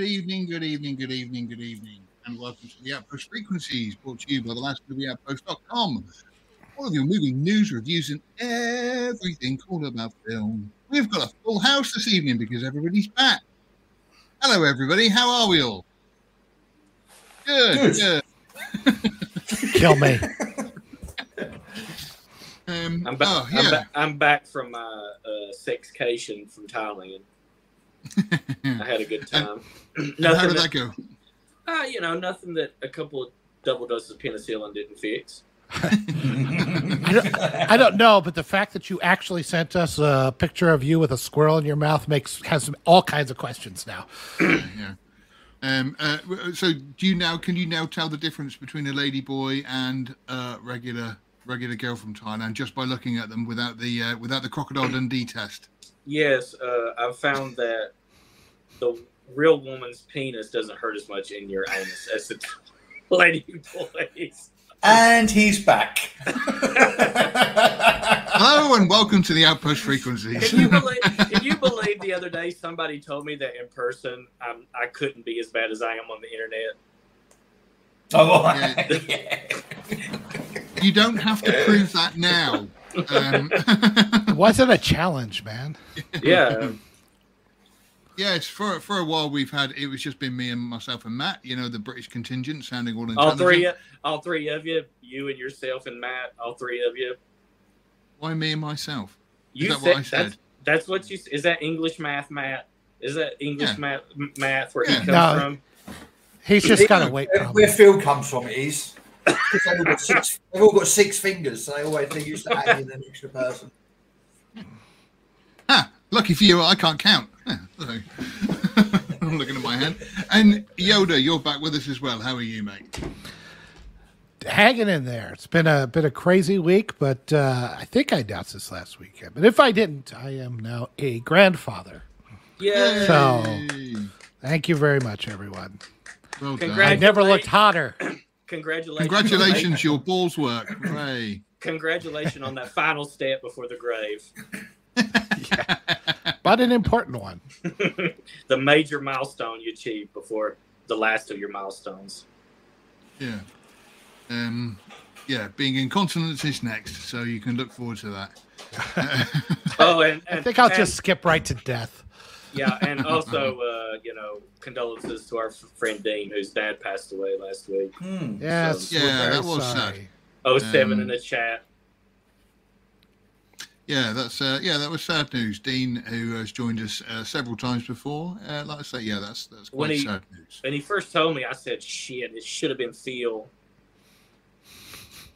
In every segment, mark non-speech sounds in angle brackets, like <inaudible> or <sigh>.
Good evening, good evening, good evening, good evening, and welcome to the Outpost Frequencies, brought to you by the last Outpost.com. All of your movie news, reviews, and everything cool about film. We've got a full house this evening because everybody's back. Hello, everybody. How are we all? Good, Good. good. <laughs> Kill me. Um, I'm, ba- oh, I'm, yeah. ba- I'm back from my uh, sexcation from Thailand. I had a good time. And nothing how did that, that go? uh, you know, nothing that a couple of double doses of penicillin didn't fix. I don't, I don't know, but the fact that you actually sent us a picture of you with a squirrel in your mouth makes has all kinds of questions now. yeah. Um, uh, so do you now can you now tell the difference between a lady boy and a regular regular girl from Thailand just by looking at them without the uh, without the crocodile Dundee test? Yes, uh, I've found that the real woman's penis doesn't hurt as much in your anus as the <laughs> lady boys. and he's back. <laughs> Hello and welcome to the Outpost Frequencies. Can you believe? Can you believe the other day somebody told me that in person I'm, I couldn't be as bad as I am on the internet? Oh, Yeah. you don't have to prove that now. Um, <laughs> It wasn't a challenge, man. Yeah, yes, for for a while we've had it was just been me and myself and Matt. You know the British contingent sounding all all intelligent. three, all three of you, you and yourself and Matt, all three of you. Why me and myself? Is You that said, what I said? That's, that's what you. Is that English math, Matt? Is that English Yeah. math, math where Yeah. he comes No. from? He's just got a weight Where, Phil comes from, it is. 'Cause They've all, got six, they've all got six fingers, so they always they used to add in an extra person. Ah, lucky for you, I can't count. Yeah, so- <laughs> I'm looking at my hand. And Yoda, you're back with us as well. How are you, mate? Hanging in there. It's been a been a crazy week, but uh, I think I announced this last weekend. But if I didn't, I am now a grandfather. Yeah. So- Thank you very much, everyone. well I done. Congrats. never looked hotter. <clears throat> Congratulations. Congratulations, your balls work. Hooray. <laughs> Congratulations on that final step before the grave. yeah. <laughs> but an important one. <laughs> the major milestone you achieved before the last of your milestones. Yeah. Um, yeah, being incontinence is next, so you can look forward to that. Oh, and, and I think I'll and- just skip right to death. Yeah, and <laughs> also, uh, you know, condolences to our friend Dean, whose dad passed away last week. Hmm. Yes, Yeah, we're that was sorry. Oh, seven Um, in the chat. Yeah, that's uh, yeah, that was sad news. Dean, who has joined us uh, several times before, uh, like I say, yeah, that's that's When quite he- sad news. When he first told me, I said, "Shit, it should have been Phil."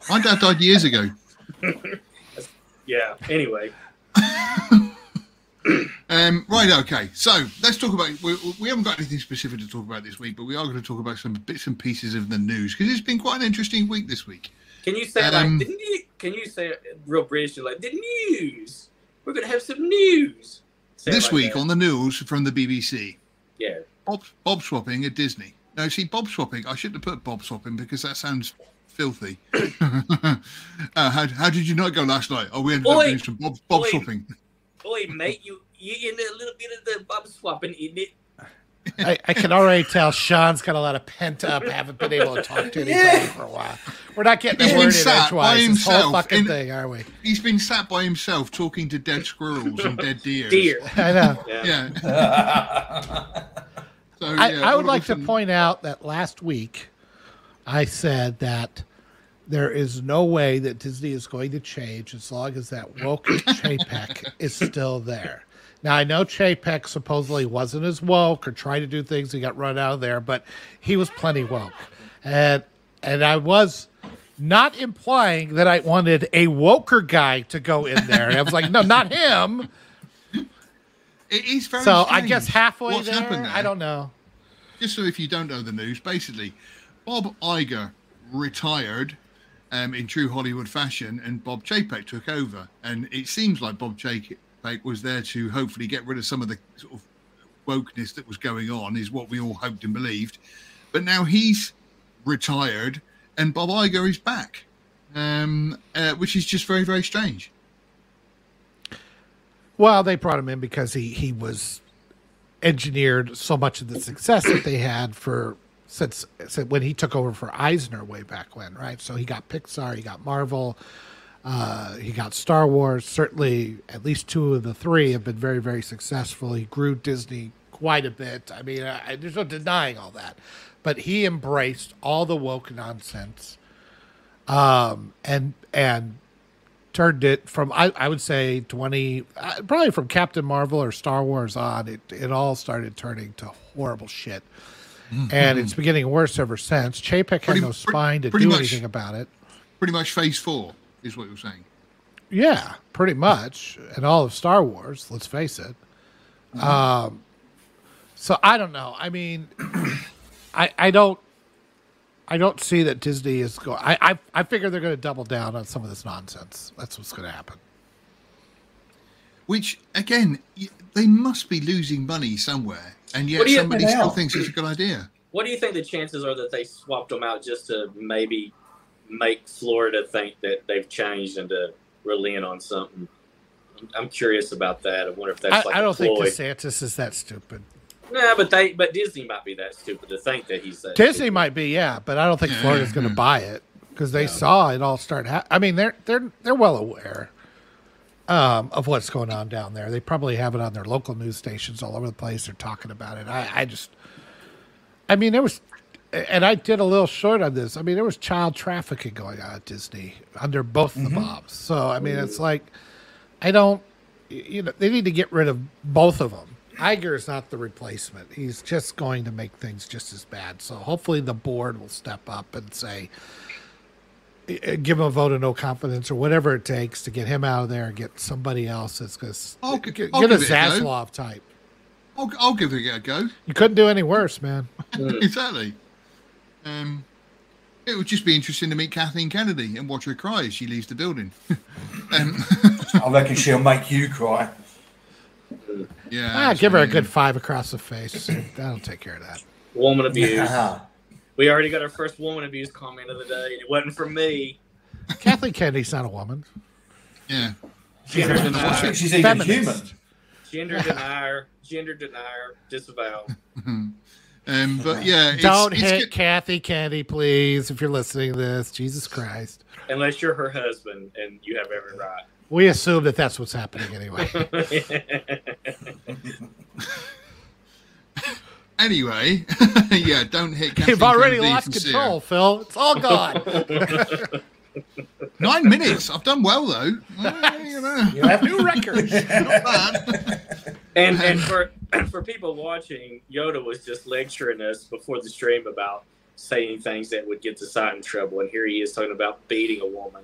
My dad died years ago. <laughs> Yeah. Anyway, <laughs> Um, right, okay. So let's talk about. We, we haven't got anything specific to talk about this week, but we are going to talk about some bits and pieces of the news because it's been quite an interesting week this week. can you say Um, like? Didn't you? Can you say real British? Like the news. We're gonna have some news. Say this like week that. on the news from the BBC, Yeah. Bob, Bob swapping at Disney. No, see, Bob swapping. I shouldn't have put Bob swapping because that sounds filthy. <laughs> uh, how, how did you not go last night? Oh, we ended up Oi! doing some Bob, Bob Oi! swapping. Boy, mate, you you in a little bit of the bob swapping, isn't it? I, I can already tell Sean's got a lot of pent up. Haven't been able to talk to anybody Yeah. for a while. We're not getting He's the been word in sat by edgewise. This whole himself fucking thing, are we? He's been sat by himself talking to dead squirrels and dead deer. Dear. I know. Yeah. Yeah. <laughs> So, I, yeah, I all would like a to point out that last week I said that there is no way that Disney is going to change as long as that woke Chapek is still there. Now I know Chapek supposedly wasn't as woke or tried to do things he got run out of there, but he was plenty woke. And and I was not implying that I wanted a woker guy to go in there. I was like, no, not him. It is very So I guess halfway what's there, happened there. I don't know. Just so if you don't know the news, basically, Bob Iger retired um, in true Hollywood fashion, and Bob Chapek took over. And it seems like Bob Chapek was there to hopefully get rid of some of the sort of wokeness that was going on, is what we all hoped and believed. But now he's retired, and Bob Iger is back, um, uh, which is just very, very strange. Well, they brought him in because he he was engineered so much of the success that they had for since, since when he took over for Eisner way back when, right? So he got Pixar, he got Marvel, uh, he got Star Wars. Certainly, at least two of the three have been very, very successful. He grew Disney quite a bit. I mean, I, there's no denying all that. But he embraced all the woke nonsense, um, and and turned it from I, I would say twenty uh, probably from Captain Marvel or Star Wars on. It it all started turning to horrible shit, and it's been getting worse ever since. Chapek had no spine to do much. anything about it. Pretty much phase four is what you're saying. Yeah, pretty much. And all of Star Wars, let's face it. Um, so I don't know. I mean, <clears throat> I I don't I don't see that Disney is going. I I, I figure they're going to double down on some of this nonsense. That's what's going to happen. Which again, they must be losing money somewhere, and yet What do you- somebody They still are. thinks it's a good idea. What do you think the chances are that they swapped them out just to maybe make Florida think that they've changed and to relent on something? I'm- I'm curious about that. I wonder if that's I, like I a don't think ploy. DeSantis is that stupid. Nah, but they but Disney might be that stupid to think that he's that Disney stupid. might be, yeah, but I don't think Florida's going to mm-hmm. buy it because they saw it all start. Ha- I mean, they're they're they're well aware um, of what's going on down there. They probably have it on their local news stations all over the place. They're talking about it. I, I just, I mean, there was, and I did a little short on this. I mean, there was child trafficking going on at Disney under both the Bobs. So I mean, it's like, I don't, you know, they need to get rid of both of them. Iger is not the replacement. He's just going to make things just as bad. So hopefully the board will step up and say, give him a vote of no confidence or whatever it takes to get him out of there and get somebody else that's going I'll to get, get a give it a go. Zaslav type. I'll, I'll give it a go. You couldn't do any worse, man. <laughs> exactly. Um, it would just be interesting to meet Kathleen Kennedy and watch her cry as she leaves the building. <laughs> um, <laughs> I reckon she'll make you cry. yeah. Ah, give her a good five across the face. That'll take care of that. woman abuse. Yeah. We already got our first woman abuse comment of the day, and it wasn't from me. Kathleen Kennedy's not a woman. Yeah. Gender denier, she's even Feminist. human. gender denier, gender denier, disavow. Um, but yeah, it's, Don't it's hit good- Kathy Kennedy, please, if you're listening to this. Jesus Christ. Unless you're her husband, and you have every right. We assume that that's what's happening anyway. <laughs> <laughs> <laughs> Anyway, <laughs> yeah, don't hit. Kathleen <laughs> You've already Kennedy lost from Sear. control, Phil. It's all gone. <laughs> Nine minutes. I've done well though. You know, You have New records. not bad. and and for <clears throat> for people watching, Yoda was just lecturing us before the stream about saying things that would get the site in trouble, and here he is talking about beating a woman.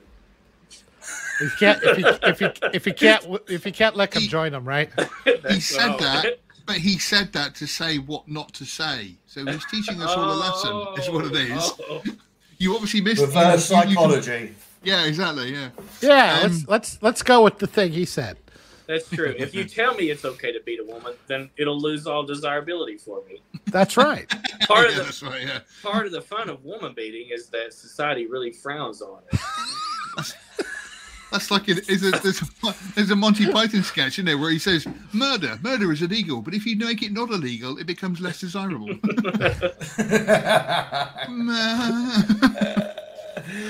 If You can't if you if you if you can't if you can't let him join them, right? He said that, but he said that to say what not to say. So he's teaching us all a lesson. Is what it is. Oh. <laughs> You obviously missed Reverse you- you- you- psychology. yeah, exactly. Yeah. Yeah, Um, let's let's let's go with the thing he said. That's true. If you tell me it's okay to beat a woman, then it'll lose all desirability for me. That's right. <laughs> Part of yeah, the that's right. Yeah. part of the fun of woman beating is that society really frowns on it. <laughs> That's like it is a, there's, a, there's a Monty Python sketch in there where he says murder, murder is illegal, but if you make it not illegal, it becomes less desirable. <laughs>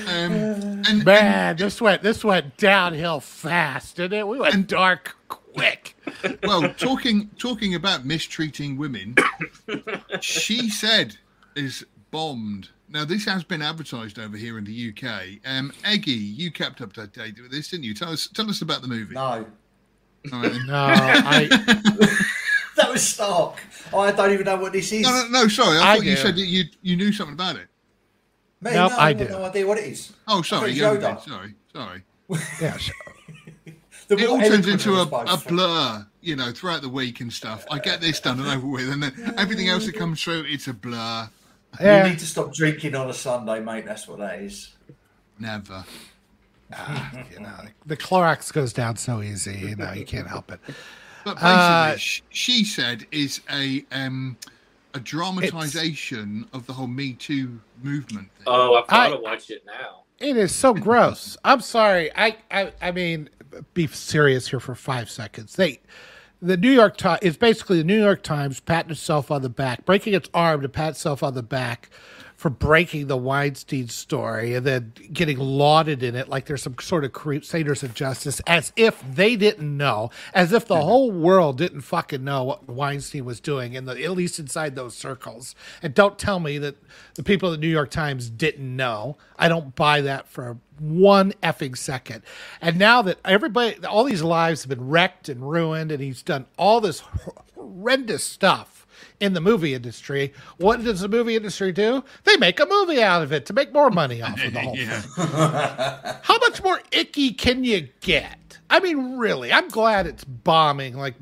um, and, Man, this went this went downhill fast, didn't it? We went dark quick. well, talking talking about mistreating women, <laughs> she said is bombed. Now this has been advertised over here in the UK. Um, Eggy, you kept up to date with this, didn't you? Tell us tell us about the movie. no. All right. <laughs> No, I <laughs> That was Stark. Oh, I don't even know what this is. No, no, no, sorry. I, I thought you said that you you knew something about it. Me, Nope, no, I I've do. no idea what it is. Oh, sorry. it's Yoda. sorry, sorry. <laughs> yeah, sure. The It all turns into a, a blur, you know, throughout the week and stuff. I get this done and over with, and then everything else that comes through, it's a blur. You Yeah. need to stop drinking on a Sunday, mate. That's what that is. Never. Ah, you know, the Clorox goes down so easy. You know, you can't help it. But basically, Uh, sh- she said is a um a dramatization of the whole Me Too movement. Thing. Oh, I've got I- to watch it now. It is so gross. I'm sorry. I, I I mean, be serious here for five seconds. They the New York Times is basically the New York Times patting itself on the back, breaking its arm to pat itself on the back for breaking the Weinstein story and then getting lauded in it like there's some sort of crusaders of justice, as if they didn't know, as if the whole world didn't fucking know what Weinstein was doing, in the at least inside those circles. And don't tell me that the people at the New York Times didn't know. I don't buy that for one effing second. And now that everybody, all these lives have been wrecked and ruined, and he's done all this horrendous stuff in the movie industry. What does the movie industry do? They make a movie out of it to make more money off of the whole <laughs> Yeah. thing. How much more icky can you get? I mean, really, I'm glad it's bombing like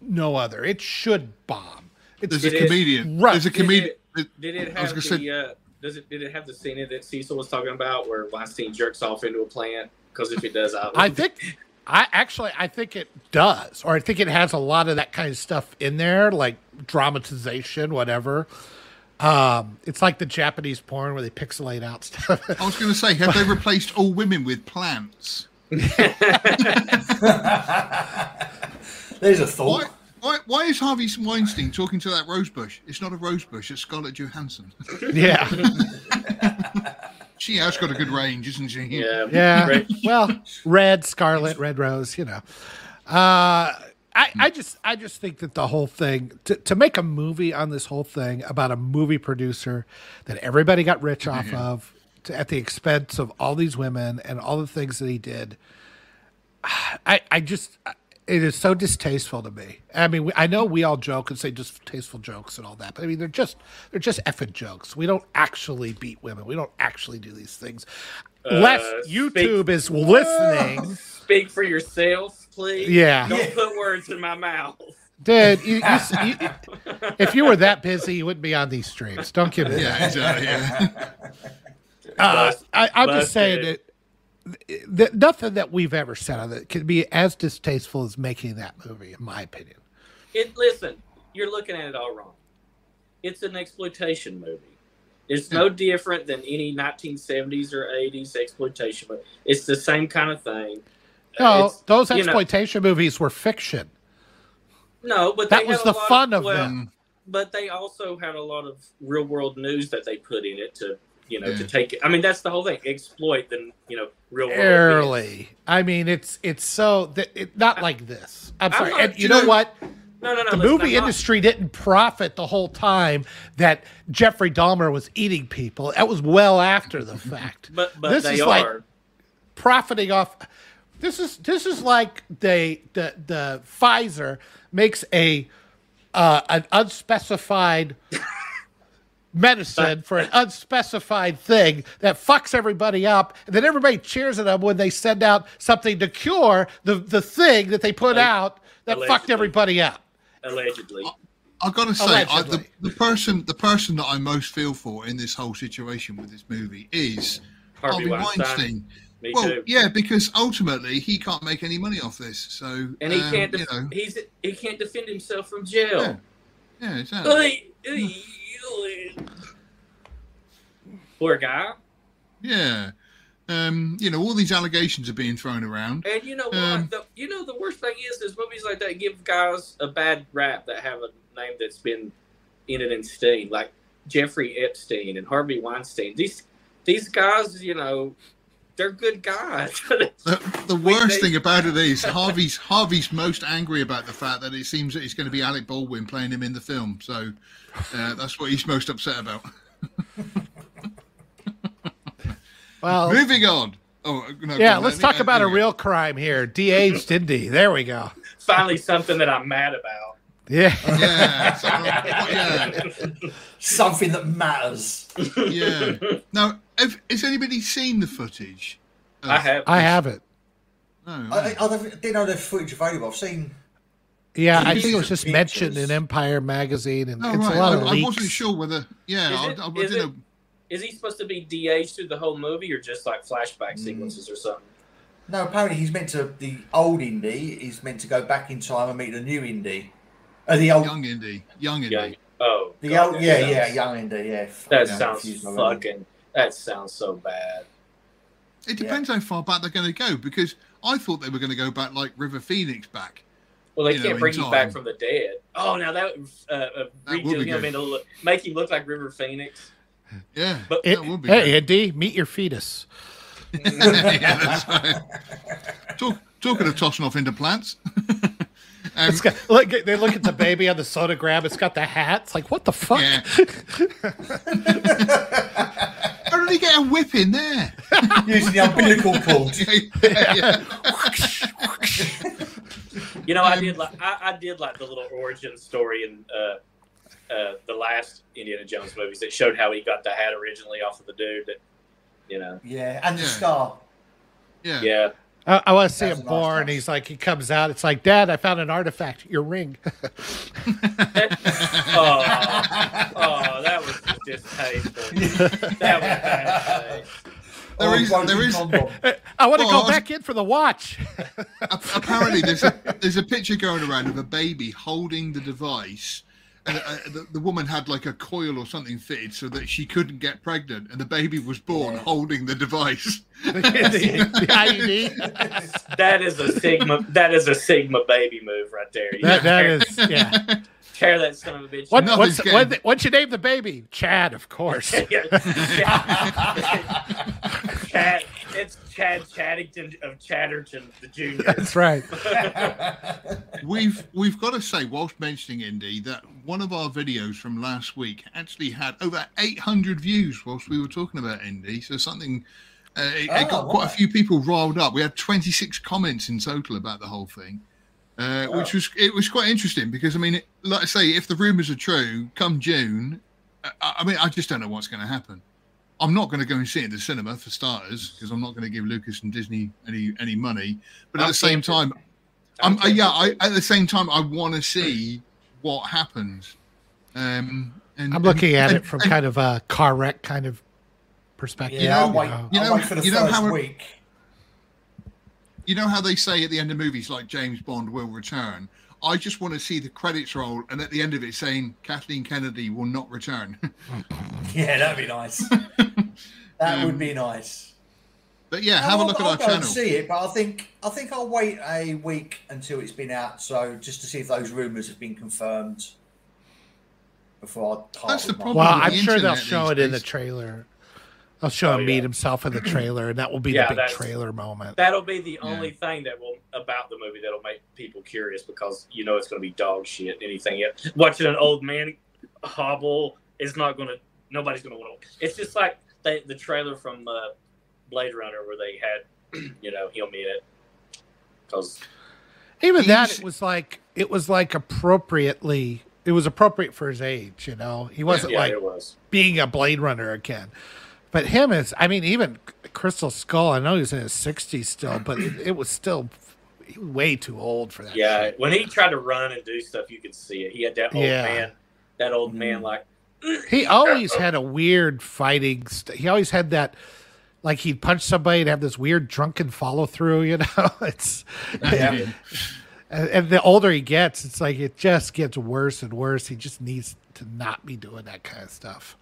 no other. It should bomb. It's There's a it- comedian. Right. There's a Did it- comedian. Did it have gonna the? Uh, does it? Did it have the scene that Cecil was talking about where Weinstein jerks off into a plant? Because if it does, I, I think <laughs> I actually I think it does, or I think it has a lot of that kind of stuff in there, like dramatization, whatever. Um, it's like the Japanese porn where they pixelate out stuff. I was going to say, have they <laughs> replaced all women with plants? There's a thought. why, why is Harvey Weinstein talking to that rosebush? It's not a rosebush; it's Scarlett Johansson. yeah, <laughs> She has got a good range, isn't she? Yeah. yeah. Well, red, scarlet, red rose. You know, uh, I, I just, I just think that the whole thing to, to make a movie on this whole thing about a movie producer that everybody got rich off of to, at the expense of all these women and all the things that he did. I, I just, it is so distasteful to me. I mean, we, I know we all joke and say distasteful jokes and all that, but I mean, they're just, they're just effing jokes. We don't actually beat women. We don't actually do these things. Unless Uh, YouTube is listening. <laughs> Speak for yourself, please. Yeah. Don't Yeah. put words in my mouth. Dude, you, you, you, <laughs> if you were that busy, you wouldn't be on these streams. Don't give me Yeah, exactly. <laughs> Yeah. Uh, I, I'm just saying busted. Nothing that we've ever said on it can be as distasteful as making that movie, in my opinion. It listen, you're looking at it all wrong. It's an exploitation movie. It's no different than any 1970s or 80s exploitation movie. It's the same kind of thing. No, It's- those you know- exploitation movies were fiction. no, but That was the fun of well, them. But they also had a lot of real world news that they put in it to, you know, to take it. I mean, that's the whole thing. Exploit the, you know, real world. Early. I mean, it's it's so that it, not like this. I'm I'm sorry. not- and you know know- what? No, no, no. the listen, movie I'm not- industry didn't profit the whole time that Jeffrey Dahmer was eating people. That was well after the <laughs> fact. But but This they is are. like- profiting off this is this is like they the the Pfizer makes a uh, an unspecified <laughs> medicine for an unspecified thing that fucks everybody up and then everybody cheers at them when they send out something to cure the the thing that they put Alleg- out that fucked everybody up allegedly. I have gotta say, I, the, the person, the person that I most feel for in this whole situation with this movie is Harvey Harvey Weinstein. Weinstein. Me Well, too. yeah, because ultimately he can't make any money off this. So, And he um, can't. you know, he's he can't defend himself from jail. Yeah. yeah, exactly. Oy, oy, Poor guy. Yeah, um, you know, all these allegations are being thrown around. And you know what? Um, the, you know the worst thing is, is movies like that give guys a bad rap that have a name that's been in it in Stein, like Jeffrey Epstein and Harvey Weinstein. These these guys, you know, they're good guys. <laughs> The, the worst they- thing about it is Harvey's Harvey's most angry about the fact that it seems that it's going to be Alec Baldwin playing him in the film. So uh, that's what he's most upset about. <laughs> well Moving on. Oh no, yeah on, let's let me- talk uh, about a there we go. real crime here de-aged indy there we go Finally, something that I'm mad about. Yeah Yeah, something- yeah, Something that matters. yeah. Now, have, has anybody seen the footage? of- I have. i haven't No, I, I, I didn't know there's footage available. I've seen. Yeah, I think it was the just mentioned in Empire magazine, and Oh, it's right. a lot I, of I leaks. wasn't sure whether. Yeah, Is I, it- I, I is it- know. Is he supposed to be de-aged through the whole movie, or just like flashback Mm. sequences or something? No, apparently he's meant to. The old Indy is meant to go back in time and meet the new Indy. Uh, the old, Young Indy, Young Indy. Young. Oh, the God, old, yeah, that yeah, young Indy. yeah. That Yeah, sounds fucking. That sounds so bad. It depends how far back they're going to go because I thought they were going to go back like River Phoenix back. Well, they you can't in bring you back from the dead. Oh, now that uh, uh, That would him into look, make him look like River Phoenix. Yeah, But- It- that would be hey, good. Andy, meet your fetus. <laughs> yeah, that's right. Talk, talking of tossing off into plants. <laughs> um, It's got, look, they look at the baby on the sonogram. It's got the hat. It's like, what the fuck? Yeah. <laughs> How did he get a whip in there? <laughs> Using the umbilical cord. <laughs> yeah. You know, I Um, did like I, I did like the little origin story in uh, uh, the last Indiana Jones movies that showed how he got the hat originally off of the dude. That you know, Yeah, and the Yeah. scar. yeah. yeah. Uh, I, I want to see him a nice born. touch. He's like, he comes out. It's like, Dad, I found an artifact. Your ring. <laughs> <laughs> Oh, oh, that was distasteful. That was bad. There Or a is- broken there is- I want to Well, go back in for the watch. Apparently, there's a <laughs> there's a picture going around of a baby holding the device, and uh, the, the woman had like a coil or something fitted so that she couldn't get pregnant, and the baby was born Yeah. holding the device. <laughs> the, the That is a sigma. That is a sigma baby move right there. You That, that tear, yeah. <laughs> tear that son of a bitch. What, Nothing's what's, what, what's your name, the baby? Chad, of course. <laughs> Chad, it's Chad Chaddington of Chatterton the Junior. That's right. <laughs> we've we've got to say, whilst mentioning Indy, that one of our videos from last week actually had over 800 views whilst we were talking about Indy. So something. Uh, it, it got Oh, quite a few people riled up. We had 26 comments in total about the whole thing, uh, which was it was quite interesting because I mean, it, like I say, if the rumours are true, come June, uh, I, I mean, I just don't know what's going to happen. I'm not going to go and see it in the cinema for starters because I'm not going to give Lucas and Disney any any money. But at I'm the same tempted. time, I'm yeah, I, at the same time, I want to see what happens. Um, and I'm looking at and- it from and- kind of a car wreck kind of perspective. Yeah, I'll know- wait, know. you I'll know- wait for the you know first how week. You know how they say at the end of movies like James Bond will return. I just want to see the credits roll, and at the end of it saying Kathleen Kennedy will not return. <laughs> Yeah, that'd be nice. <laughs> that would Um, be nice. but yeah, have a I'll- look at I'll our go and channel. see it, but I think I think I'll wait a week until it's been out, so just to see if those rumours have been confirmed before I. part That's the problem. Well, with I'm the sure they'll show these it in the trailer. They'll show Oh, him yeah. meet himself in the trailer, and that will be Yeah, the big trailer moment. That'll be the Yeah. only thing that will about the movie that'll make people curious because you know it's going to be dog shit. Anything yet? watching an old man hobble is not going to. Nobody's going to want to. It's just like they, the trailer from uh, Blade Runner where they had, <clears throat> you know, him in it. Because Even that, it was like it was like appropriately. It was appropriate for his age, you know. He wasn't yeah, like was. being a Blade Runner again. But him is, I mean, even Crystal Skull. I know he's in his sixties still, but it, it was still way too old for that. Yeah, shit. when he tried to run and do stuff, you could see it. He had that old Yeah. man, that old mm-hmm. man like. <clears throat> he always had a weird fighting. St- he always had that, like he'd punch somebody and have this weird drunken follow through. You know, <laughs> it's Yeah. and, and the older he gets, it's like it just gets worse and worse. He just needs to not be doing that kind of stuff.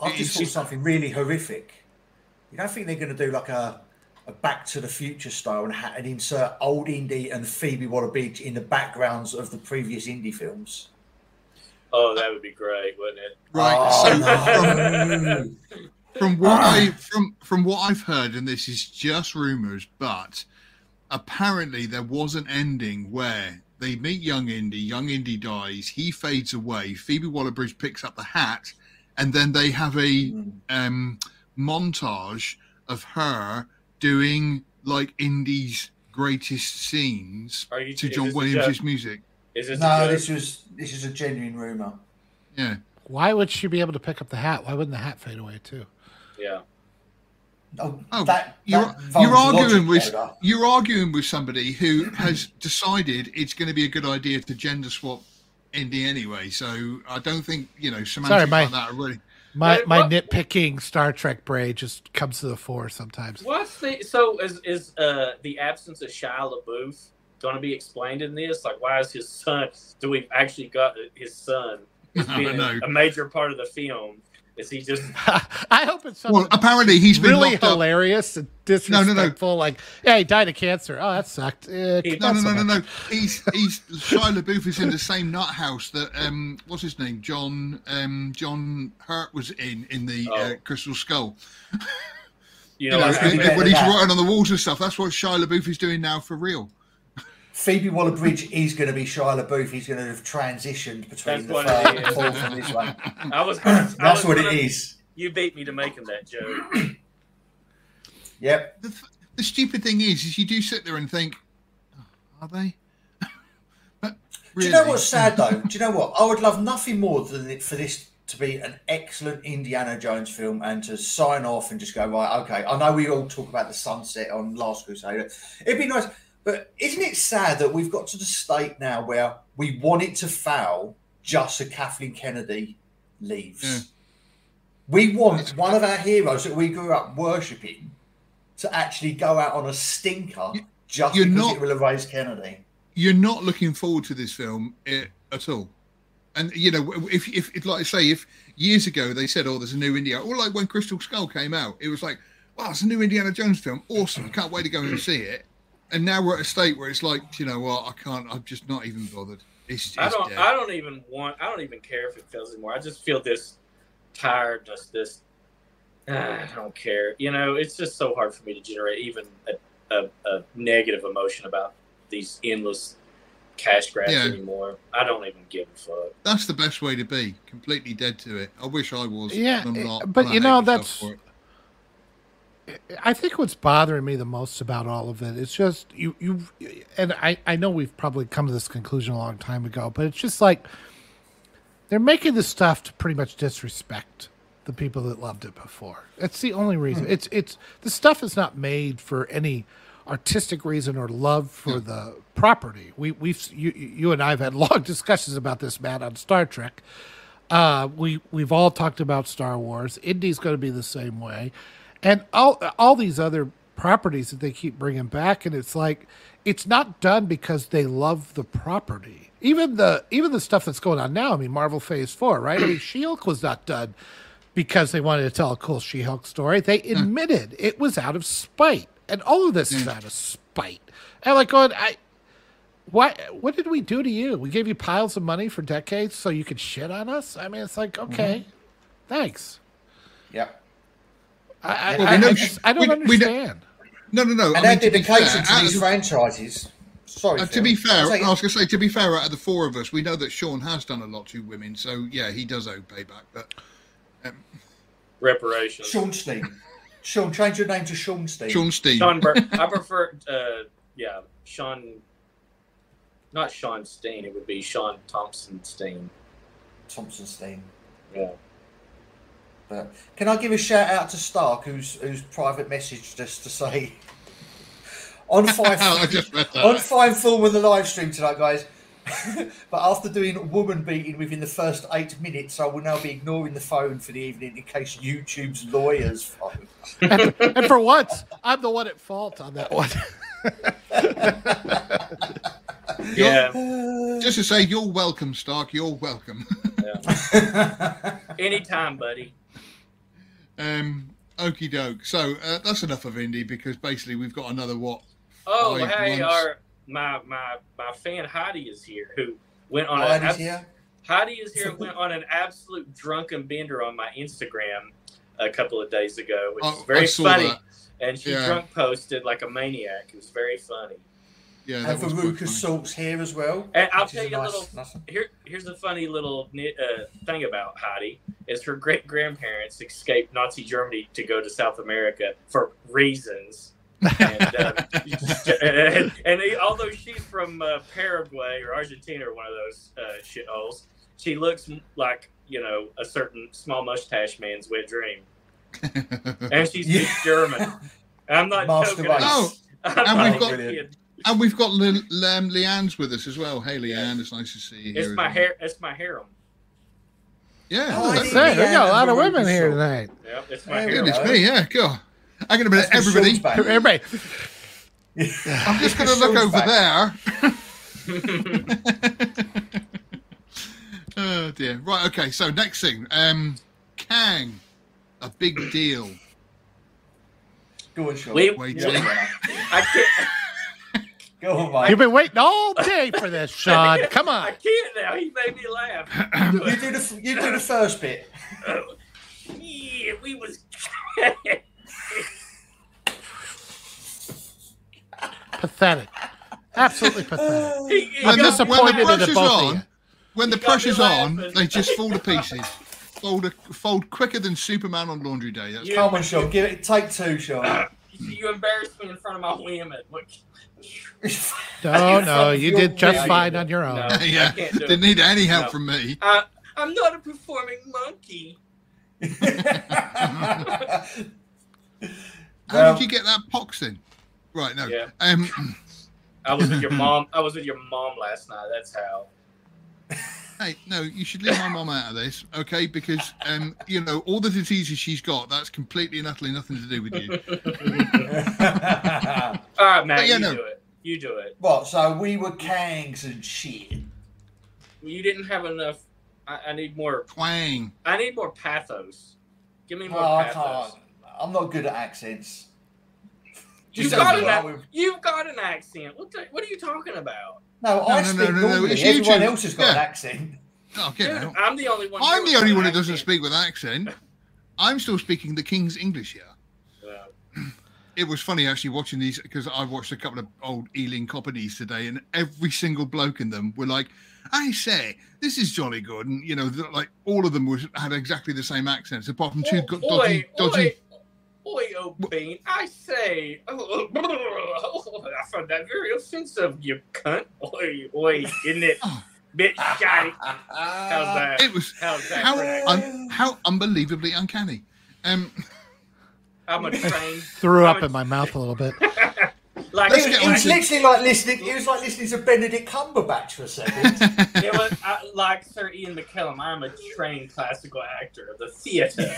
I've just thought something really horrific. You don't think they're going to do like a, a Back to the Future style and, ha- and insert old Indy and Phoebe Waller-Bridge in the backgrounds of the previous Indy films? Oh, that would be great, wouldn't it? Right. Oh, so no. from, from what I from from what I've heard, and this is just rumors, but apparently there was an ending where they meet young Indy, young Indy dies, he fades away, Phoebe Waller-Bridge picks up the hat, and then they have a Mm. um, montage of her doing like Indy's greatest scenes you to John Williams' joke? music. Is this No, this was this is a genuine rumor. Yeah. Why would she be able to pick up the hat? Why wouldn't the hat fade away too? Yeah. Oh, Oh, that, you're, that you're arguing with Yoda. you're arguing with somebody who has decided it's going to be a good idea to gender swap Indy anyway. So I don't think you know semantics my- like that are really. My But my what- nitpicking Star Trek brain just comes to the fore sometimes. What's the so is is uh the absence of Shia LaBeouf going to be explained in this? Like, why is his son? Do we actually got his son? <laughs> Being don't know. a, a major part of the film. Is he just? <laughs> I hope it's something Well, apparently he's been really locked up. hilarious and no, no. disrespectful. Like, yeah, he died of cancer. Oh, that sucked. He- No, no, no, no, no. He's he's Shia LaBeouf is in the same nut house that um what's his name John um John Hurt was in in the uh, Oh. Crystal Skull. You <laughs> You know, know, what it's I mean? when he's writing on the walls and stuff. That's what Shia LaBeouf is doing now for real. Phoebe Waller Bridge is going to be Shia LaBeouf. He's going to have transitioned between That's the what third and fourth and this one. <laughs> I was. Gonna, I That's was what gonna- it is. You beat me to making that joke. <clears throat> Yep. The, the stupid thing is, is you do sit there and think, oh, are they? <laughs> but Do you know what's sad though? Do you know what? I would love nothing more than for this to be an excellent Indiana Jones film and to sign off and just go right. Okay, I know we all talk about the sunset on Last Crusade. It'd be nice, but isn't it sad that we've got to the state now where we want it to fail just so Kathleen Kennedy leaves? Yeah. We want one of our heroes that we grew up worshipping to actually go out on a stinker just you're because not- it will erase Kennedy. you're not looking forward to this film eh, at all. And you know, if, if, if like I say, if years ago they said, "Oh, there's a new Indiana," or like when Crystal Skull came out, it was like, "Wow, it's a new Indiana Jones film, awesome! Can't wait to go and see it." And now we're at a state where it's like, you know what? I can't. I'm just not even bothered. It's, it's I don't. dead. I don't even want. I don't even care if it fails anymore. I just feel this tiredness. This. ah, I don't care. You know, it's just so hard for me to generate even a, a, a negative emotion about these endless cash grabs Yeah. anymore. I don't even give a fuck. That's the best way to be. Completely dead to it. I wish I was. Yeah, I'm not, but you know, that's- for it. I think what's bothering me the most about all of it is just you you and I I know we've probably come to this conclusion a long time ago, but it's just like they're making this stuff to pretty much disrespect the people that loved it before. It's the only reason. It's it's the stuff is not made for any artistic reason or love for the property. We we've you you and I have had <laughs> long discussions about this, Matt, on Star Trek. Uh, we we've all talked about Star Wars. Indy's going to be the same way, and all all these other properties that they keep bringing back, and it's like it's not done because they love the property. Even the even the stuff that's going on now. I mean, Marvel Phase Four, right? I mean, <clears throat> She-Hulk was not done because they wanted to tell a cool She-Hulk story. They hmm. admitted it was out of spite, and all of this is hmm. out of spite. And like going, I what what did we do to you? We gave you piles of money for decades so you could shit on us. I mean, it's like mm-hmm. okay, thanks. Yep. I I, Well, we I, know I I don't we- we understand. No, no, no. And I our mean, to dedication to out these of- franchises. Sorry, Uh, to be fair, I I was was going to say, to be fair, out of the four of us, we know that Sean has done a lot to women, so yeah, he does owe payback. But Reparations. Sean Steen. Sean, change your name to Sean Steen. Sean Steen, Sean Bur- I prefer, uh, yeah, Sean, not Sean Steen. It would be Sean Thompson Steen. Thompson Steen. Yeah. But can I give a shout out to Stark, who's who's private messaged us to say <laughs> on <laughs> five I just read that. on fine form of the live stream tonight, guys. <laughs> but after doing woman beating within the first eight minutes, I will now be ignoring the phone for the evening in case YouTube's lawyers phone. and, and for once, I'm the one at fault on that one. Yeah. Just to say, you're welcome, Stark. You're welcome. Anytime, buddy. Um, okie doke. So uh, that's enough of Indy because basically we've got another what? Oh, hey, months. our my my my fan Heidi is here, who went on Heidi's an abs- here. Heidi is here. <laughs> Went on an absolute drunken bender on my Instagram a couple of days ago, which Oh, is very funny. that. And she Yeah. drunk posted like a maniac. It was very funny. Yeah, that And was quite Veruca. Salt's here as well. And I'll tell you a nice- little nice here here's a funny little uh, thing about Heidi is her great grandparents escaped Nazi Germany to go to South America for reasons. and, um, <laughs> and, and he- although she's from uh, Paraguay or Argentina or one of those uh, shitholes, she looks like you know a certain small mustache man's wet dream, <laughs> and she speaks Yeah. <laughs> German. And I'm not Master joking. Oh, I'm and not we've got- joking. And we've got Li- um, Leanne's with us as well. Hey, Leanne, it's nice to see you. It's here my hair. It's my harem. Yeah, Oh, I That's that's it. We got a lot of Veruca women here tonight. Yep, it's my There we harem. Goodness go. me, yeah, God. I'm going to That's everybody. Everybody, I'm just going to look over back. there. <laughs> oh dear. Right. Okay. So next thing, um, Kang, a big deal. Go on, Sean. We- Wait, wait. the winner. I can't. Go on, mate. You've been waiting all day for this, <laughs> Sean. Come on. I can't now. He made me laugh. <clears throat> You do the you do the first bit. <laughs> yeah, we was. <laughs> Pathetic. Absolutely pathetic. He- he When I'm the, got- when the disappointed in the pressure's both of on, you. when the You got me pressure's on, they just fall to pieces. Fold, a, fold quicker than Superman on laundry day. That's You- Come on, Sean. Give it. Take two, Sean. You embarrassed me in front of my women. Look. No, no, <laughs> you did just fine on your own. No. <laughs> I yeah, didn't need any help No. from me. I, I'm not a performing monkey. <laughs> How Well- did you get that pox in? Right, no. Yeah. Um, I was with your <clears throat> mom. I was with your mom last night. That's how. Hey, no, you should leave my mom out of this, okay? Because, um, you know, all the diseases she's got, that's completely and utterly nothing to do with you. <laughs> All right, Matt. yeah, you no. do it. You do it. what? So we were kangs and shit. You didn't have enough. I, I need more. Twang. I need more pathos. Give me more Oh, I pathos. can't. I'm not good at accents. You've got, an, go you've got an accent. What, the, what are you talking about? No, I no, no, speak no, no, normally. it's Everyone YouTube. else has got an accent. Oh, get Dude, out. I'm the only one. I'm the only one who doesn't accent. speak with accent. I'm still speaking the King's English here. Yeah. It was funny actually watching these because I watched a couple of old Ealing comedies today, and every single bloke in them were like, "I say, this is jolly good," and you know, like all of them was had exactly the same accents, apart from two go- dodgy, Oi, dodgy. oi, oi, oh, Bean, I say, oh, <laughs> I found that very offensive, you cunt. Oi, oi, isn't it? Oh. Bit shy. How's that? It was How's that? how for an un- how unbelievably uncanny. Um, I'm a trained. <laughs> Threw I'm up a- in my mouth a little bit. <laughs> Like Let's It, it was to- literally like listening. It was like listening to Benedict Cumberbatch for a second. it was I, like Sir Ian McKellen. I'm a trained classical actor of the theater.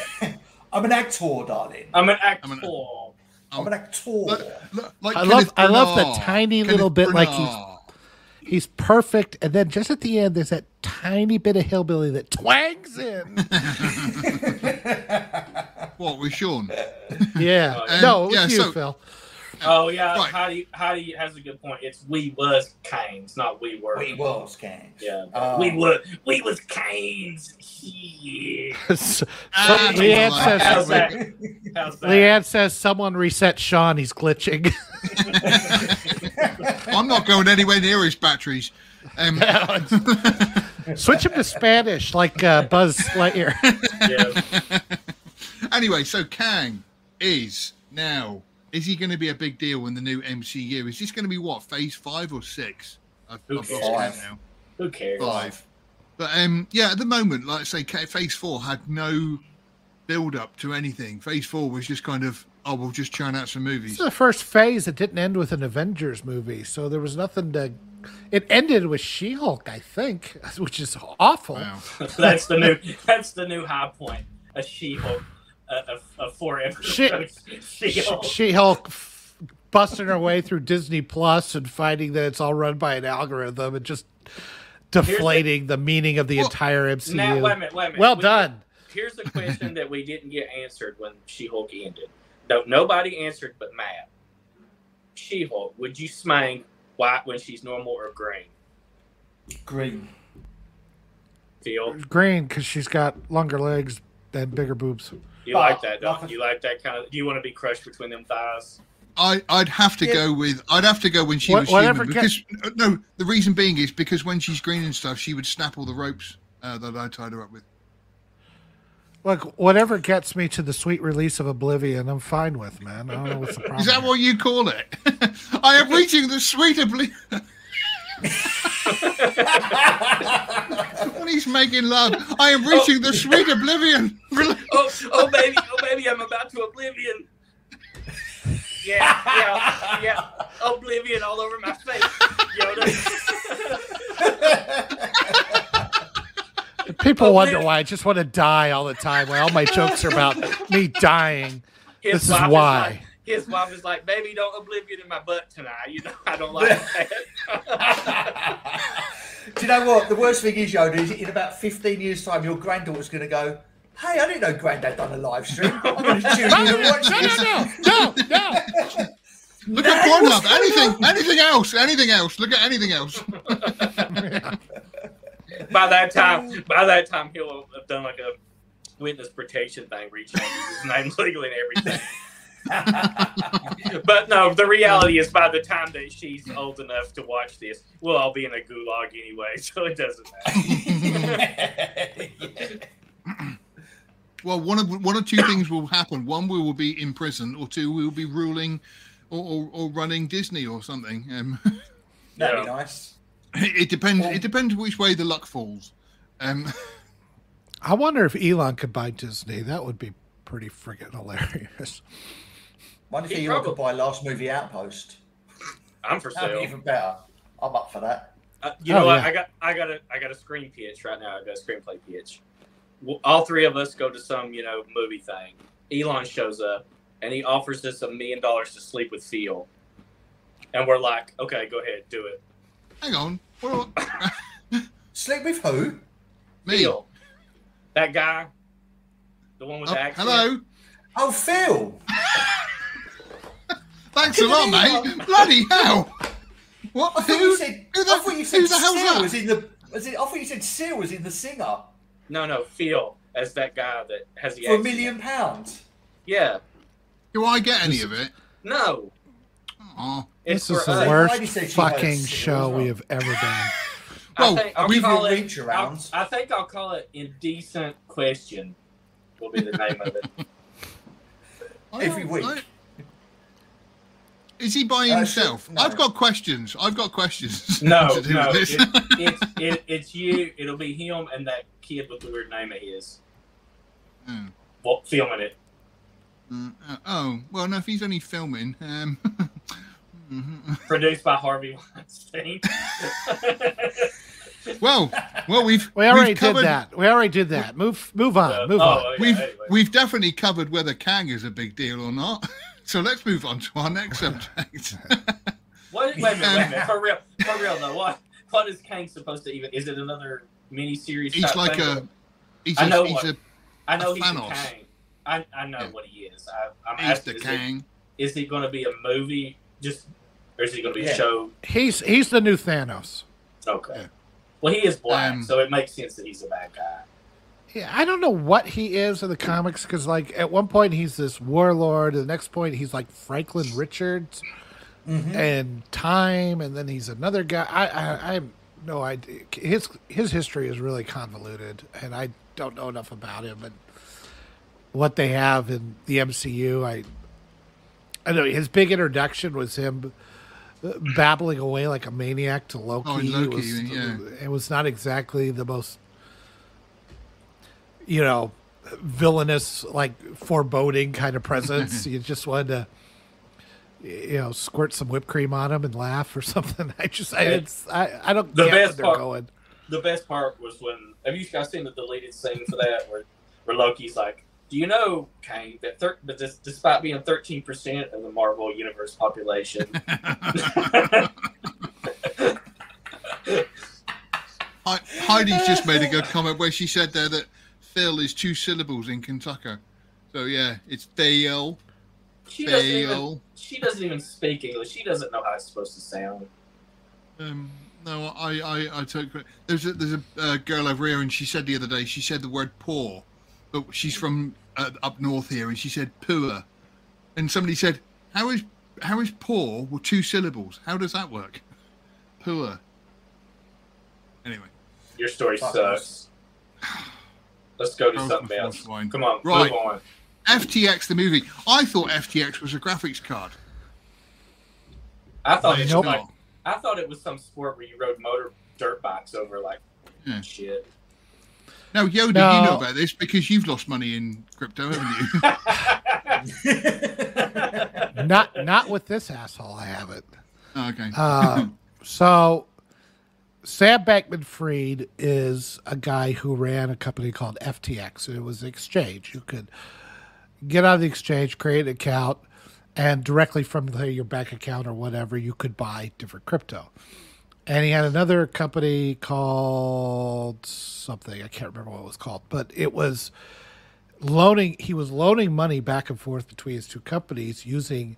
I'm an actor, darling. I'm an actor. I'm an- I'm an actor. Look- look, like I love- Kenneth I love the tiny Kenneth little bit like he's- He's perfect, and then just at the end, there's that tiny bit of hillbilly that twangs in. <laughs> What with Sean? Yeah, Oh, no, it was Yeah, you, so- Phil. Oh yeah, Right. how do you, how do you, has a good point. It's we was Canes, not we were. we was gangs. Yeah, Oh. we were we was Canes. Yeah. <laughs> so, Ah, Leanne says, How's that? How's that? Leanne says someone reset Sean. He's glitching. <laughs> I'm not going anywhere near his batteries. Um, <laughs> Switch him to Spanish, like uh, Buzz Lightyear. Yeah. anyway, so Kang is now. Is he going to be a big deal in the new MCU? Is this going to be what phase five or six? I've, Who I've lost cares? count now. Who cares? Five. But um, yeah, at the moment, like I say, phase four had no build up to anything. Phase four was just kind of, oh, we'll just churn out some This movies. is the first phase that didn't end with an Avengers movie, so there was nothing to. It ended with She-Hulk, I think, <laughs> which is awful. Wow. <laughs> that's the new. That's the new high point. A She-Hulk. A, a, a four <laughs> She- <laughs> episode She-Hulk. She-Hulk busting her way through Disney Plus and finding that it's all run by an algorithm and just deflating the, meaning of the Well, entire MCU. Now, wait a minute. Wait a minute. well We- done. Here's a question that we didn't get answered when She-Hulk ended. No, nobody answered but Matt. She-Hulk, would you smang white when she's normal or green? Green. Phil, Green because she's got longer legs and bigger boobs. You Oh, like that? Don't nothing. you like that kind of? Do you want to be crushed between them thighs? I, I'd have to Yeah. go with I'd have to go when she What- was human because uh, no the reason being is because when she's green and stuff she would snap all the ropes uh, that I tied her up with. Look, whatever gets me to the sweet release of Oblivion, I'm fine with, man. I don't know what's the problem. Is that what you call it? <laughs> I am reaching the sweet oblivion. <laughs> when he's making love, I am reaching the oh. sweet oblivion. <laughs> Oh, oh, baby, oh, baby, I'm about to oblivion. Yeah, yeah, yeah. Oblivion all over my face, Yoda. People oh, wonder Oblivion. why I just want to die all the time. Why all my jokes are about me dying. His This is wife why. Like- his wife is like, "Baby, don't oblivion in my butt tonight." You know, I don't like <laughs> that. <laughs> Do you know what? The worst thing is, Yoda, is in about 15 years' time, your granddaughter's going to go, Hey, I didn't know Grandad done a live stream. I'm going <laughs> to tune in and watch No, this. no, no, no, no. Look at Pornhub. Anything, anything else? Anything else? Look at anything else. By that time, by that time, he'll have done like a witness protection thing, reaching his name legally and everything. <laughs> but no, the reality is, by the time that she's old enough to watch this, we'll all be in a gulag anyway, <laughs> so it doesn't matter. <laughs> Well, one of one or two things will happen. One, we will be in prison, or two, we will be ruling or, or, or running Disney or something. Um, That'd be nice. it depends. It depends which way the luck falls. Um, I wonder if Elon could buy Disney. That would be pretty friggin' hilarious. Wonder if He you could probably- buy Last Movie Outpost. I'm for That'd be sale. even better. I'm up for that. Uh, you know Oh, what? yeah. I got, I got a, I got a screen pitch right now. I got a screenplay pitch. All three of us go to some, you know, movie thing. Elon shows up and he offers us a million dollars to sleep with Phil, and we're like, okay, go ahead, do it. hang on. What, <coughs> Sleep with who? me? Phil, that guy, the one with Oh, the accent. hello. Oh, Phil. Thanks a lot, mate. Bloody hell. What? I thought Who? you said. who the- I thought you said who the hell's Seal that? was in the. Was it, I thought you said Seal was in the singer No, no, Phil as that guy that has the for a million pounds. Yeah, Do I get any of it? no, Oh, it's this is the us. worst. worst Heidi said she heard fucking show well. we have ever done. <laughs> Well, I think I'll we've- call it. I'll. I think I'll call it indecent question. Will be the name of it. <laughs> Every week. I- Is he by Uh, himself? sure, no. I've got questions. I've got questions. <laughs> No, no, with it, <laughs> it's it, it's you. It'll be him and that kid with the weird name of his. Hmm. Well, filming it. Mm, uh, oh well, no. If he's only filming, um, <laughs> Produced by Harvey Weinstein. well, well, we've We already we've did that. We already did that. Move, move on. Uh, move oh, on. yeah, We've anyway. we've definitely covered whether Kang is a big deal or not. So let's move on to our next subject. <laughs> What, wait a minute, wait a minute. For real, for real though. What what is Kang supposed to even? Is it another miniseries? he's like thing? a he's I know a, he's what- a I know a he's Thanos. the Kang. I, I know Yeah. what he is. I, I'm he's asking, the is, Kang. is he going to be a movie? Just or is he going to be Yeah. a show? He's he's the new Thanos. Okay. Yeah. Well, he is black, Um, so it makes sense that he's a bad guy. Yeah, I don't know what he is in the comics because, like, at one point he's this warlord, and the next point he's like Franklin Richards Mhm. and Time, and then he's another guy. I I, I have no idea. His his history is really convoluted, and I don't know enough about him and what they have in the MCU. I I know his big introduction was him babbling away like a maniac to Loki. Oh, Loki, was, yeah. it was not exactly the most, you know, villainous, like foreboding kind of presence. <laughs> you just wanted to, you know, squirt some whipped cream on him and laugh or <laughs> something. I just, I, it's, I, I don't The get where best they're part- going. The best part was when have you guys seen the deleted scene for that where where Loki's like, "Do you know, Kang, that thir- but this, despite being thirteen percent of the Marvel Universe population, <laughs> Heidi's just made a good comment where she said there that Phil is two syllables in Kentucky. So yeah, it's Dale. she doesn't even she doesn't even speak English. She doesn't know how it's supposed to sound." Um, no, I, I, I took. There's a there's a uh, girl over here, and she said the other day she said the word poor, but she's from uh, up north here, and she said poor, and somebody said how is how is poor with two syllables? How does that work? Poor. Anyway, Your story Fuck sucks. <sighs> <sighs> <sighs> <laughs> Let's go to Growth something else. swine. Come on, Right. move on. FTX the movie. I thought FTX was a graphics card. I thought But it was like. I thought it was some sport where you rode motor dirt bikes over like Yeah. shit. Now, Yoda, you know about this because you've lost money in crypto, haven't you? <laughs> Not, not with this asshole. I haven't. Oh, okay. Uh, <laughs> so Sam Bankman Fried is a guy who ran a company called FTX. and It was an exchange. You could get on the exchange, create an account, and directly from the, your bank account or whatever, you could buy different crypto. And he had another company called something. I can't remember what it was called, but it was loaning he was loaning money back and forth between his two companies using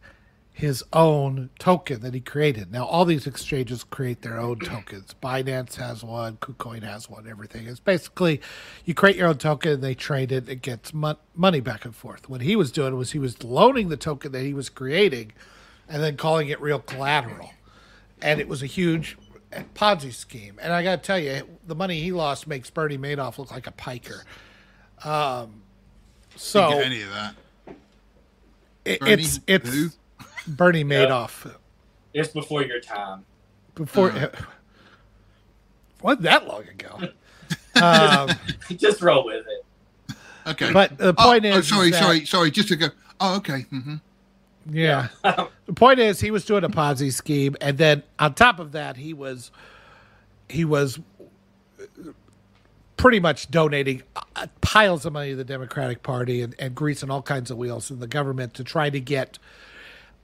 his own token that he created. Now all these exchanges create their own <clears throat> tokens. Binance has one, KuCoin has one, everything. It's basically you create your own token and they trade it, it gets mon- money back and forth. What he was doing was he was loaning the token that he was creating and then calling it real collateral. And it was a huge Ponzi scheme. And I got to tell you, the money he lost makes Bernie Madoff look like a piker. Um, so any of that. it, it's it's who? Bernie Madoff It's before your time. before. Uh. <laughs> wasn't that long ago? <laughs> um, <laughs> Just roll with it. Okay. but the Oh, point oh, is, sorry, is that- sorry, sorry. Just to go. Oh, okay. Mm-hmm. Yeah. the point is he was doing a Ponzi scheme and then on top of that he was he was pretty much donating uh, piles of money to the Democratic Party and, Greece and greasing all kinds of wheels in the government to try to get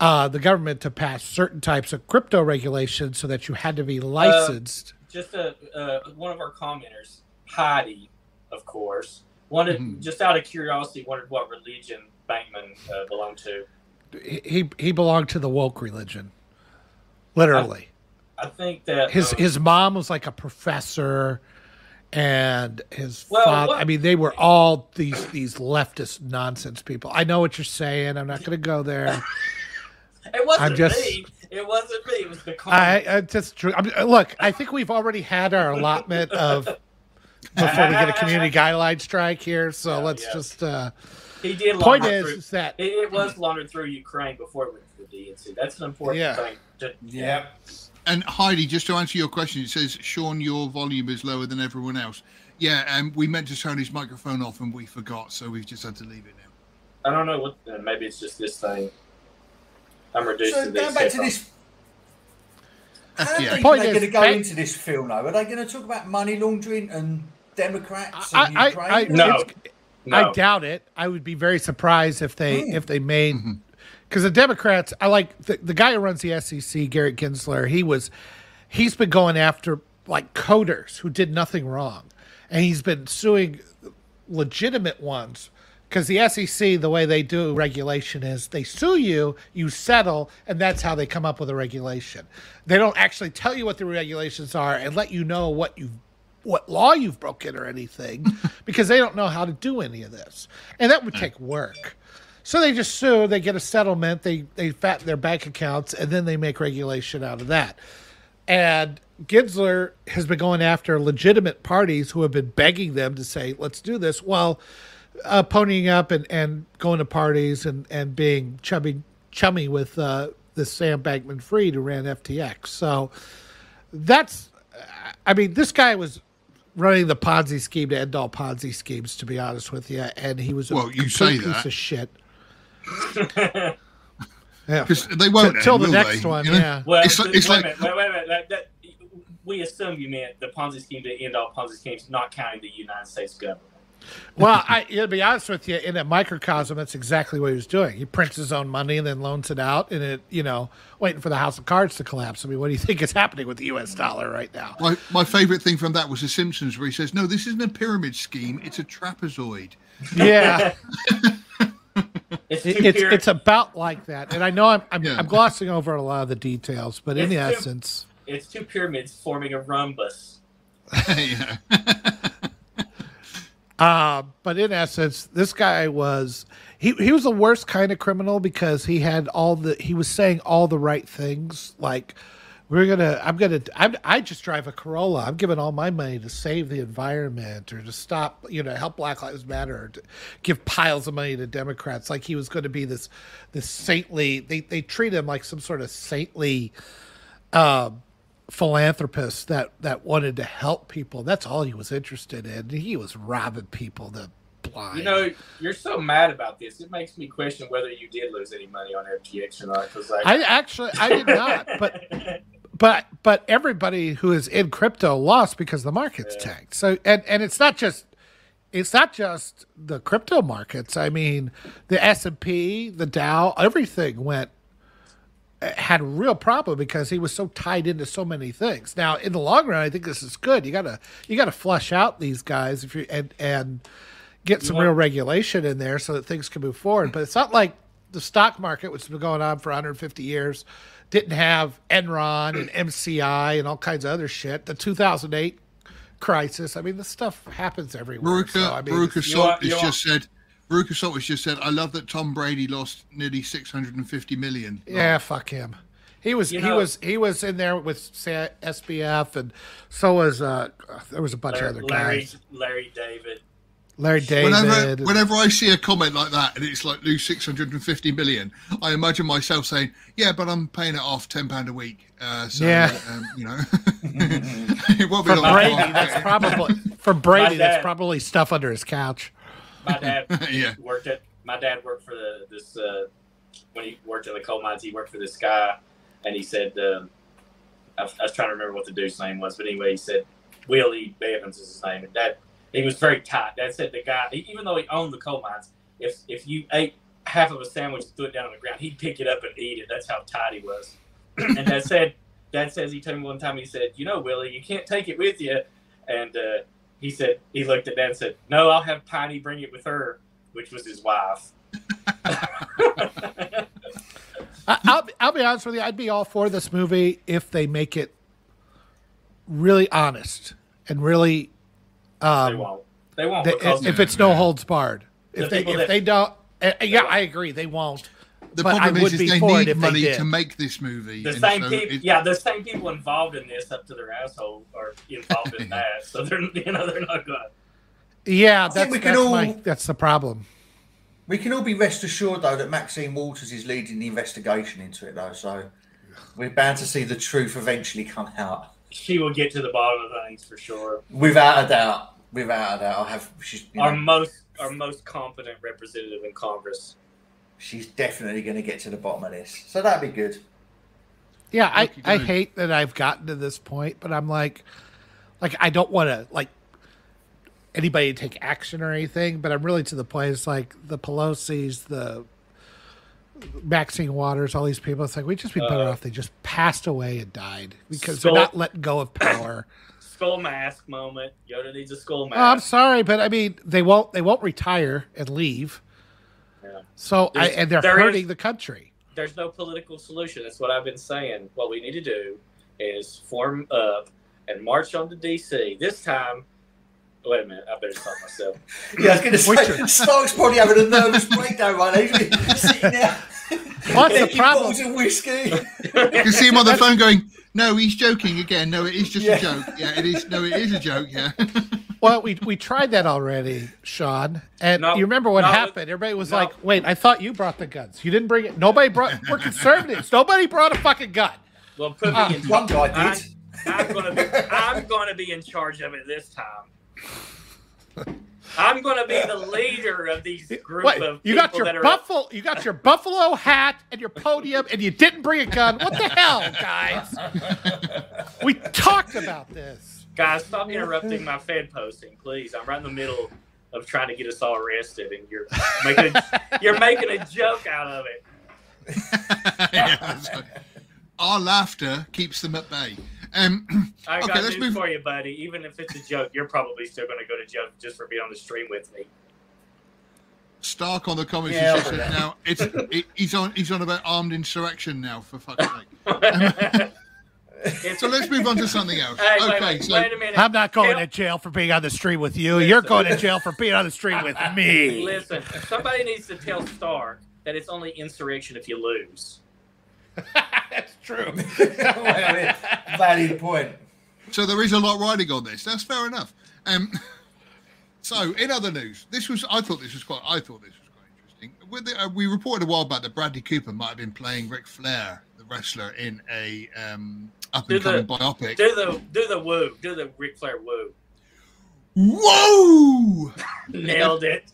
uh, the government to pass certain types of crypto regulations so that you had to be licensed. Just a uh, one of our commenters, Heidi, of course, wanted Mhm. just out of curiosity wondered what religion Bankman uh, belonged to. he, he he belonged to the woke religion, literally. I think that his um, his mom was like a professor and his Well, father what- i mean they were all these these leftist nonsense people i know what you're saying i'm not going to go there <laughs> it wasn't I'm just- me. It wasn't me. It was the i. I just true I'm, look i think we've already had our allotment of <laughs> before we get a community guideline strike here so Yeah, let's yeah. just uh he did. point is, through, is that it, it was laundered through Ukraine before it went to the DNC. That's an important Yeah. thing. To, Yeah. And Heidi, just to answer your question, it says, Sean, your volume is lower than everyone else. Yeah, and we meant to turn his microphone off and we forgot, so we've just had to leave it now. I don't know what. Uh, maybe it's just this thing. I'm reduced So to going back to this, how Yeah. deep are they going to go Bank- into this film? Though, are they going to talk about money laundering and Democrats I, and I, Ukraine? I, No. No. I doubt it. I would be very surprised if they Mm. if they made because the Democrats. I like the, the guy who runs the SEC, Garrett Gensler. He was he's been going after like coders who did nothing wrong, and he's been suing legitimate ones. Because the SEC, the way they do regulation is they sue you, you settle, and that's how they come up with a regulation. They don't actually tell you what the regulations are and let you know what you've what law you've broken or anything <laughs> because they don't know how to do any of this. And that would hmm. take work. So they just sue, they get a settlement, they they fatten their bank accounts, and then they make regulation out of that. And Gensler has been going after legitimate parties who have been begging them to say, let's do this. Well, uh, ponying up and, and going to parties and, and being chummy, chummy with uh, this Sam Bankman Fried who ran FTX. So that's, I mean, this guy was running the Ponzi scheme to end all Ponzi schemes, to be honest with you. And he was a Well, you complete say piece that. of shit. <laughs> yeah. Because they won't Until the next they? one, You know? yeah. Well, It's like- it's wait, like- a minute, wait, wait a. That, that, we assume you meant the Ponzi scheme to end all Ponzi schemes, not counting the United States government. <laughs> Well, I, to be honest with you, in a microcosm, that's exactly what he was doing. He prints his own money and then loans it out, and it, you know, waiting for the house of cards to collapse. I mean, what do you think is happening with the U.S. dollar right now? My, my favorite thing from that was The Simpsons, where he says, No, this isn't a pyramid scheme, it's a trapezoid. Yeah, <laughs> It's it's it's about like that. And I know I'm I'm, Yeah. I'm glossing over a lot of the details, but in It's too- essence, it's two pyramids forming a rhombus. <laughs> yeah. Uh, but in essence, this guy was he, he was the worst kind of criminal because he had all the he was saying all the right things. Like we're gonna i'm gonna I'm, i just drive a corolla. I'm giving all my money to save the environment or to stop you know help black lives matter or to give piles of money to democrats. Like he was going to be this this saintly they, they treat him like some sort of saintly um philanthropist that that wanted to help people. That's all he was interested in. He was robbing people to blind. You know, you're so mad about this. It makes me question whether you did lose any money on FTX or not. Because like, I actually I did not, but <laughs> but but everybody who is in crypto lost because the markets Yeah. tanked. So and and it's not just it's not just the crypto markets. I mean, the S and P, the Dow, everything went had a real problem because he was so tied into so many things. Now, in the long run, I think this is good. You gotta you gotta flush out these guys if you and and get some want- real regulation in there so that things can move forward. But it's not like the stock market, which has been going on for 150 years, didn't have Enron and MCI and all kinds of other shit. The 2008 crisis. I mean, this stuff happens everywhere. Veruca, so, I mean, Veruca it's- You Salt has just said. Veruca Salt has just said, "I love that Tom Brady lost nearly 650 million." yeah, fuck him. He was You he know- was he was in there with sa- SBF and so was uh there was a bunch Larry, of other guys. Larry David. Larry David. Whenever, whenever I see a comment like that and it's like lose 650 million, I imagine myself saying, "Yeah, but I'm paying it off 10 pound a week." Uh, so, Yeah. um, you know, <laughs> it won't be for long Brady, that's probably for Brady. That's probably stuff under his couch. My dad <laughs> Yeah. worked at my dad worked for the this uh, when he worked in the coal mines. He worked for this guy, and he said um, I, was- I was trying to remember what the dude's name was, but anyway, he said Willie Evans is his name, and that he was very tight. Dad said the guy, he- even though he owned the coal mines, if if you ate half of a sandwich and threw it down on the ground, he'd pick it up and eat it. That's how tight he was. <clears throat> and Dad said, Dad says he told me one time. He said, "You know, Willie, you can't take it with you," and uh, he said he looked at Dad and said, "No, I'll have Piney bring it with her." which was his wife. <laughs> I, I'll, be- I'll be honest with you. I'd be all for this movie if they make it really honest and really. they Um, won't. They won't they- if it's no holds barred. The If they if that- they don't, uh, yeah, I agree. They won't. The But I problem would is, be is they for it need if they money did. to make this movie. the same so people, yeah, the same people involved in this up to their asshole are involved in <laughs> that. So they're you know they're not gonna. Yeah, think that's we can that's, all- my, that's the problem. We can all be rest assured, though, that Maxine Waters is leading the investigation into it, though. So we're bound to see the truth eventually come out, She will get to the bottom of things for sure. without a doubt. Without a doubt, I have. She's, Our know, most our most competent representative in Congress. She's definitely going to get to the bottom of this. So that'd be good. Yeah, I, I hate that I've gotten to this point, but I'm like, like I don't want to like anybody to take action or anything, but I'm really to the point. It's like the Pelosi's, the Maxine Waters, all these people. It's like we just be better Uh, off they just passed away and died because Skull- they're not letting go of power. <coughs> Skull mask moment. Yoda needs a skull oh, I'm sorry, but I mean they won't they won't retire and leave. Yeah. So I, and they're there is- hurting the country. There's no political solution. That's what I've been saying. What we need to do is form up and march on to DC. This time, wait a minute. I better stop myself. <laughs> Yeah, I was going to say, Stark's <laughs> probably having a nervous breakdown right now. He's been sitting there. <laughs> What's the problem? bottles of whiskey. You can see him on the phone going, "No, he's joking again. No, it is just Yeah. a joke. Yeah, it is. No, it is a joke. Yeah." Well, we we tried that already, Sean. And No, you remember what no, happened? Everybody was no. like, "Wait, I thought you brought the guns. You didn't bring it. Nobody brought. We're conservatives. Nobody brought a fucking gun." Well, put me uh, in. One guy I'm, did. I'm gonna be. I'm gonna be in charge of it this time. I'm gonna be the leader of these group Wait, of you got your that are. buffalo. You got your buffalo hat and your podium, and you didn't bring a gun. What the hell, guys? We talked about this. Guys, stop interrupting my Fed posting, please. I'm right in the middle of trying to get us all arrested, and you're making a, <laughs> you're making a joke out of it. <laughs> Yeah, that's. Our laughter keeps them at bay. Um, <clears throat> I Okay, got let's news move- for you, buddy. Even if it's a joke, you're probably still going to go to jail just for being on the stream with me. Stark on the comments Yeah, just I'll said do that. now it's it, he's on he's on about armed insurrection now for fuck's sake. <laughs> It's- So let's move on to something else. <laughs> Hey, wait, okay, wait, so wait a minute. I'm not going Tell- to jail for being on the street with you. You're going to jail for being on the street with me. Listen, somebody needs to tell Stark that it's only insurrection if you lose. <laughs> That's true. <laughs> Valid point. so there is a lot riding on this. That's fair enough. Um, so in other news, this was I thought this was quite I thought this was quite interesting. The, uh, we reported a while back that Bradley Cooper might have been playing Ric Flair, the wrestler, in a um, up and coming biopic. Do the do the woo, do the Ric Flair woo. Whoa! <laughs> Nailed it.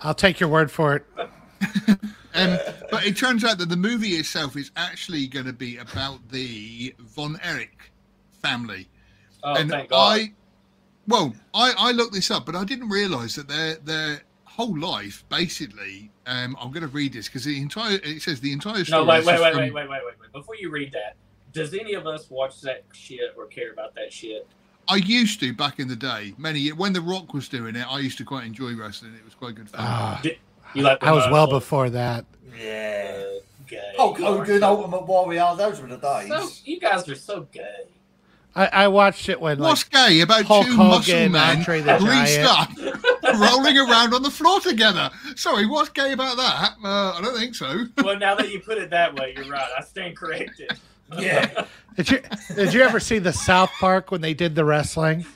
I'll take your word for it. <laughs> Um, but it turns out that the movie itself is actually going to be about the Von Erich family. Oh, and thank God. I, well, I, I looked this up, but I didn't realise that their their whole life, basically, um, I'm going to read this because the entire it says the entire story. no, wait, wait, wait, from- wait, wait, wait, wait, wait. Before you read that, does any of us watch that shit or care about that shit? I used to back in the day, many when The Rock was doing it. I used to quite enjoy wrestling. It was quite good fun. Ah, You like? I was well muscle? before that. Yeah. Uh, gay. Hulk You are Hogan, Ultimate Warrior, those were the days. So, you guys are so gay. I, I watched it when like What's gay about Hulk two muscle men Andre the greased up, <laughs> rolling around on the floor together? Sorry, what's gay about that? Uh, I don't think so. <laughs> Well, now that you put it that way, you're right. I stand corrected. Yeah. <laughs> Did you did you ever see the South Park when they did the wrestling?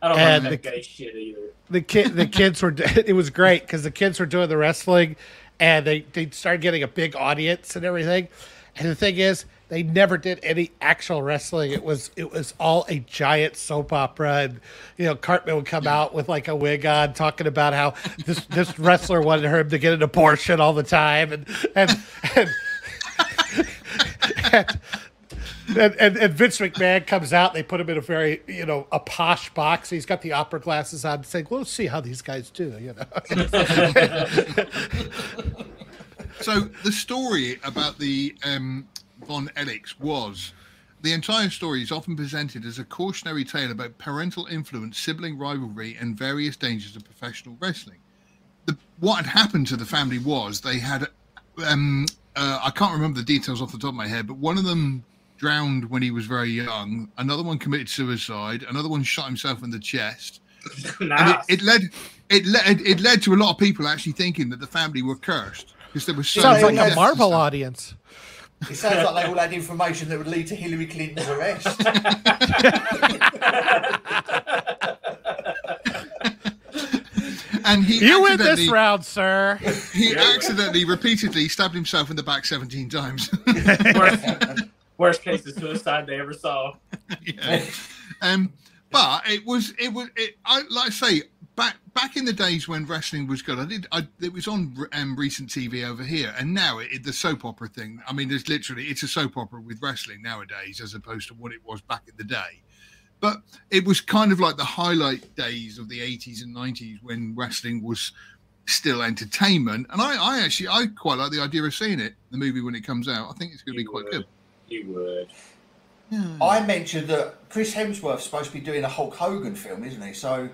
I don't And like that the- gay shit either. The kid the kids were it was great because the kids were doing the wrestling and they they started getting a big audience and everything. And the thing is, they never did any actual wrestling. It was it was all a giant soap opera, and you know Cartman would come out with like a wig on, talking about how this this wrestler wanted him to get an abortion all the time, and and and. <laughs> and and, and, and Vince McMahon comes out. They put him in a very, you know, a posh box. He's got the opera glasses on, saying, "Well, see how these guys do." You know, <laughs> So the story about the um, Von Ericks was the entire story is often presented as a cautionary tale about parental influence, sibling rivalry, and various dangers of professional wrestling. The, what had happened to the family was they had, um, uh, I can't remember the details off the top of my head, but one of them drowned when he was very young. Another one committed suicide. Another one shot himself in the chest. And nice. it, it led, it led, it led to a lot of people actually thinking that the family were cursed because there was so sounds like a Marvel audience. It sounds like they all had information that would lead to Hillary Clinton's arrest. And he You win this round, sir. he Yeah. accidentally, repeatedly stabbed himself in the back 17 times. <laughs> worst, worst case of suicide they ever saw. <laughs> Yeah. Um, but it was, it was, it, I like I say, back back in the days when wrestling was good, I did, I, it was on um, recent TV over here, and now it, it- the soap opera thing. I mean, there's literally, it's a soap opera with wrestling nowadays, as opposed to what it was back in the day. But it was kind of like the highlight days of the 80s and 90s when wrestling was still entertainment. And I, I actually, I quite like the idea of seeing it, the movie when it comes out. I think it's going to be quite would. good. You would. I mentioned that Chris Hemsworth's supposed to be doing a Hulk Hogan film, isn't he? So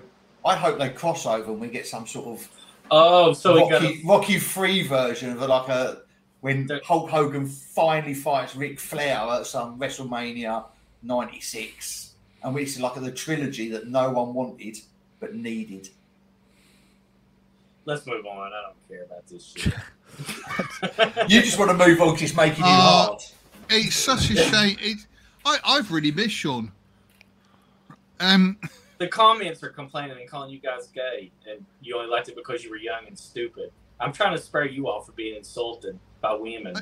I hope they cross over and we get some sort of Oh, so we got Rocky, Rocky Free version of like a when The- Hulk Hogan finally fights Ric Flair at some WrestleMania '96, and we see like the trilogy that no one wanted but needed. Let's move on. I don't care about this shit. <laughs> You just want to move on, 'cause it's making you Uh, hard. It's such a shame. It, I, I've really missed Sean. Um, the comments are complaining and calling you guys gay, and you only liked it because you were young and stupid. I'm trying to spare you all for being insulted by women.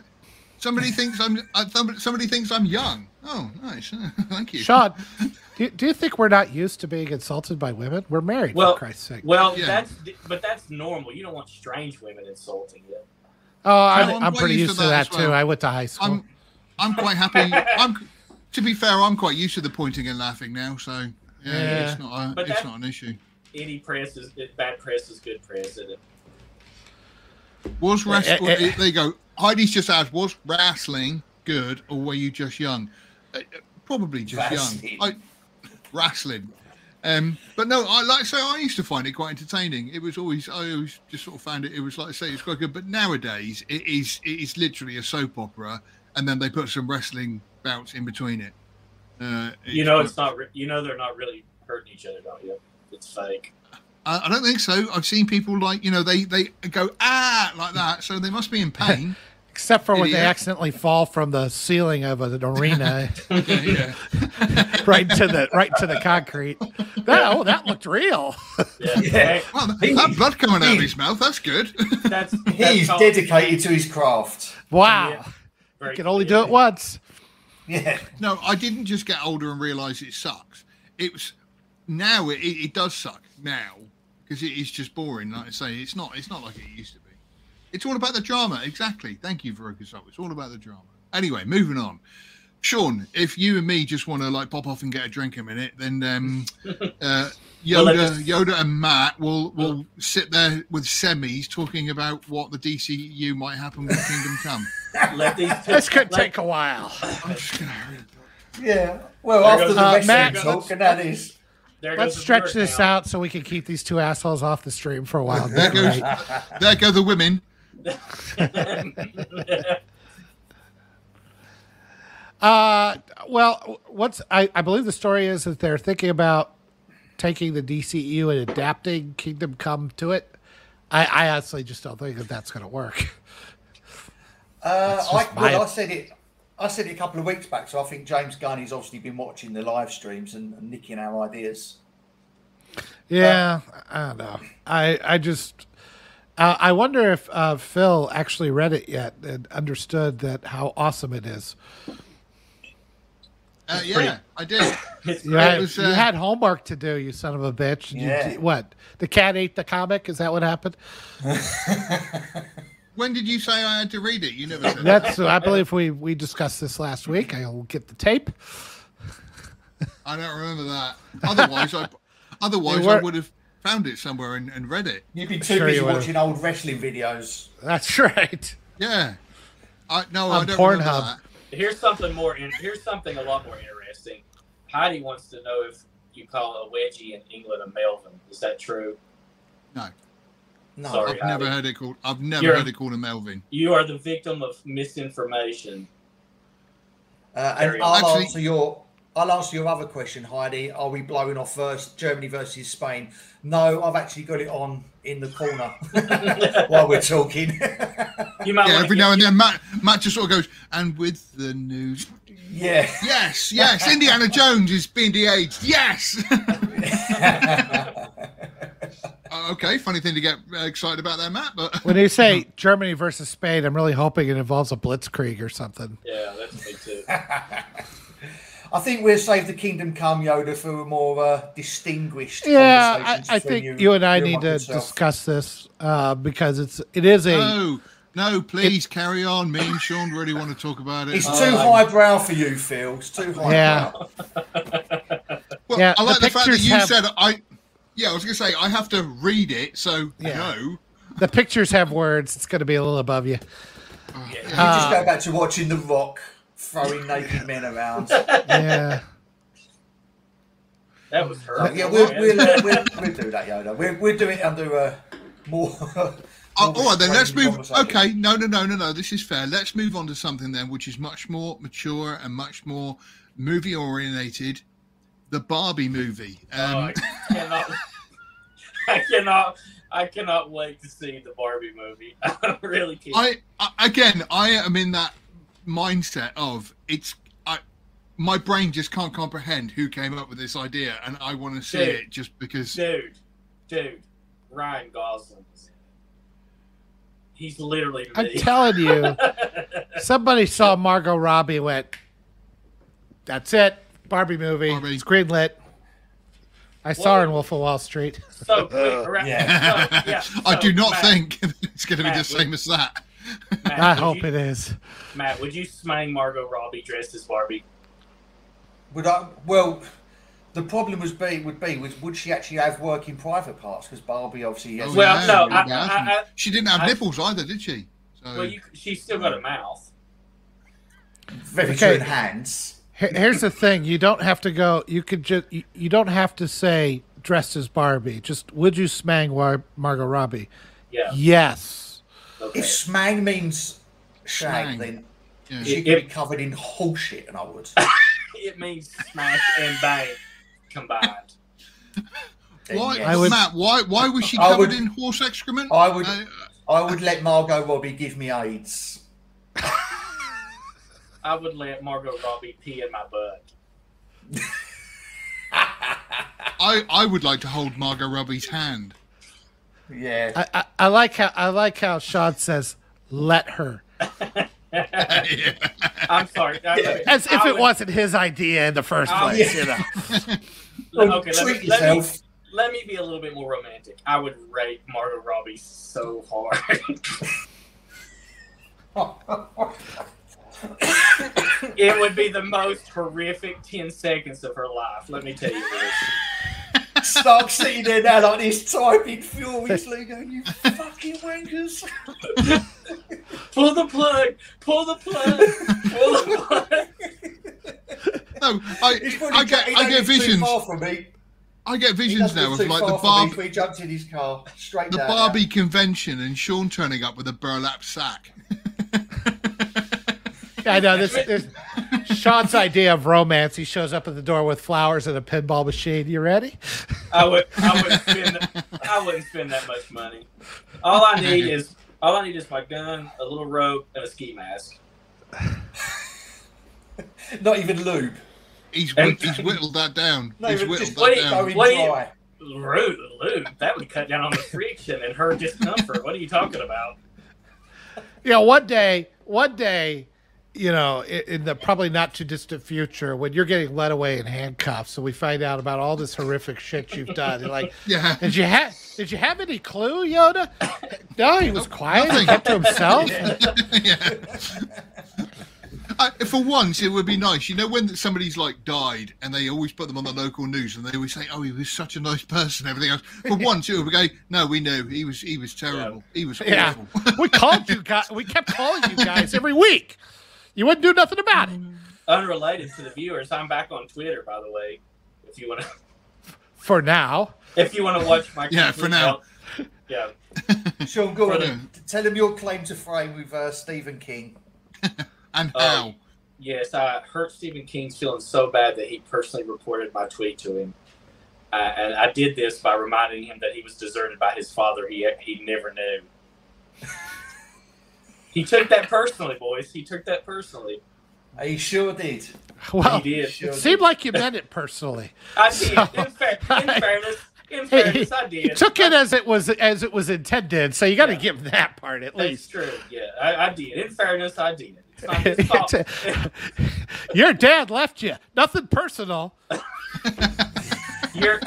somebody thinks I'm. Uh, somebody, somebody thinks I'm young. Oh, nice. <laughs> Thank you. Sean, do you, do you think we're not used to being insulted by women? We're married, Well- for Christ's sake. Well, Yeah. that's but that's normal. You don't want strange women insulting you. Oh, I'm, I'm I'm pretty used used to to that that, as too. I went to high school. I'm. I'm quite happy. I'm. To be fair, I'm quite used to the pointing and laughing now. So yeah, Yeah. it's not. A, But it's that- not an issue. Any press is bad press is good press. Isn't it? Was wrestling? eh, eh. there you go. Heidi's just asked, was wrestling good or were you just young? Uh, uh, probably just Wrestling. young. I, <laughs> wrestling. Um, but no, I like I say I used to find it quite entertaining. It was always I always just sort of found it. It was like I say it's quite good. But nowadays it is it is literally a soap opera, and then they put some wrestling bouts in between it. Uh, You know, it's not. Re- you know, they're not really hurting each other, don't you? It's fake. I, I don't think so. I've seen people like you know they they go ah like that, so they must be in pain. Except for when they accidentally fall from the ceiling of an arena <laughs> yeah, yeah. <laughs> right to the right to the concrete. That, oh, that looked real. Yeah. <laughs> Yeah. Well, that, that blood coming out of his mouth, that's good. That's, that's He's dedicated to his craft. Wow. Yeah. You can only clear. do it once. Yeah. no, I didn't just get older and realise it sucks. It was now it, it, it does suck now because it is just boring. Like I say, it's not it's not like it used to be. It's all about the drama. Exactly. Thank you, Veronica. It's all about the drama. Anyway, moving on. Sean, if you and me just want to like pop off and get a drink a minute, then um, <laughs> uh, Well, Yoda, let's- Yoda and Matt will will sit there with semis talking about what the DCU might happen with Kingdom Come. <laughs> Let these. This could let- take a while. I'm just gonna hurry. Yeah. Well, There after goes- the Uh, wrestling Matt, talk, and that is. There Let's stretch this now. out so we can keep these two assholes off the stream for a while. <laughs> There goes, there go the women. <laughs> Uh, well, what's I, I believe the story is that they're thinking about taking the DCU and adapting Kingdom Come to it. I, I honestly just don't think that that's going to work. Uh, I, well, I said it. I said it a couple of weeks back. So I think James Gunn has obviously been watching the live streams and, and nicking our ideas. Yeah, I don't know. I I just uh, I wonder if uh, Phil actually read it yet and understood that how awesome it is. Uh, yeah, I did. <laughs> It's You had, was, you uh, had homework to do, you son of a bitch. You- Yeah. what? The cat ate the comic? Is that what happened? <laughs> When did you say I had to read it? You never said that. That's. I believe we we discussed this last week. I'll get the tape. I don't remember that. Otherwise, I otherwise were- I would have found it somewhere and, and read it. You've been too Sure busy watching old wrestling videos. That's <laughs> right. Yeah. I no, On I don't Pornhub. Remember that. Here's something more. In, here's something a lot more interesting. Heidi wants to know if you call a wedgie in England a Melvin. Is that true? No, No, Sorry. I've never heard it called. I've never You're- heard it called a Melvin. You are the victim of misinformation. Uh, and. I'll Actually- answer your. I'll answer your other question, Heidi. Are we blowing off first Germany versus Spain? No, I've actually got it on in the corner <laughs> while we're talking. You might Yeah, every now and then Matt Matt just sort of goes, and with the news, yeah. yes, yes, Indiana Jones is being de-aged. Yes. <laughs> Uh, okay, funny thing to get uh, excited about there, Matt. But When you say <laughs> Germany versus Spain, I'm really hoping it involves a blitzkrieg or something. Yeah, that's me too. I think we'll save the Kingdom Come Yoda for a more uh, distinguished. Yeah, I, I think you, and I need to myself. discuss this uh, because it's it is a no, no, please carry on. Me and Sean really want to talk about it. It's Oh, too I- highbrow for you, Phil. It's too highbrow. Yeah. Well, Yeah, I like the the, fact that you have- said I. Yeah, I was going to say I have to read it, so Yeah. no. the pictures have words. It's going to be a little above you. Yeah. You just Uh, go back to watching The Rock throwing naked men around. Yeah. That was her. yeah, we'll, we'll, uh, we'll, we'll do that, Yoda. We'll, we'll do it under a more. Oh, more all right, then let's move. Okay, no, no, no, no, no. This is fair. Let's move on to something then, which is much more mature and much more movie orientated. The Barbie movie. Oh, Um, I cannot. <laughs> I cannot. I cannot wait to see the Barbie movie. <laughs> I really can't. I, I again, I am in that mindset of it's. I, my brain just can't comprehend who came up with this idea, and I want to see Dude. it just because. dude, dude, Ryan Gosling. is in it. He's literally I'm telling you, <laughs> somebody saw Margot Robbie and went, "That's it, Barbie movie. Barbie. It's greenlit." I saw her in Wolf of Wall Street. so quick. Right, <laughs> Yeah. so, yeah, <laughs> I so, do not Matt, think it's going to be Matt, the same as that. Matt, I hope you, it is. Matt, would you smang Margot Robbie dressed as Barbie? Would I? Well, the problem was be would be was would she actually have working private parts? Because Barbie obviously has. Oh, Well, yeah, no, I- I- I- she didn't have I- nipples either, did she? So, Well, you, she's still got a mouth. very Okay. true in hands. Here's the thing: you don't have to go. You could just. You, you don't have to say dressed as Barbie. Just would you smang War- Margot Robbie? Yeah. Yes. Okay. If smang means shag, Smang. then yeah. she It- could be covered in bullshit, and I would. It means smash and bang combined. <laughs> Why, yes. I would- Matt? Why? Why was she covered would- in horse excrement? I would- Uh, I would let Margot Robbie give me AIDS. I would let Margot Robbie pee in my butt. <laughs> I, I would like to hold Margot Robbie's hand. Yeah. I, I, I like how I like how Sean says, "Let her," <laughs> Yeah. I'm sorry. I- as if I it would- wasn't his idea in the first place. yeah. You know. Let, <laughs> okay, let me, let, me, let me be a little bit more romantic. I would rate Margot Robbie so hard. <laughs> it would be the most horrific 10 seconds of her life. Let me tell you this. Stark sitting there now like this, typing furiously, going, "You fucking wankers!" Pull the plug! Pull the plug! Pull the plug! No, I, I get, he I get visions. far from me. I get visions now of like the far from me, Barbie, so he jumps in his car straight the down. Barbie convention, and Sean turning up with a burlap sack. Yeah, I know this. this <laughs> Sean's idea of romance. He shows up at the door with flowers and a pinball machine. You ready? I would I wouldn't spend I wouldn't spend that much money. All I need <laughs> is all I need is my gun, a little rope, and a ski mask. <laughs> Not even lube. He's whit- he's whittled that down. No, he's whittled just that wait, down. going What do you- dry. Rude, lube. That would cut down on the friction and her discomfort. What are you talking about? You know, one day, one day, you know, in, in the probably not too distant future, when you're getting led away in handcuffs, and we find out about all this horrific shit you've done, you're like, <laughs> Yeah. did you have did you have any clue, Yoda? <coughs> No, he was quiet. He kept to himself. <laughs> yeah. I, for once, it would be nice. You know, when somebody's like died, and they always put them on the local news, and they always say, "Oh, he was such a nice person." Everything else. For <laughs> once, it would go, "No, we knew he was. He was terrible. He was Yeah, awful." we called you guys. We kept calling you guys every week. You wouldn't do nothing about it. Unrelated to the viewers, I'm back on Twitter, by the way. If you want to, <laughs> For now, if you want to watch my Yeah, for now. yeah. <laughs> Sean Gordon, Brother. tell him your claim to fame with uh, Stephen King. <laughs> and Oh, how? Yes, I hurt Stephen King's feelings so bad that he personally reported my tweet to him. Uh, and I did this by reminding him that he was deserted by his father. He he never knew. He took that personally, boys. He took that personally. He sure did. <laughs> well, he did. Sure it seemed like you meant it personally. <laughs> I did. So- in, fair, in <laughs> fairness, in He, fairness, I he took it as it was as it was intended. So you got to Yeah. give him that part at That's least. That's true. Yeah, I, I did. In fairness, I did. It's not his. Your dad left you. Nothing personal. your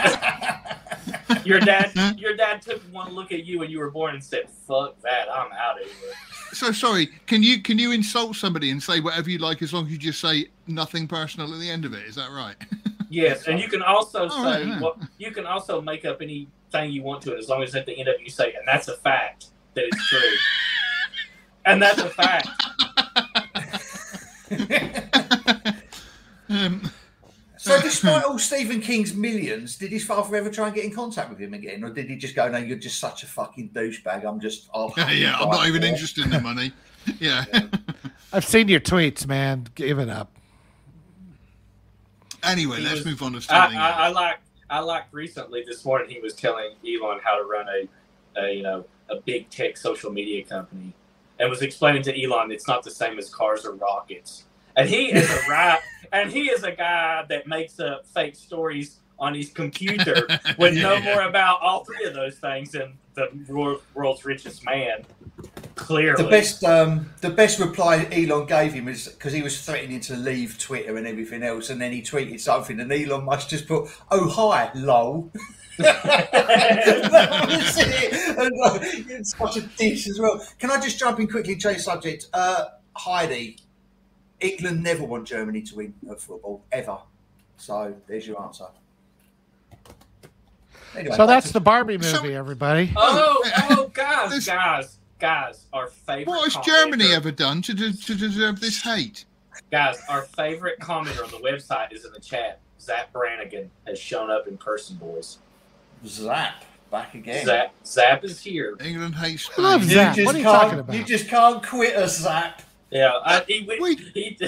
your dad <laughs> your dad took one look at you when you were born and said, "Fuck that, I'm out of here." So sorry. Can you can you insult somebody and say whatever you like as long as you just say nothing personal at the end of it? Is that right? <laughs> Yes, and you can also Oh, say right, yeah. what you can also make up anything you want to it as long as at the end of it you say, "And that's a fact that it's true." <laughs> and that's a fact. um, So, <laughs> despite all Stephen King's millions, did his father ever try and get in contact with him again, or did he just go, "No, you're just such a fucking douchebag. I'm just, I'll <laughs> yeah, yeah. I'm not even interested in the money. <laughs> Yeah. I've seen your tweets, man. Give it up. Anyway, He let's was- move on to I, something. I, I else. like I like recently this morning he was telling Elon how to run a, a you know a big tech social media company and was explaining to Elon it's not the same as cars or rockets. And he is a right and he is a guy that makes up fake stories on his computer <laughs> would know Yeah. more about all three of those things than the wor- world's richest man. Clearly, The best, um, the best reply Elon gave him is because he was threatening to leave Twitter and everything else, and then he tweeted something, and Elon must just put, "Oh hi, lol." <laughs> that was it. And, uh, it's such a dish as well. Can I just jump in quickly and change subject? Uh, Heidi, England never want Germany to win at football ever. So there's your answer. Anyway, So that's the Barbie So- movie, everybody. Oh, Oh, guys, this- guys, guys, our favorite. what has Germany ever done to, de- to deserve this hate? Guys, our favorite commenter on the website is in the chat. Zap Brannigan has shown up in person, boys. Zap back again. Zap, Zap is here. England hates I love Spain. You just What are you can't, talking about? You just can't quit us, Zap. Yeah, I, he, he, Wait. <laughs> he,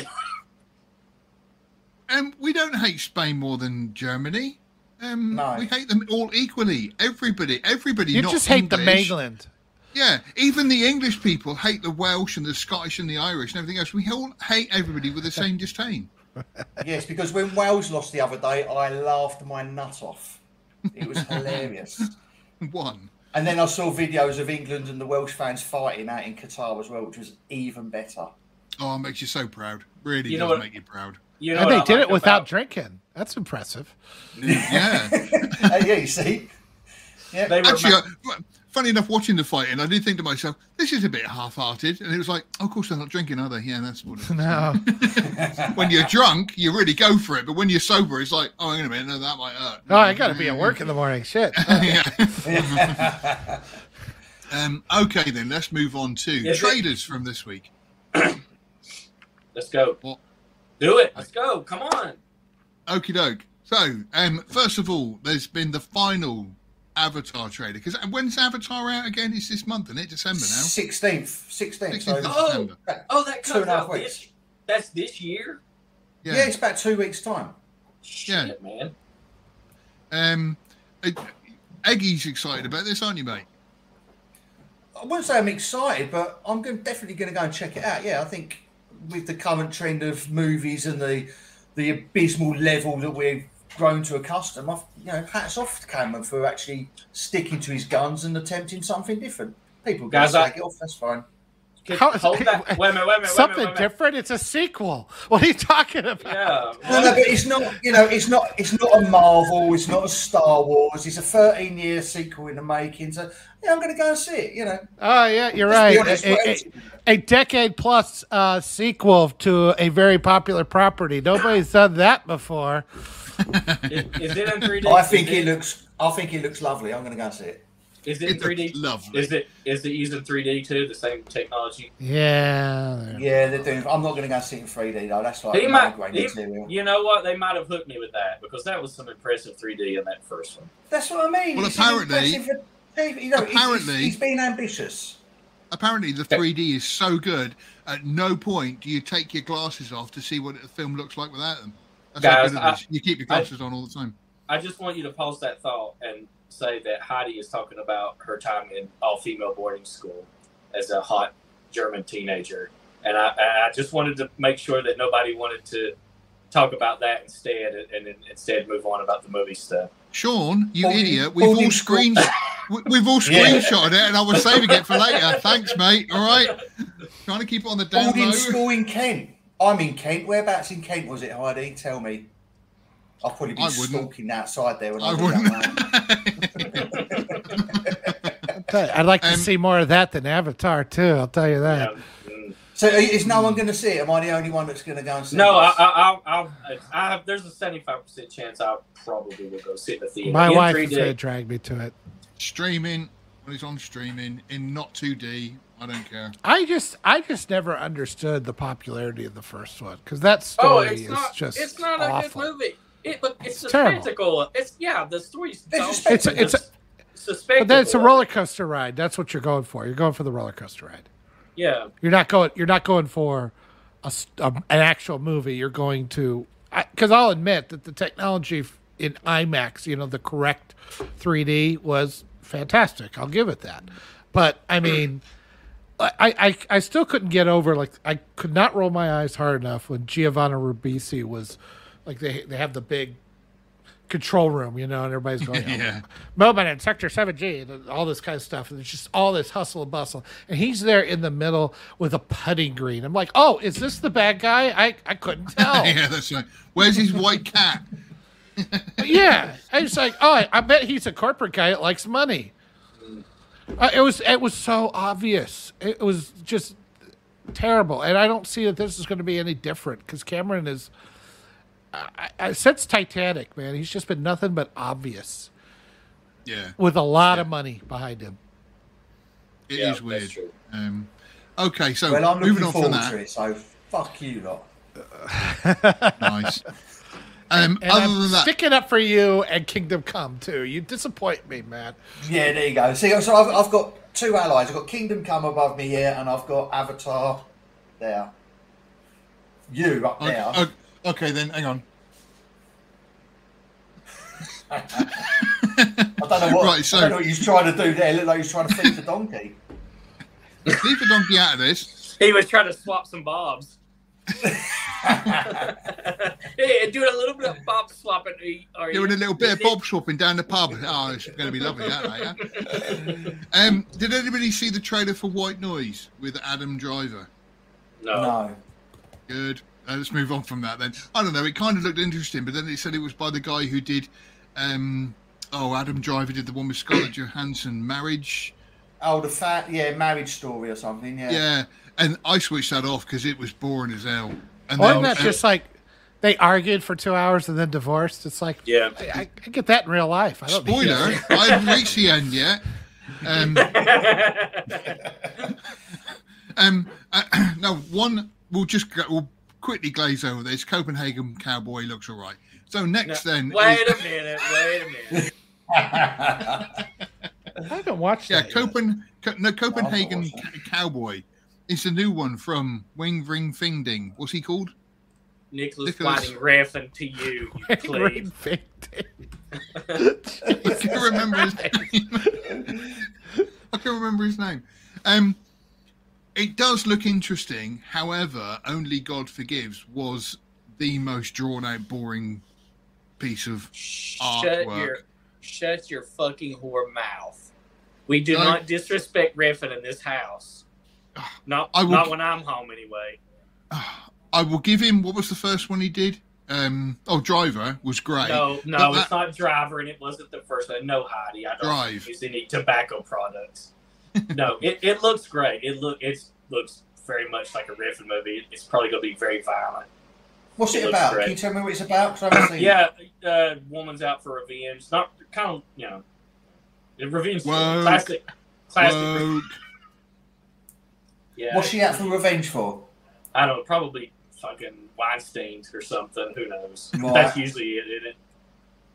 Um, we don't hate Spain more than Germany. Um, No. We hate them all equally. Everybody, everybody. You not just hate the mainland. Yeah, even the English people hate the Welsh and the Scottish and the Irish and everything else. We all hate everybody with the same disdain. <laughs> Yes, because when Wales lost the other day, I laughed my nut off. It was <laughs> hilarious. One. And then I saw videos of England and the Welsh fans fighting out in Qatar as well, which was even better. Oh, it makes you so proud. Really You know does what- make you proud. you know And they I did like it without about- drinking. That's impressive. Yeah. <laughs> Yeah, you see. Yeah, They were Actually, ma- funny enough, watching the fighting, I did think to myself, this is a bit half-hearted. And it was like, oh, of course they're not drinking, are they? Yeah, that's what it is. No. <laughs> when you're drunk, you really go for it. But when you're sober, it's like, oh, hang on a minute, no, that might hurt. Oh, I got to be at work in the morning. Shit. <laughs> yeah. <laughs> um, okay, then let's move on to Is it- traders from this week. <clears throat> let's go. What? Do it. Let's go. Come on. Okie doke. So, um, first of all, there's been the final Avatar trailer. Because when's Avatar out again? It's this month, isn't it? December now. Sixteenth, sixteenth. 16th Oh. December. Oh, that Two comes and out weeks. this. That's this year. Yeah. Yeah. it's about two weeks' time. Shit, man. Um, Eggy's excited about this, aren't you, mate? I wouldn't say I'm excited, but I'm going, definitely going to go and check it out. Yeah, I think with the current trend of movies and the the abysmal level that we've grown to accustom, I've, you know, hats off to Cameron for actually sticking to his guns and attempting something different. People can Guys, I- it off. That's fine. How- hold that. <laughs> Wait a. Wait. Wait Something minute, wait a different. It's a sequel. What are you talking about? Yeah. No, no, but it's not. You know, it's not. It's not a Marvel. It's not a Star Wars. It's a 13 year sequel in the making. So yeah, I'm going to go and see it. You know, Oh yeah, you're Let's right. honest, A- a- a decade plus uh, sequel to a very popular property. Nobody's done that before. Is, is it in 3D? I think is it looks. I think it looks lovely. I'm going to go and see it. Is it in It 3D? lovely. Is it is it using 3D too? The same technology? Yeah. Yeah, they're doing. I'm not going to go and see it in 3D though. That's like He might. migraine he- material. you know what? They might have hooked me with that because that was some impressive 3D in that first one. That's what I mean. Well, It's apparently- impressive for TV. You know, apparently- he's, he's been ambitious. Apparently, the 3D is so good. At no point do you take your glasses off to see what the film looks like without them. That's how Guys, I- You keep your glasses on all the time. I just want you to pause that thought and say that Heidi is talking about her time in all female boarding school as a hot German teenager. And I, I just wanted to make sure that nobody wanted to talk about that instead and, and instead move on about the movie stuff. Sean, you Boarding- idiot! We've all boarding screen, <laughs> we- we've all Yeah. screenshotted it, and I was saving it for later. Thanks, mate. All right, trying to keep it on the down Boarding low. school in Kent. I'm in Kent. Whereabouts in Kent was it, Heidi? Tell me. I'll probably be I stalking outside there when I, I was a young wouldn't. man. I'll tell you, I'd like to Um, see more of that than Avatar too. I'll tell you that. Yeah. So is no one going to see it? Am I the only one that's going to go and see No, it? I, I, I'll, I'll, I have. There's a seventy-five percent chance I probably will go see the theater. My in wife 3D. is going to drag me to it. streaming when it's on streaming in not 2D. I don't care. I just, I just never understood the popularity of the first one because that Oh, story it's is not. just It's not awful. a good movie. It, but it's, It's terrible. suspectical. It's yeah. The story's. It's dumb. It's a- it's a- But then it's a roller coaster ride. That's what you're going for. You're going for the roller coaster ride. Yeah. You're not going. You're not going for a, s- a- an actual movie. You're going to because I'll admit that the technology in IMAX, you know, the correct 3D was fantastic. I'll give it that. But I mean, I, I I still couldn't get over like I could not roll my eyes hard enough when Giovanni Ribisi was like they they have the big control room, you know, and everybody's going, <laughs> Yeah. moment in Sector 7G, and all this kind of stuff. And it's just all this hustle and bustle. And he's there in the middle with a putting green. I'm like, oh, is this the bad guy? I, I couldn't <laughs> tell. yeah, that's right. Where's his white cat? <laughs> Yeah. I was like, oh, I, I bet he's a corporate guy that likes money. Uh, it was it was so obvious. It was just terrible. And I don't see that this is going to be any different because Cameron is. I, I, since Titanic, man, he's just been nothing but obvious Yeah, with a lot of money behind him. it is Yeah, that's weird. Um, okay, so Well, I'm moving on from that. to it. So fuck you lot. <laughs> Nice. Um, And other I'm than that, sticking up for you and Kingdom Come too. You disappoint me, man. Yeah, there you go. See, so I've, I've got two allies. I've got Kingdom Come above me here, and I've got Avatar there. You up okay, there. okay, okay, then hang on. <laughs> I don't know what. Right, so- I don't know what he's trying to do there. It looked like he's trying to feed the donkey. <laughs> Leave the donkey out of this. He was trying to swap some bobs. <laughs> yeah, doing a little bit of bob swapping. Are you? Doing a little bit of bob swapping down the pub. Oh, it's going to be lovely, that, right? yeah? Um, did anybody see the trailer for White Noise with Adam Driver? No. No. Good. Uh, let's move on from that then. I don't know. It kind of looked interesting, but then it said it was by the guy who did. Um, oh, Adam Driver did the one with Scarlett Johansson, Marriage. Oh, the fat, yeah, marriage story or something. Yeah. Yeah, and I switched that off because it was boring as hell. And Wasn't then, that just like they argued for two hours and then divorced? It's like Yeah. I, I, I get that in real life. I don't spoiler? I haven't reached the end yet. Um, <laughs> um, uh, <clears throat> no, one we'll just go, we'll quickly glaze over this. Copenhagen Cowboy looks all right. So next No, then, Wait is- a minute. Wait a minute. <laughs> I haven't watched yeah, that. yet. Copen, Co- no, Copenhagen watched Cowboy. It's a new one from Wing Ring Fing Ding. What's he called? Nicholas Nicholas- Winding refing to you, you <laughs> Great plebe. I can't remember his name. I can't remember his name. Um, it does look interesting. However, Only God Forgives was the most drawn out, boring piece of. Shut Artwork. your shut your fucking whore mouth. We do No. not disrespect Refn in this house. <sighs> Not I will- not when I'm home anyway. <sighs> I will give him. What was the first one he did? Um, oh, Driver was great. No, no, But it's not Driver, and it wasn't the first one. No, Heidi, I don't Drive. use any tobacco products. <laughs> no, it, it looks great. It look it looks very much like a Refn movie. It's probably going to be very violent. What's It it about? great. Can you tell me what it's about? 'Cause I haven't it. Yeah, uh, woman's out for revenge. Not kind of you know, the revenge story. Woke. classic, classic. Woke. Yeah, What's she out for revenge for? I don't know, probably fucking Weinstein's or something. Who knows? Right. That's usually it, isn't it?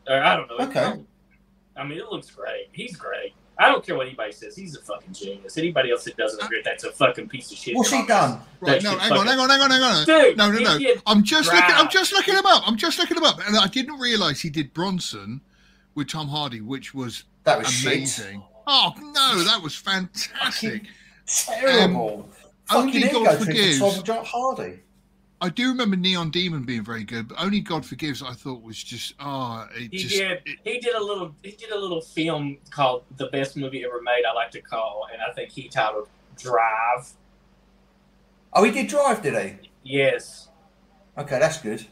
Or I don't know. Okay. I mean, it looks great. He's great. I don't care what anybody says. He's a fucking genius. Anybody else that doesn't agree, that's a fucking piece of shit. What's he done? Right, That no, shit hang on, hang on, hang on, hang on. Dude, no, no, no. I'm just looking. I'm just looking him up. I'm just looking him up, and I didn't realize he did Bronson with Tom Hardy, which was That was amazing. Oh no, that was fantastic. Shit. Terrible. Only Fucking God forgives. for Tom Hardy. I do remember Neon Demon being very good, but only God Forgives. I thought was just oh, He just did. it- He did a little. He did a little film called "The Best Movie Ever Made." I like to call, and I think he titled "Drive." Oh, he did drive, did he? Yes. Okay, that's good.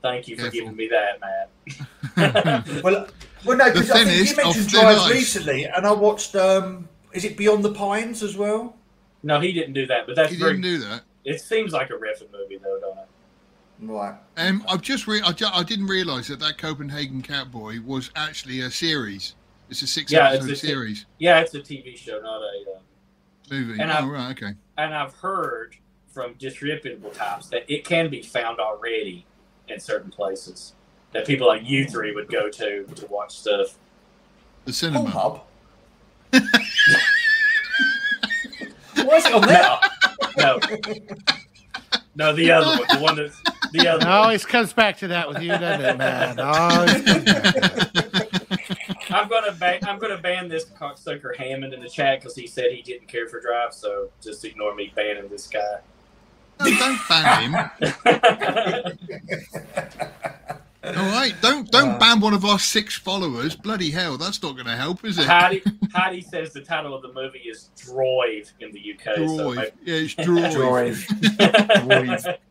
Thank you for Careful. giving me that, man. <laughs> Well, well, no, because I think thinnest you mentioned Drive recently, and I watched. um Is it Beyond the Pines as well? no, he didn't do that, but that's he very. didn't do that. It seems like a Refn movie, though, don't it? Right. Um, I've just re- I, ju- I didn't realise that that Copenhagen Cowboy was actually a series. It's a six Yeah, it's episode a si- series Yeah, it's a TV show, not a. Uh, movie. and oh I- right, okay. and I've heard from disreputable types that it can be found already in certain places that people like you three would go to to watch stuff. The cinema. Pornhub. Why is it on there? No, no, the other one, the one that's the It other. one. always comes back to that with you, doesn't it, man? Always comes back. I'm gonna ban. I'm gonna ban this cocksucker Hammond in the chat because he said he didn't care for Drive. So just ignore me banning this guy. No, don't ban him. <laughs> All right, don't don't Uh. ban one of our six followers. Bloody hell, that's not going to help, is it? Heidi, <laughs> Heidi says the title of the movie is Droid in the UK. So Droid. maybe- Yeah, it's drive. <laughs> Droid. <laughs>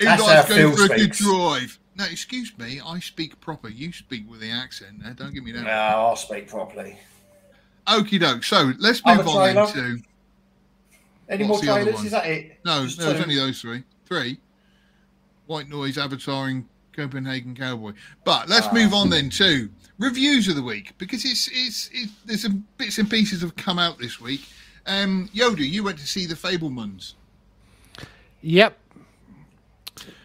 You That's guys how go Phil for a good drive. No, excuse me. I speak proper. You speak with the accent. Now, don't give me that. No. I'll speak properly. Okie doke. So let's Other move on then to Any What's more other trailers? Is that it? no. Just There was two. only those three. Three. White Noise, Avataring, Copenhagen Cowboy. But let's Ah. move on then to reviews of the week because it's it's, it's there's some bits and pieces have come out this week. Um, Yoda, you went to see the Fabelmans, Yep.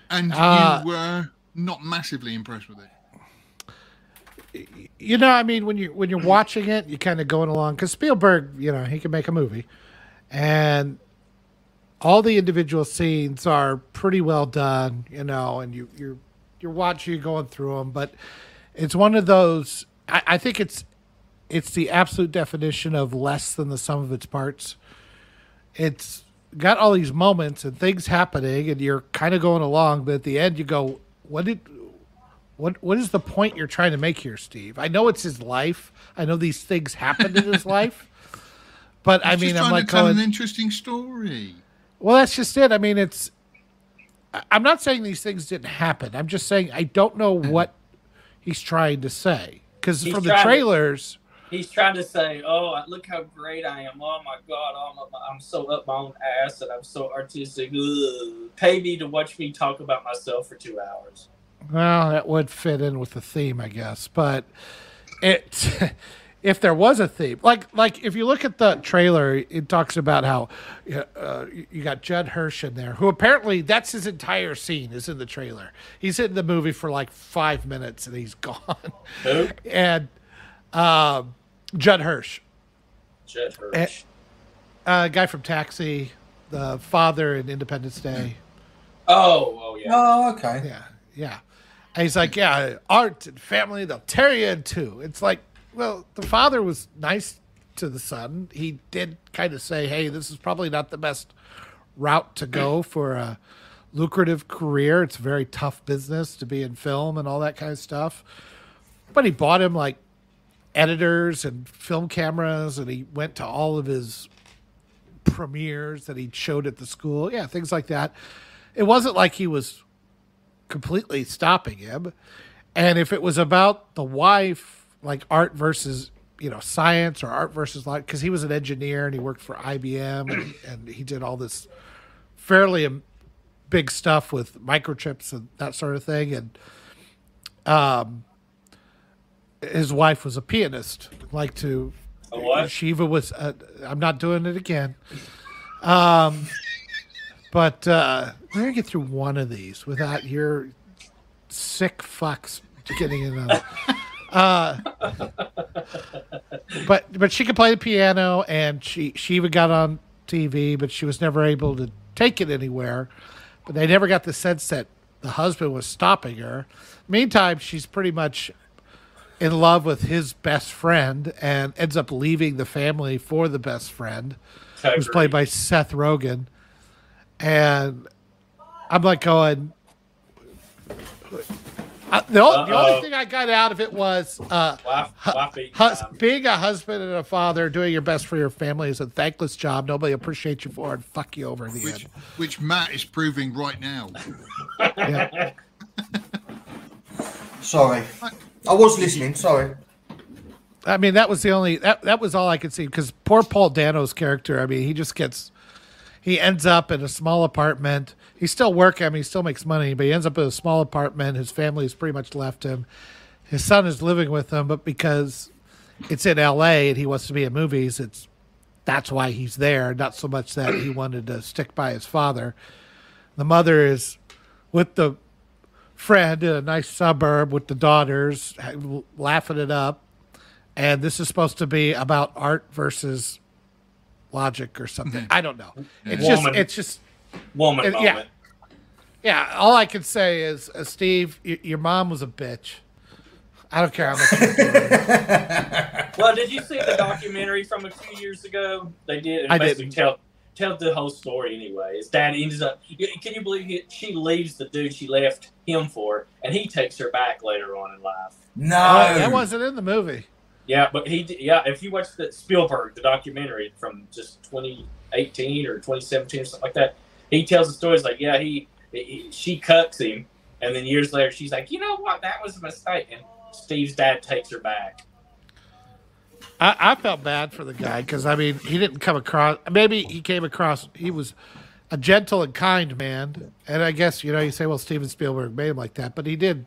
and Uh, you were not massively impressed with it. You know, I mean, when you when you're watching it, you're kind of going along because Spielberg, you know, he can make a movie, and all the individual scenes are pretty well done, you know, and you you're you're watching, you're going through them, but it's one of those. I, I think it's it's the absolute definition of less than the sum of its parts. It's got all these moments and things happening, and you're kind of going along, but at the end, you go, "What did what what is the point you're trying to make here, Steve? I know it's his life. I know these things happened in his <laughs> life. But I mean, I'm like to tell going, an interesting story. well, that's just it. I mean, it's I'm not saying these things didn't happen. I'm just saying I don't know mm-hmm. what he's trying to say because from the trying to- trailers, He's trying to say, "Oh, look how great I am! Oh my God, oh I'm, I'm so up my own ass, and I'm so artistic. Ugh. Pay me to watch me talk about myself for two hours." well, that would fit in with the theme, I guess. But it <laughs> if there was a theme, like like if you look at the trailer, it talks about how uh, you got Judd Hirsch in there, who apparently that's his entire scene is in the trailer. He's in the movie for like five minutes and he's <laughs> gone. Who? and um, Judd Hirsch, Judd Hirsch. Eh, uh, guy from Taxi, the father in Independence Day. oh, oh yeah. Oh, okay. Yeah, yeah. And he's like, yeah, art and family, they'll tear you in two. It's like, well, the father was nice to the son. He did kind of say, hey, this is probably not the best route to go mm. for a lucrative career. It's a very tough business to be in film and all that kind of stuff. But he bought him like editors and film cameras, and he went to all of his premieres that he showed at the school. Yeah, things like that. It wasn't like he was completely stopping him. And if it was about the wife, like art versus you know science or art versus like because he was an engineer and he worked for IBM and, <clears throat> and he did all this fairly um, big stuff with microchips and that sort of thing and um his wife was a pianist like to A what? Shiva was. Uh, I'm not doing it again. Um, but uh, we're gonna get through one of these without your sick fucks getting in on. <laughs> Uh, <laughs> but but she could play the piano, and she she even got on TV, but she was never able to take it anywhere. But they never got the sense that the husband was stopping her. Meantime, she's pretty much in love with his best friend and ends up leaving the family for the best friend, who's played by Seth Rogen. And I'm like going. The, o- the only thing I got out of it was uh, Wife, wife beating hus- being a husband and a father, doing your best for your family is a thankless job. Nobody appreciates you for it. and Fuck you over in the which end. which Matt is proving right now. Yeah. <laughs> Sorry. I was listening. Sorry. I mean, that was the only that that was all I could see because poor Paul Dano's character. I mean, he just gets he ends up in a small apartment. He's still working. I mean, he still makes money, but he ends up in a small apartment. His family has pretty much left him. His son is living with him, but because it's in L.A. and he wants to be in movies, it's that's why he's there. Not so much that he <clears throat> wanted to stick by his father. The mother is with the friend in a nice suburb with the daughters, laughing it up and this is supposed to be about art versus logic or something. Mm-hmm. I don't know. Mm-hmm. It's just it's just Woman it- yeah. Moment. yeah. All I can say is, uh, Steve, y- your mom was a bitch. I don't care how much. you. <laughs> Well, did you see the documentary from a few years ago? They did. and I basically didn't. Tell tell the whole story anyway. His dad ends up. Can you believe he, she leaves the dude she left him for, and he takes her back later on in life. No. Uh, that wasn't in the movie. Yeah, but he yeah. If you watch the Spielberg, the documentary from just 2018 or 2017 or something like that, he tells the story. stories like yeah he, he she cucks him, and then years later she's like you know what that was a mistake, and Steve's dad takes her back. I, I felt bad for the guy because I mean he didn't come across. Maybe he came across. He was a gentle and kind man, and I guess you know you say well Steven Spielberg made him like that, but he did.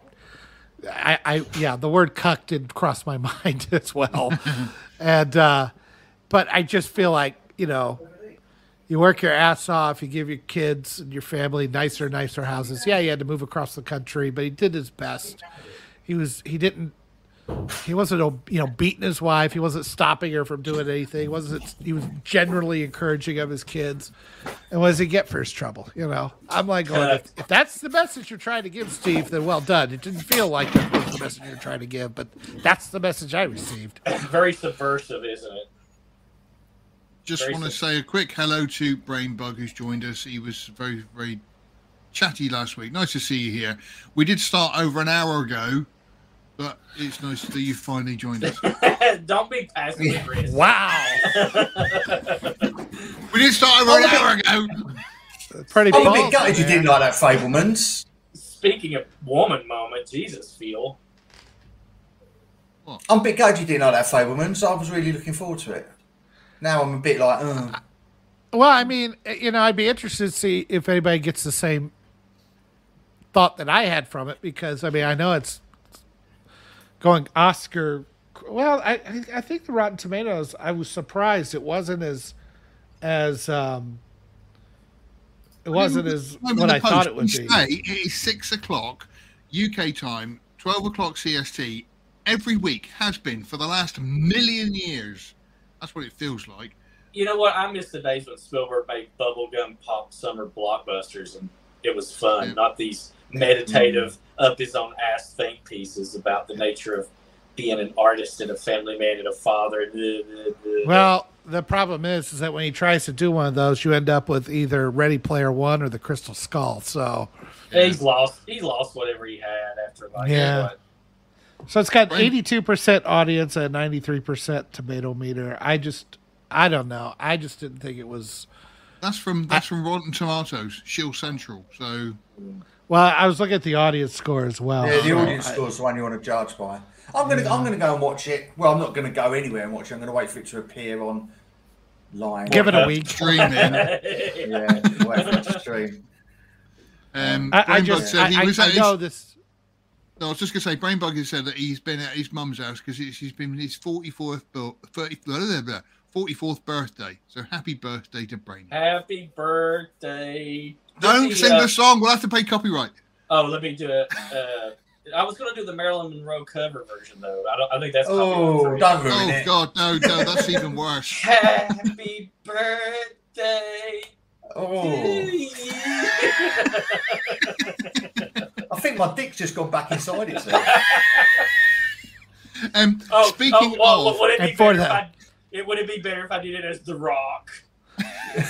I, I yeah, the word "cuck" did cross my <laughs> mind as well, <laughs> and uh, but I just feel like you know. You work your ass off. You give your kids and your family nicer, nicer houses. Yeah, he had to move across the country, but he did his best. He was. He didn't he wasn't you know beating his wife he wasn't stopping her from doing anything he wasn't he was generally encouraging of his kids and what does he get for his trouble you know i'm like going if, if that's the message you're trying to give steve then well done it didn't feel like that was the message you're trying to give but that's the message i received Very subversive, isn't it? Just Very want to simple. say a quick hello to Brainbug who's joined us. He was very, very chatty last week. Nice to see you here. We did start over an hour ago, but it's nice that you finally joined us. <laughs> Don't be passive aggressive. wow <laughs> We did start over an oh, hour ago. pretty I'm a bit bold, gutted you didn't like that Fabelmans. Speaking of woman moment, Jesus, feel. I'm a bit gutted you didn't like that Fabelmans. I was really looking forward to it. Now I'm a bit like, uh, Well, I mean, you know, I'd be interested to see if anybody gets the same thought that I had from it because I mean, I know it's going Oscar well, I I- I think the Rotten Tomatoes. I was surprised it wasn't as as um. It wasn't as what the I thought it would be. Say it is six o'clock UK time, twelve o'clock CST. Every week has been for the last million years. That's what it feels like. You know what? I miss the days when Spielberg made bubblegum pop summer blockbusters, and it was fun. Yeah. Not these meditative, up his own ass think pieces about the nature of being an artist and a family man and a father. Well, the problem is, is that when he tries to do one of those, you end up with either Ready Player One or the Crystal Skull. So, he's lost. He lost whatever he had after like Yeah. what? So it's got eighty two percent audience and ninety-three percent tomato meter. I just, I don't know. I just didn't think it was. That's from that's from Rotten Tomatoes, Shield Central. So Well, I was looking at the audience score as well. Yeah, the so audience I- is the one you want to judge by. I'm gonna I'm gonna go and watch it. Well, I'm not gonna go anywhere and watch it. I'm gonna wait for it to appear on line. Give it a week. streaming. <laughs> Yeah, wait for it to stream. Um, I, I just, said I, he I, was I at know this. No, I was just gonna say, Brainbug has said that he's been at his mum's house because she's been his forty fourth, thirty, forty fourth birthday. So happy birthday to Brainbug. Happy birthday. Don't Did sing uh, the song. We'll have to pay copyright. Oh, let me do it. Uh, I was going to do the Marilyn Monroe cover version, though. I don't. I think that's. Oh, don't ruin Oh it. God, no, no, that's even worse. <laughs> Happy birthday. Oh, to you. <laughs> I think my dick's just gone back inside itself. <laughs> Um, oh, speaking oh, well, of, would it And for better the- I, it would it be better if I did it as The Rock?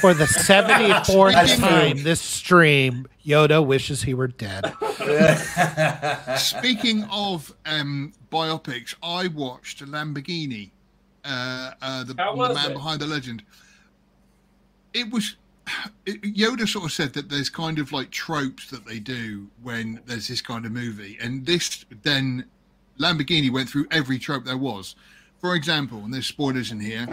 For the 74th time this stream, Yoda wishes he were dead. <laughs> speaking of um, biopics, I watched Lamborghini, uh, uh, the, the man it? behind the legend. It was. Yoda sort of said that there's kind of like tropes that they do when there's this kind of movie, and this then Lamborghini went through every trope there was. For example, and there's spoilers in here,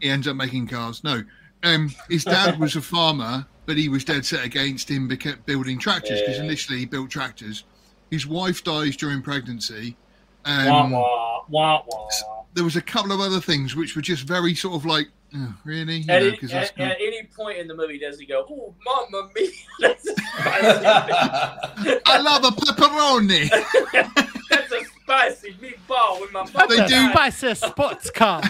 he ends up making cars. No, um, his dad <laughs> was a farmer, but he was dead set against him building tractors because Yeah. initially he built tractors. His wife dies during pregnancy. Um, wah wah wah. there was a couple of other things which were just very sort of like, "Oh, really? You At, know, any, 'cause at, kind at any point in the movie, does he go, "Oh, Mamma Mia"? <laughs> That's a spicy. of- <laughs> I love a pepperoni. <laughs> That's a spicy meatball with my They the do- spiciest sports car.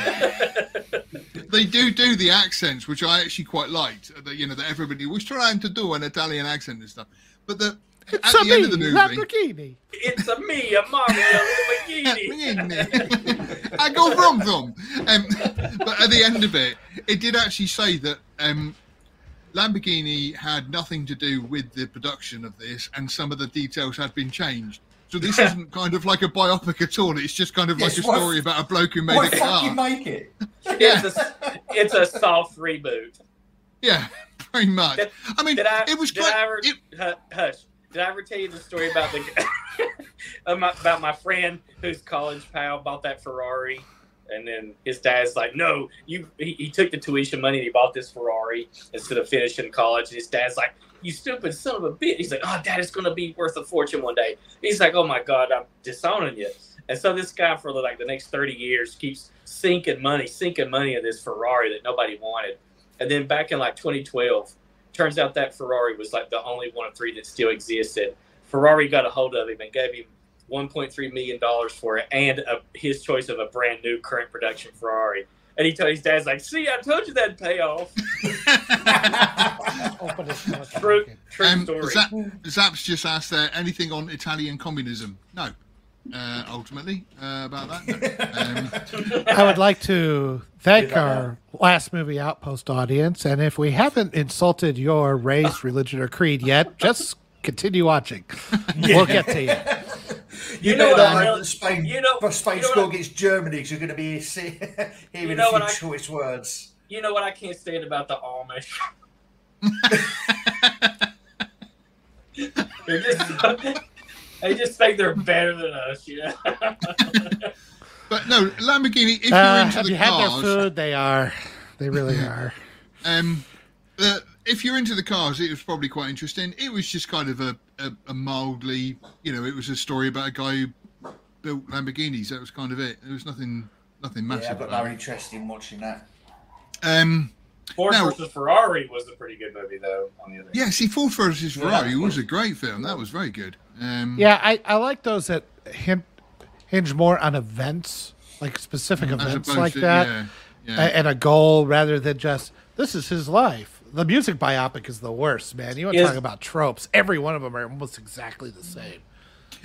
they do do the accents, which I actually quite liked. uh, That you know that everybody was trying to do an Italian accent and stuff. But the at It's the a end of the me, movie, Lamborghini. It's a me, a Mario Lamborghini. <laughs> I go from them. Um, but at the end of it, it did actually say that um, Lamborghini had nothing to do with the production of this, and some of the details had been changed. So this isn't kind of like a biopic at all. It's just kind of like a what- story about a bloke who made Why a fucking You make it? <laughs> It's a, it's a soft reboot. Yeah, <laughs> pretty much. Did- I mean, Did I? it was did quite. I ever? it- hush. Did I ever tell you the story about the <laughs> about my friend whose college pal bought that Ferrari, and then his dad's like, "No, you." He, he took the tuition money and he bought this Ferrari instead of finishing college. And his dad's like, "You stupid son of a bitch!" He's like, "Oh, Dad, it's gonna be worth a fortune one day." He's like, "Oh my God, I'm disowning you." And so this guy for like the next thirty years keeps sinking money, sinking money in this Ferrari that nobody wanted. And then back in like 2012, turns out that Ferrari was like the only one of three that still existed. Ferrari got a hold of him and gave him 1.3 million dollars for it and a, his choice of a brand new current production Ferrari. And he told his dad's like, "See, I told you that'd pay off." <laughs> Open his mouth. True, true um, story. Zap, Zap's just asked there anything on Italian communism. No, uh, ultimately uh, about that. No. <laughs> Um, I would like to thank our last movie outpost audience, and if we haven't insulted your race, <laughs> religion, or creed yet, just continue watching. We'll get to you. You, You know know what that I really- Spain, you know- but Spain you know score against Germany because you're going to be see, <laughs> hearing You know a what few I- choice words. you know what I can't stand about the Amish? They're just, they just think they're better than us, you know. <laughs> but no, Lamborghini. If Uh, you're into have the you had their cars, food? They are. They really <laughs> are. Um, uh, if you're into the cars, it was probably quite interesting. It was just kind of a, a, a mildly, you know, it was a story about a guy who built Lamborghinis. That was kind of it. There was nothing, nothing massive. Yeah, I've no interest in watching that. Um, Ford Now- versus Ferrari was a pretty good movie, though. On the other, yeah, see, Ford versus Yeah, that Ferrari was was a great film. That was very good. Um, Yeah, I, I like those that hint, hinge more on events, like specific events like to- that, Yeah, a- yeah. and a goal rather than just this is his life. The music biopic is the worst, man. You want to talk about tropes? Every one of them are almost exactly the same.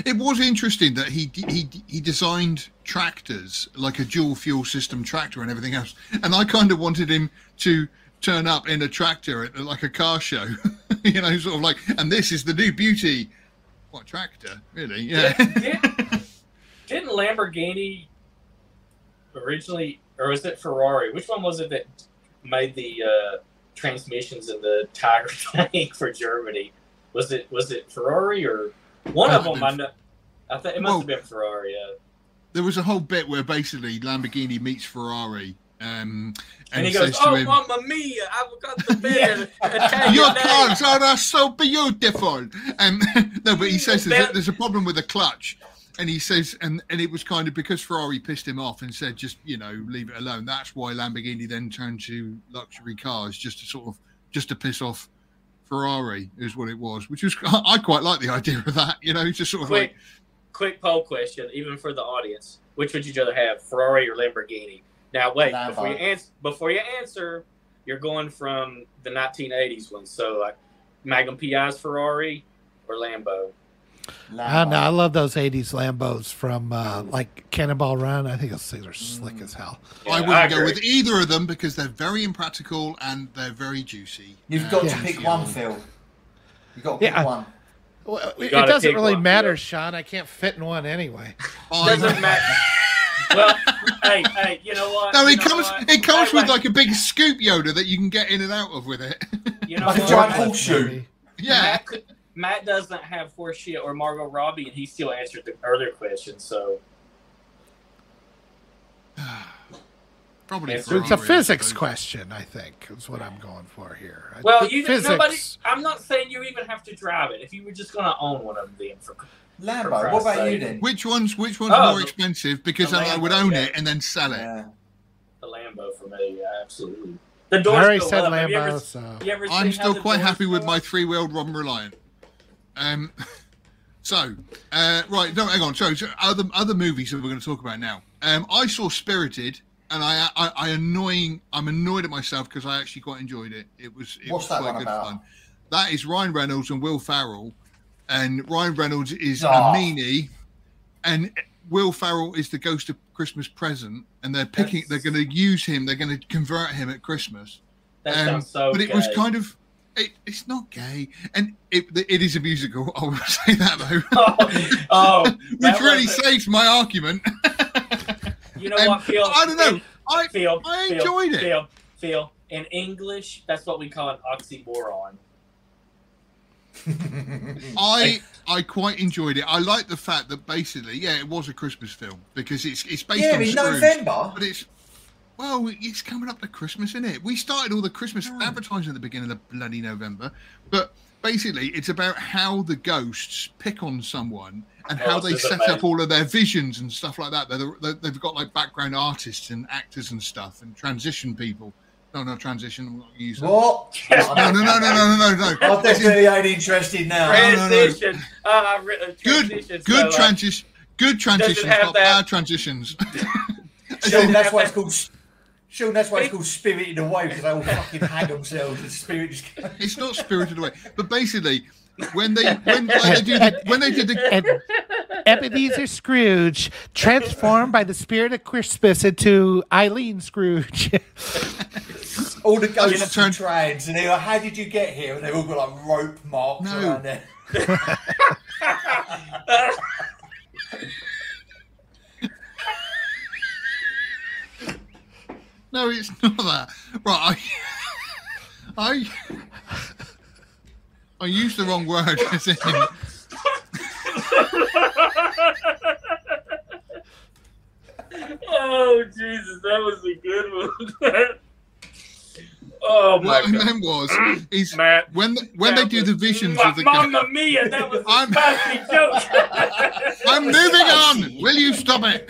It was interesting that he he he designed tractors like a dual fuel system tractor and everything else, and I kind of wanted him to turn up in a tractor at like a car show, <laughs> you know, sort of like, and this is the new beauty. What tractor, really? Yeah. <laughs> Did, didn't Lamborghini originally, or was it Ferrari? Which one was it that made the uh, transmissions in the Tiger <laughs> tank for Germany? Was it was it Ferrari or one of them? have I know. I think it must Well- have been Ferrari. Yeah. there was a whole bit where basically Lamborghini meets Ferrari, um, And, and, he goes, "Oh, him, Mamma Mia! I've got the bed. Your cars are so beautiful. Um, <laughs> no, but he says there's a, there's a problem with the clutch. And he says, and, and it was kind of because Ferrari pissed him off and said, just, you know, leave it alone. That's why Lamborghini then turned to luxury cars just to sort of, just to piss off Ferrari is what it was, which was, <laughs> I quite like the idea of that, you know, just sort of Quick, like, quick poll question, even for the audience: Which would you rather have, Ferrari or Lamborghini? Now, wait Lambo. before you answer. Before you answer, you're going from the 1980s one. So, like Magnum PI's Ferrari or Lambo. I know. I love those '80s Lambos from uh, like Cannonball Run. I think those things are Mm. slick as hell. Yeah, I wouldn't go with either of them because they're very impractical and they're very juicy. You've got Yeah. to pick one, Phil. You've got to pick Yeah, I- one. Well, it doesn't really one, matter, yeah. Sean. I can't fit in one anyway. It doesn't matter. Well, hey, hey, you know what? No, You it comes. what? It comes Hey, with wait, like a big scoop Yoda that you can get in and out of with it. you know like a giant horseshoe. Yeah, Matt, could- Matt doesn't have horse shit or Margot Robbie, and he still answered the earlier question. So <sighs> probably. It's Ferrari, It's a I physics question, I think, is what I'm going for here. Well, you physics. nobody. I'm not saying you even have to drive it. If you were just going to own one of them, for Lambo. What about you then? Which one's which one's Oh, more expensive? Because the then I would own yeah. it and then sell it. Yeah. the Lambo for me, yeah, absolutely. The I doors already go said up. Have you ever, Lambo, so you ever I'm still quite doors happy with my up? three-wheeled Robin Reliant. Um, <laughs> so uh, right, no, hang on. So, so other other movies that we're going to talk about now. Um, I saw Spirited, and I I, I annoying. I'm annoyed at myself because I actually quite enjoyed it. It was it What's was that quite one good about? fun. That is Ryan Reynolds and Will Ferrell, and Ryan Reynolds is Oh. a meanie, and Will Ferrell is the ghost of Christmas present, and they're picking. That's- They're going to use him. They're going to convert him at Christmas. That Um, sounds so. but it was kind of it, it's not gay and it it is a musical <laughs> i will say that though <laughs> oh, oh, <laughs> which really a- saves my argument You know Um, what, Phil? i don't know i Phil, I Phil, enjoyed it. Phil, Phil, in English, that's what we call an oxymoron. I i quite enjoyed it i like the fact that basically yeah it was a christmas film because it's it's based yeah, on in Scrooge, November. but it's well, it's coming up to Christmas, isn't it? We started all the Christmas Oh. advertising at the beginning of the bloody November, but basically, it's about how the ghosts pick on someone and how Oh, they set amazing. up all of their visions and stuff like that. They're, they're, they've got like background artists and actors and stuff and transition people. No, no, transition. I'm not use that. What? No, no, no, no, no, no, no, I no. As definitely ain't interested now. Right. no, no. Transition. Uh, re- uh, Good, good so, uh, transition. Good transitions, have not that- bad transitions. <laughs> Sean, that's why it's called. Sean, that's why it's called Spirited Away because they all fucking hang themselves and spirit just. it's not spirited away, but basically, when they <laughs> when like they do the, when they did the <laughs> and Ebenezer Scrooge transformed by the spirit of Christmas into Eileen Scrooge. <laughs> all the ghosts Turn- and trains, and they're like, "How did you get here?" And they've all got like rope marks No. around there. <laughs> No, it's not that. Right, I, I, I used the wrong word. <laughs> <laughs> oh Jesus, that was a good one. <laughs> Oh my What god, was, is Matt. when the, when they do the visions of the guy. Mamma Mia, that was a <laughs> I'm- joke. I'm moving on. Will you stop it?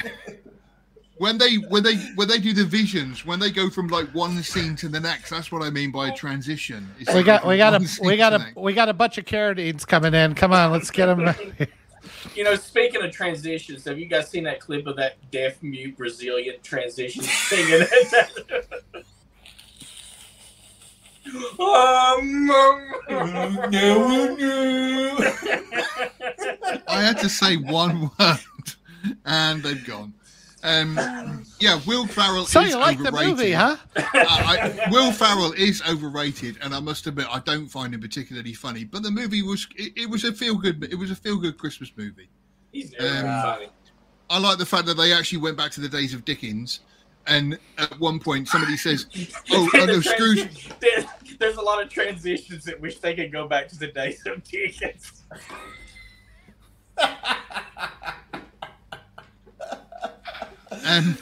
When they when they when they do the visions, when they go from like one scene to the next, that's what I mean by a transition. It's We like got from we got a we got a next. we got a bunch of carotines coming in. Come on, let's get them. <laughs> You know, speaking of transitions, have you guys seen that clip of that deaf mute Brazilian transition <laughs> singing? um, I had to say one word, and they've gone. Um, yeah, Will Ferrell so is you like the overrated. movie, huh? Uh, I, Will Ferrell is overrated, and I must admit I don't find him particularly funny. But the movie was it, it was a feel good it was a feel good Christmas movie. He's never been Um, funny. I like the fact that they actually went back to the days of Dickens, and at one point somebody says, <laughs> "Oh, oh no, The Scrooge." transi- There's a lot of transitions that wish they could go back to the days of Dickens. <laughs> Um,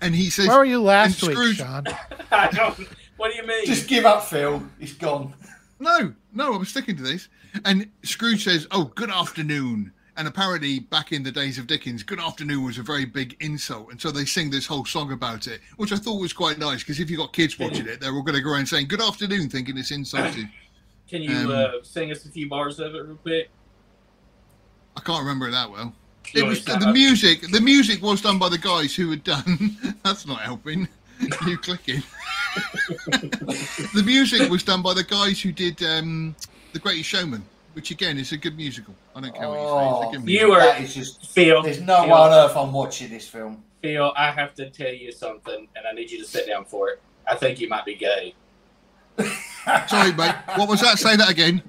and he says, Where were you last and week, Scrooge- Sean? <laughs> I don't. What do you mean? Just give up, Phil. It's gone. "No, no, I'm sticking to this." And Scrooge says, "Oh, good afternoon." And apparently, back in the days of Dickens, "good afternoon" was a very big insult, and so they sing this whole song about it, which I thought was quite nice because if you've got kids watching it, they're all going to go around saying "good afternoon," thinking it's insulting. Can you um, uh, sing us a few bars of it real quick? I can't remember it that well. You It was to the music. The music was done by the guys who had done. <laughs> That's not helping. <laughs> You clicking. <laughs> the music was done by the guys who did um, the Greatest Showman, which again is a good musical. I don't care what you say. It's a good You musical. are- that is just. Phil. There's no Phil, way on earth I'm watching this film. Phil, I have to tell you something, and I need you to sit down for it. I think you might be gay. Sorry, mate. What was that? Say that again.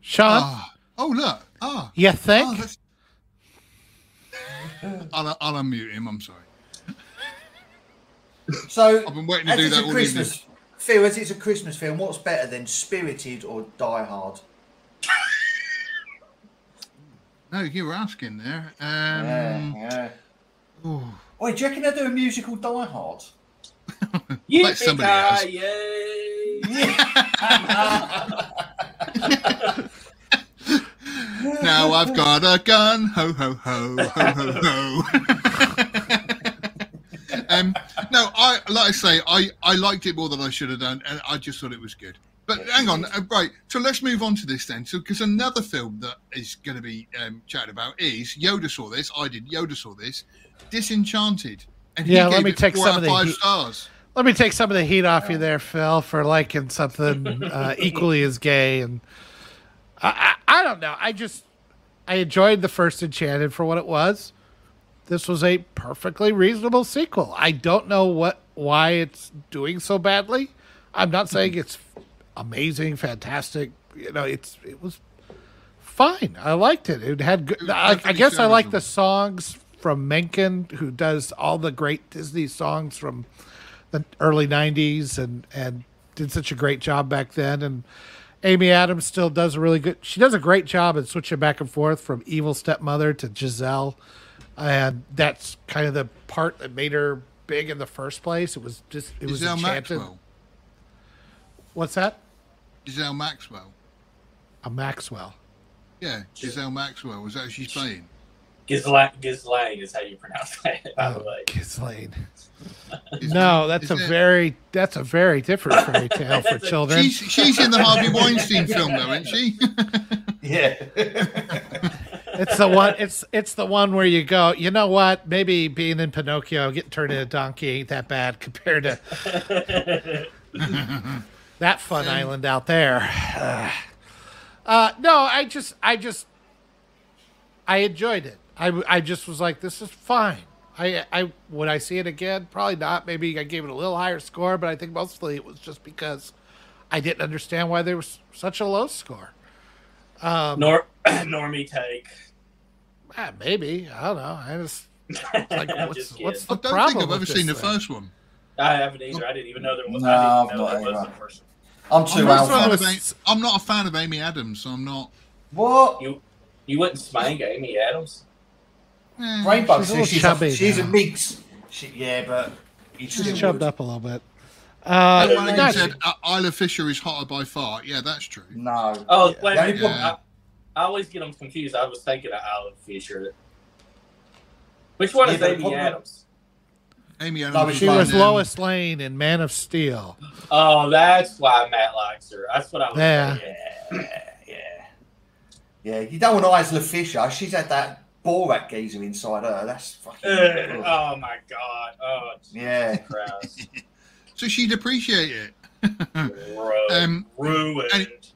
Sean, Ah. Oh, look. Ah. you Oh, think? that's... I'll, I'll unmute him. I'm sorry. So, I've been waiting to as do it's that a all Christmas, Phil, as it's a Christmas film, what's better than Spirited or Die Hard? No, you were asking there. yeah, Um, yeah. ooh. Wait, do you reckon they do a musical Die Hard? <laughs> Let somebody else. <laughs> <laughs> Yippee-ki-yay! now I've got a gun. Ho ho ho ho ho ho. um, no, I like I say, I I liked it more than I should have done, and I just thought it was good. But hang on, uh, right? So let's move on to this then. So because another film that is going to be um, chatted about is Yoda saw this. I did. Yoda saw this. Disenchanted. And he Yeah, let me it take some of the five heat- stars. Let me take some of the heat off you there, Phil, for liking something uh, <laughs> equally as gay. And I, I, I don't know. I just I enjoyed the first Enchanted for what it was. This was a perfectly reasonable sequel. I don't know what why it's doing so badly. I'm not saying it's amazing, fantastic. You know, it's it was fine. I liked it. It had good. I, I guess I like the songs from Menken, who does all the great Disney songs from the early '90s, and and did such a great job back then. And Amy Adams still does a really good. She does a great job at switching back and forth from evil stepmother to Giselle, and that's kind of the part that made her big in the first place. It was just it was Giselle enchanted. Maxwell. What's that? Giselle Maxwell. A Maxwell. Yeah, Giselle Maxwell. Was that who she's playing? Ghislaine, Ghislaine is how you pronounce that, by the Oh, way. Ghislaine. Is- No, that's a it- very that's a very different fairy tale for <laughs> children. She's she's in the Harvey Weinstein film though, isn't she? <laughs> Yeah. <laughs> It's the one. It's it's the one where you go. You know what? Maybe being in Pinocchio, getting turned into a donkey ain't that bad compared to that fun island out there. <sighs> Uh, no, I just I just I enjoyed it. I I just was like, this is fine. I I would I see it again? Probably not. Maybe I gave it a little higher score, but I think mostly it was just because I didn't understand why there was such a low score. Um, Nor <coughs> normie take. Ah, maybe I don't know. I just like <laughs> what's, just kidding. what's I the don't problem? think I've ever with seen the first one. I haven't either. I didn't even know there was. No, I I've didn't know not there was either. a first. I'm I'm too Not a fan of a- I'm not a fan of Amy Adams, so I'm not. What? You you wouldn't spank Amy Adams? Eh, Rainbow She's a she's, chubby a, she's a now. mix. She, yeah, but She's still chubbed would. up a little bit. Uh, Oh, Flanagan said uh, Isla Fisher is hotter by far. Yeah, that's true. No. Oh, Yeah. wait The a only minute. problem- I, I always get them confused. I was thinking of Alan Fisher. Which one Yeah, is Amy problem- Adams? Amy Adams. but she was um, Lois Lane in Man of Steel. Oh, that's why Matt likes her. That's what I was Yeah. thinking. Yeah, yeah. Yeah, you don't want Isla Fisher. She's had that Borat geezer inside her. That's fucking. Uh, oh my god. Oh, Yeah. <laughs> So she'd appreciate it. Ruined. Um, Ruined.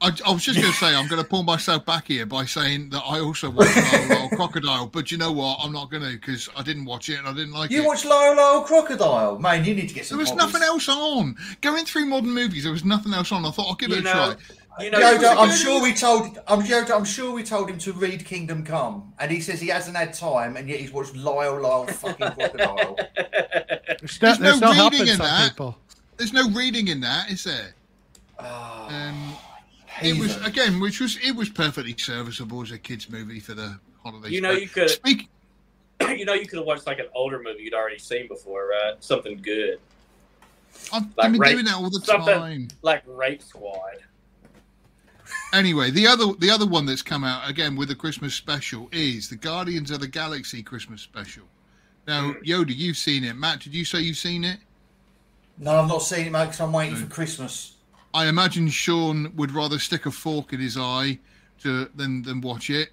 I, I was just going <laughs> to say, I'm going to pull myself back here by saying that I also watched Lyle Lyle Crocodile, but you know what? I'm not going to because I didn't watch it and I didn't like it. You watched watch Lolo Crocodile, man. You need to get some. there was hobbies. nothing else on. Going through modern movies, there was nothing else on. I thought I'll give You it a know, try. You know, Yoda, I'm sure we told. I'm Yoda, I'm sure we told him to read Kingdom Come, and he says he hasn't had time, and yet he's watched Lyle Lyle fucking Crocodile. <laughs> There's no, There's there's no no reading in that. people. There's no reading in that, is there? Ah, Um, it was again, which was it was perfectly serviceable as a kids' movie for the holidays. You know, you could- speak. <clears throat> you know, you could have watched like an older movie you'd already seen before, right? Something good, I've like been rape- doing that all the time. like Rape Squad. Anyway, the other the other one that's come out again with a Christmas special is the Guardians of the Galaxy Christmas special. Now, Hmm. Yoda, you've seen it. Matt, did you say you've seen it? No, I've not seen it, mate. Because I'm waiting for Christmas. I imagine Sean would rather stick a fork in his eye to than than watch it.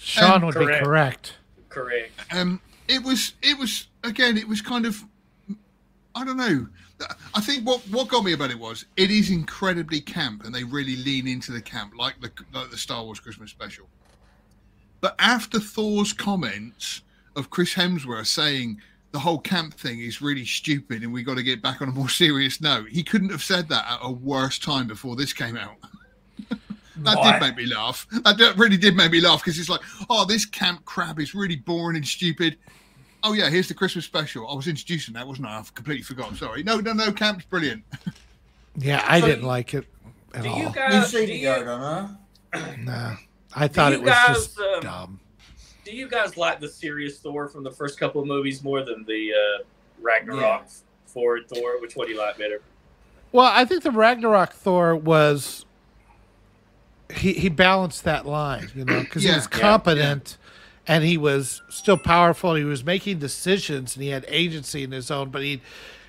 Sean would correct. be correct. Correct. Um, it was it was again it was kind of I don't know. I think what what got me about it was it is incredibly camp and they really lean into the camp like the like the Star Wars Christmas special. But after Thor's comments of Chris Hemsworth saying the whole camp thing is really stupid and we got to get back on a more <laughs> serious note, he couldn't have said that at a worse time before this came out. <laughs> That did make me laugh. That really did make me laugh because it's like, oh, this camp crap is really boring and stupid. Oh yeah, here's the Christmas special. I was introducing that, wasn't I? I've completely forgotten. Sorry. No, no, no. Camp's brilliant. <laughs> Yeah, I So didn't you- like it at Do all. you You've guys? seen do you, Yoda, <clears throat> no? Nah, I thought it was guys, just um, dumb. do you guys like the serious Thor from the first couple of movies more than the uh, Ragnarok forward Thor? Which one do you like better? Well, I think the Ragnarok Thor was he he balanced that line, you know, because he Yeah, was yeah, competent and he was still powerful. He was making decisions and he had agency in his own. But he,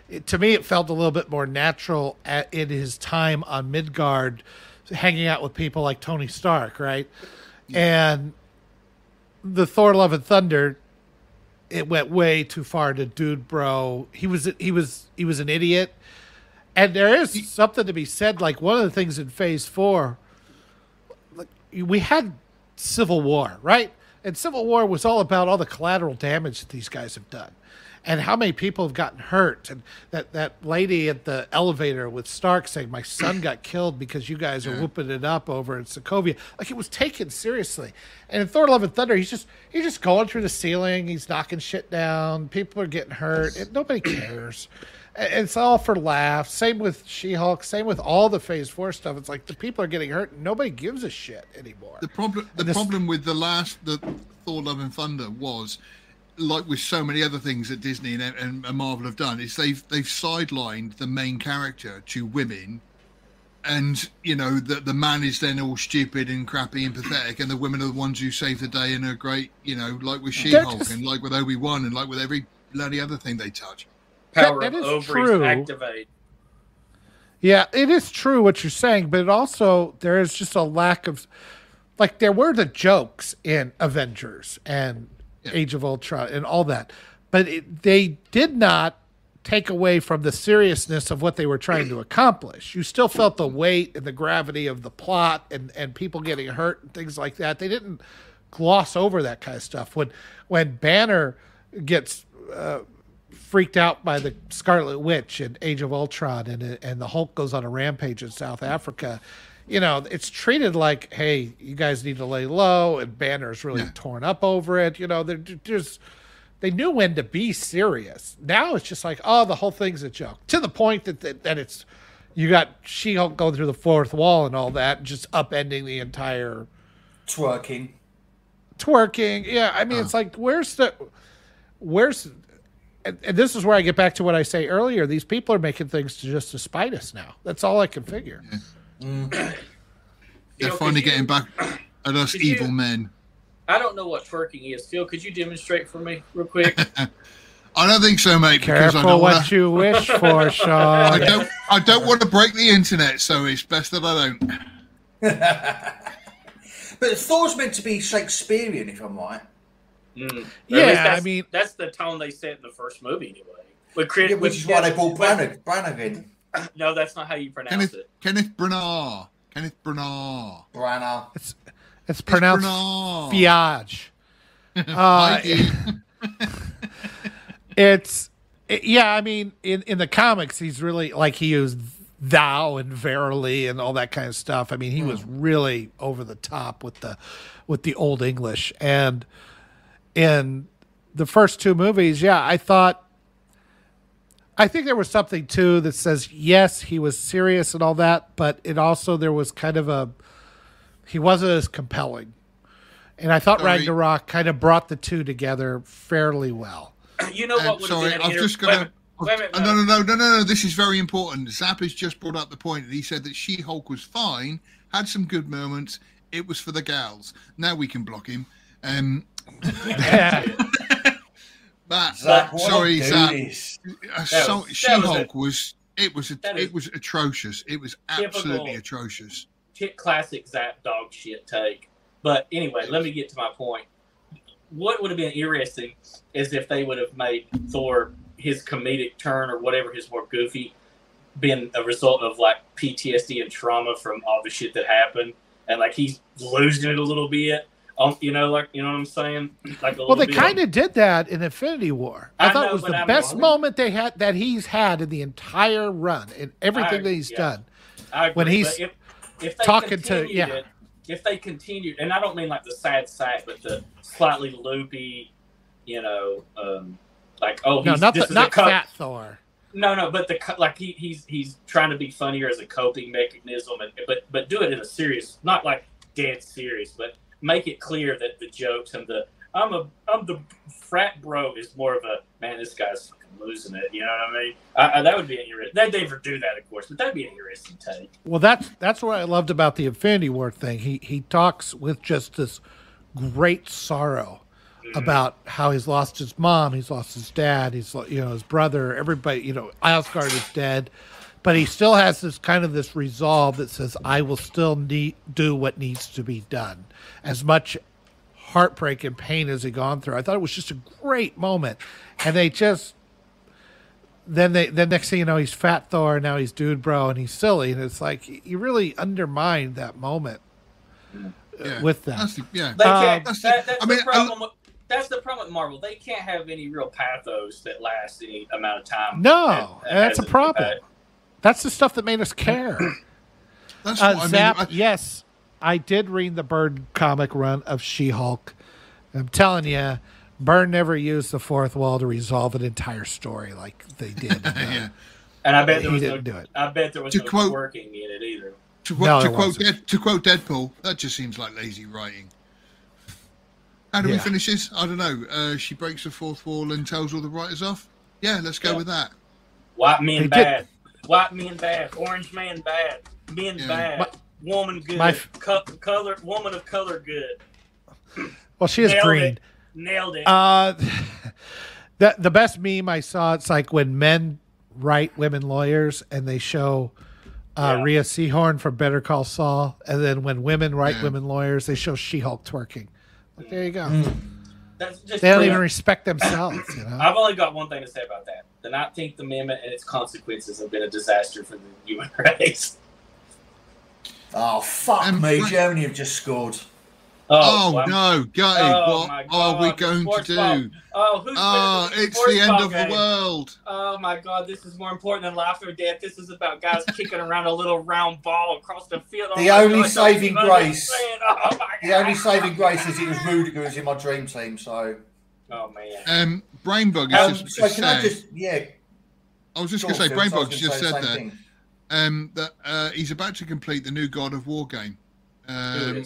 it, to me, it felt a little bit more natural at, in his time on Midgard, hanging out with people like Tony Stark, right? And the Thor: Love and Thunder it went way too far to dude bro he was he was he was an idiot and there is something to be said like one of the things in phase four like we had civil war right and civil war was all about all the collateral damage that these guys have done and how many people have gotten hurt. And that that lady at the elevator with stark saying my son got <clears throat> killed because you guys are whooping it up over in sokovia. Like it was taken seriously. And in thor love and thunder he's just he's just going through the ceiling. He's knocking shit down. People are getting hurt. And nobody cares it's all for laughs. Same with she-hulk. Same with all the phase four stuff. It's like the people are getting hurt and nobody gives a shit anymore. The problem, the this- problem with the last, the Thor: Love and Thunder was, like with so many other things that Disney and, and, and Marvel have done, is they've they've sidelined the main character to women, and you know the the man is then all stupid and crappy and pathetic, and the women are the ones who save the day and are great, you know, like with She-Hulk just- and like with Obi Wan and like with every bloody other thing they touch. Power that of ovaries true. activate. Yeah, it is true what you're saying, but it also there is just a lack of like there were the jokes in Avengers and Yeah. Age of Ultron and all that, but it, they did not take away from the seriousness of what they were trying to accomplish. You still felt the weight and the gravity of the plot and and people getting hurt and things like that. They didn't gloss over that kind of stuff. When when Banner gets uh, freaked out by the Scarlet Witch and Age of Ultron, and and the Hulk goes on a rampage in South Africa. You know, it's treated like, hey, you guys need to lay low, and Banner's really Yeah. torn up over it. You know, there- there's they knew when to be serious. Now it's just like, oh, the whole thing's a joke. To the point that that, that it's you got She Hulk going through the fourth wall and all that, just upending the entire Twerking. twerking. Yeah, I mean, it's uh. like where's the where's and, and this is where I get back to what I say earlier. These people are making things to just to spite us now. That's all I can figure. Mm. They're Phil, finally could you- getting back at us could you- evil men. I don't know what twerking is. Phil, could you demonstrate for me real quick? <laughs> I don't think so, mate. Because I Careful don't know what wanna, you wish for, <laughs> I Sean. don't. I don't want to break the internet, so it's best that I don't. <laughs> but Thor's meant to be Shakespearean, if I'm right. Mm. Yeah, least I that's- mean- that's the tone they set in the first movie, anyway. With Chris, Yeah, which with is why they brought with- Branagh, Branagh in. No, that's not how you pronounce Kenneth it. Kenneth Branagh. Kenneth Branagh. Branagh. It's it's pronounced Branagh. Feige. <laughs> Uh, Mikey. <laughs> it's it- yeah i mean in in the comics he's really like he used thou and verily and all that kind of stuff i mean he was really over the top with the with the old english and in the first two movies yeah i thought i think there was something too that says yes he was serious and all that but it also there was kind of a he wasn't as compelling and i thought Sorry. ragnarok kind of brought the two together fairly well <clears throat> You know Um, what would sorry, have been I've just wait, got a to. wait a no, no, no, no, no, no. This is very important. Zap has just brought up the point, and he said that She-Hulk was fine, had some good moments. It was for the gals. Now we can block him. Um, that, <laughs> Zach, sorry, do Zap. this? Uh, so, was- that was She-Hulk was. It was. Is it was atrocious. It was absolutely atrocious. Classic Zap dog shit take. But anyway, let me get to my point. What would have been interesting is if they would have made Thor his comedic turn or whatever his more goofy been a result of like PTSD and trauma from all the shit that happened, and like he's losing it a little bit. Um, you know, like you know what I'm saying? Like a well they kind of did that in infinity war i, I thought know, it was the I'm- best moment they had that he's had in the entire run and everything I- that he's yeah. done I agree, when he's if, if they talking to- yeah. it, if they continued, and I don't mean like the sad sack, but the slightly loopy, you know, um, like oh, no he's, not the, not fat thor No, no, but the like he, he's he's trying to be funnier as a coping mechanism, and but but do it in a serious, not like dead serious, but make it clear that the jokes and the I'm a I'm the frat bro is more of a man. This guy's fucking losing it. You know what I mean? I, I, that would be an interesting. They never do that, of course, but that'd be an interesting take. Well, that's that's what I loved about the Infinity War thing. He he talks with just this great sorrow mm-hmm. about how he's lost his mom, he's lost his dad, he's you know his brother, everybody. You know, Asgard is dead, but he still has this kind of this resolve that says, "I will still need do what needs to be done." As much heartbreak and pain as he gone through, I thought it was just a great moment, and they just then they then next thing you know he's fat Thor and now he's dude bro and he's silly and it's like you really undermined that moment Yeah. with that. That's the, yeah. They Um, can't. That's that, that's I mean, the problem. with, that's the problem with Marvel. They can't have any real pathos that lasts any amount of time. No, and- and that's has a problem. Impact. That's the stuff that made us care. <clears throat> That's Uh, what I mean. Zap, I- yes, I did read the Byrne comic run of She-Hulk. I'm telling you, Byrne never used the fourth wall to resolve an entire story like they did. in <laughs> the- yeah. And I bet there He was no. didn't do it. I bet there was To no quote- twerking in it either. To, No, quote, to quote wasn't. Dead, to quote Deadpool, that just seems like lazy writing. How do we finish this? I don't know. Uh, she breaks the fourth wall and tells all the writers off. Yeah, let's go Yeah. with that. White men They did- bad. White men bad. Orange man bad. Men Yeah. bad. My- woman good. my- Co- color. Woman of color good. well, she is Nailed green. it. Nailed it. Uh, <laughs> the the best meme I saw. It's like when men write women lawyers and they show uh, Yeah. Rhea Seehorn from Better Call Saul, and then when women write Yeah. women lawyers, they show She-Hulk twerking. Like, there you go. That's just They don't even respect themselves. You know. I've only got one thing to say about that. And I think the 19th Amendment and its consequences have been a disaster for the human <laughs> race. Oh fuck Um, me! right- Germany have just scored. Oh, I'm- no, Gutty, Oh, what are we going to do? ball. Oh, who's Oh, it's the end ball of the world. Oh my God, this is more important than life or death. This is about guys <laughs> kicking around a little round ball across the field. The Oh my only God, saving grace- Oh my The only saving grace is it was Rudiger who's in my dream team. So, Oh man. Um, Brainbug has um, just, so can I just yeah? I was just going to say, on, Phil, so I was Brainbug's gonna just said that, um, that uh, he's about to complete the new God of War game. Um,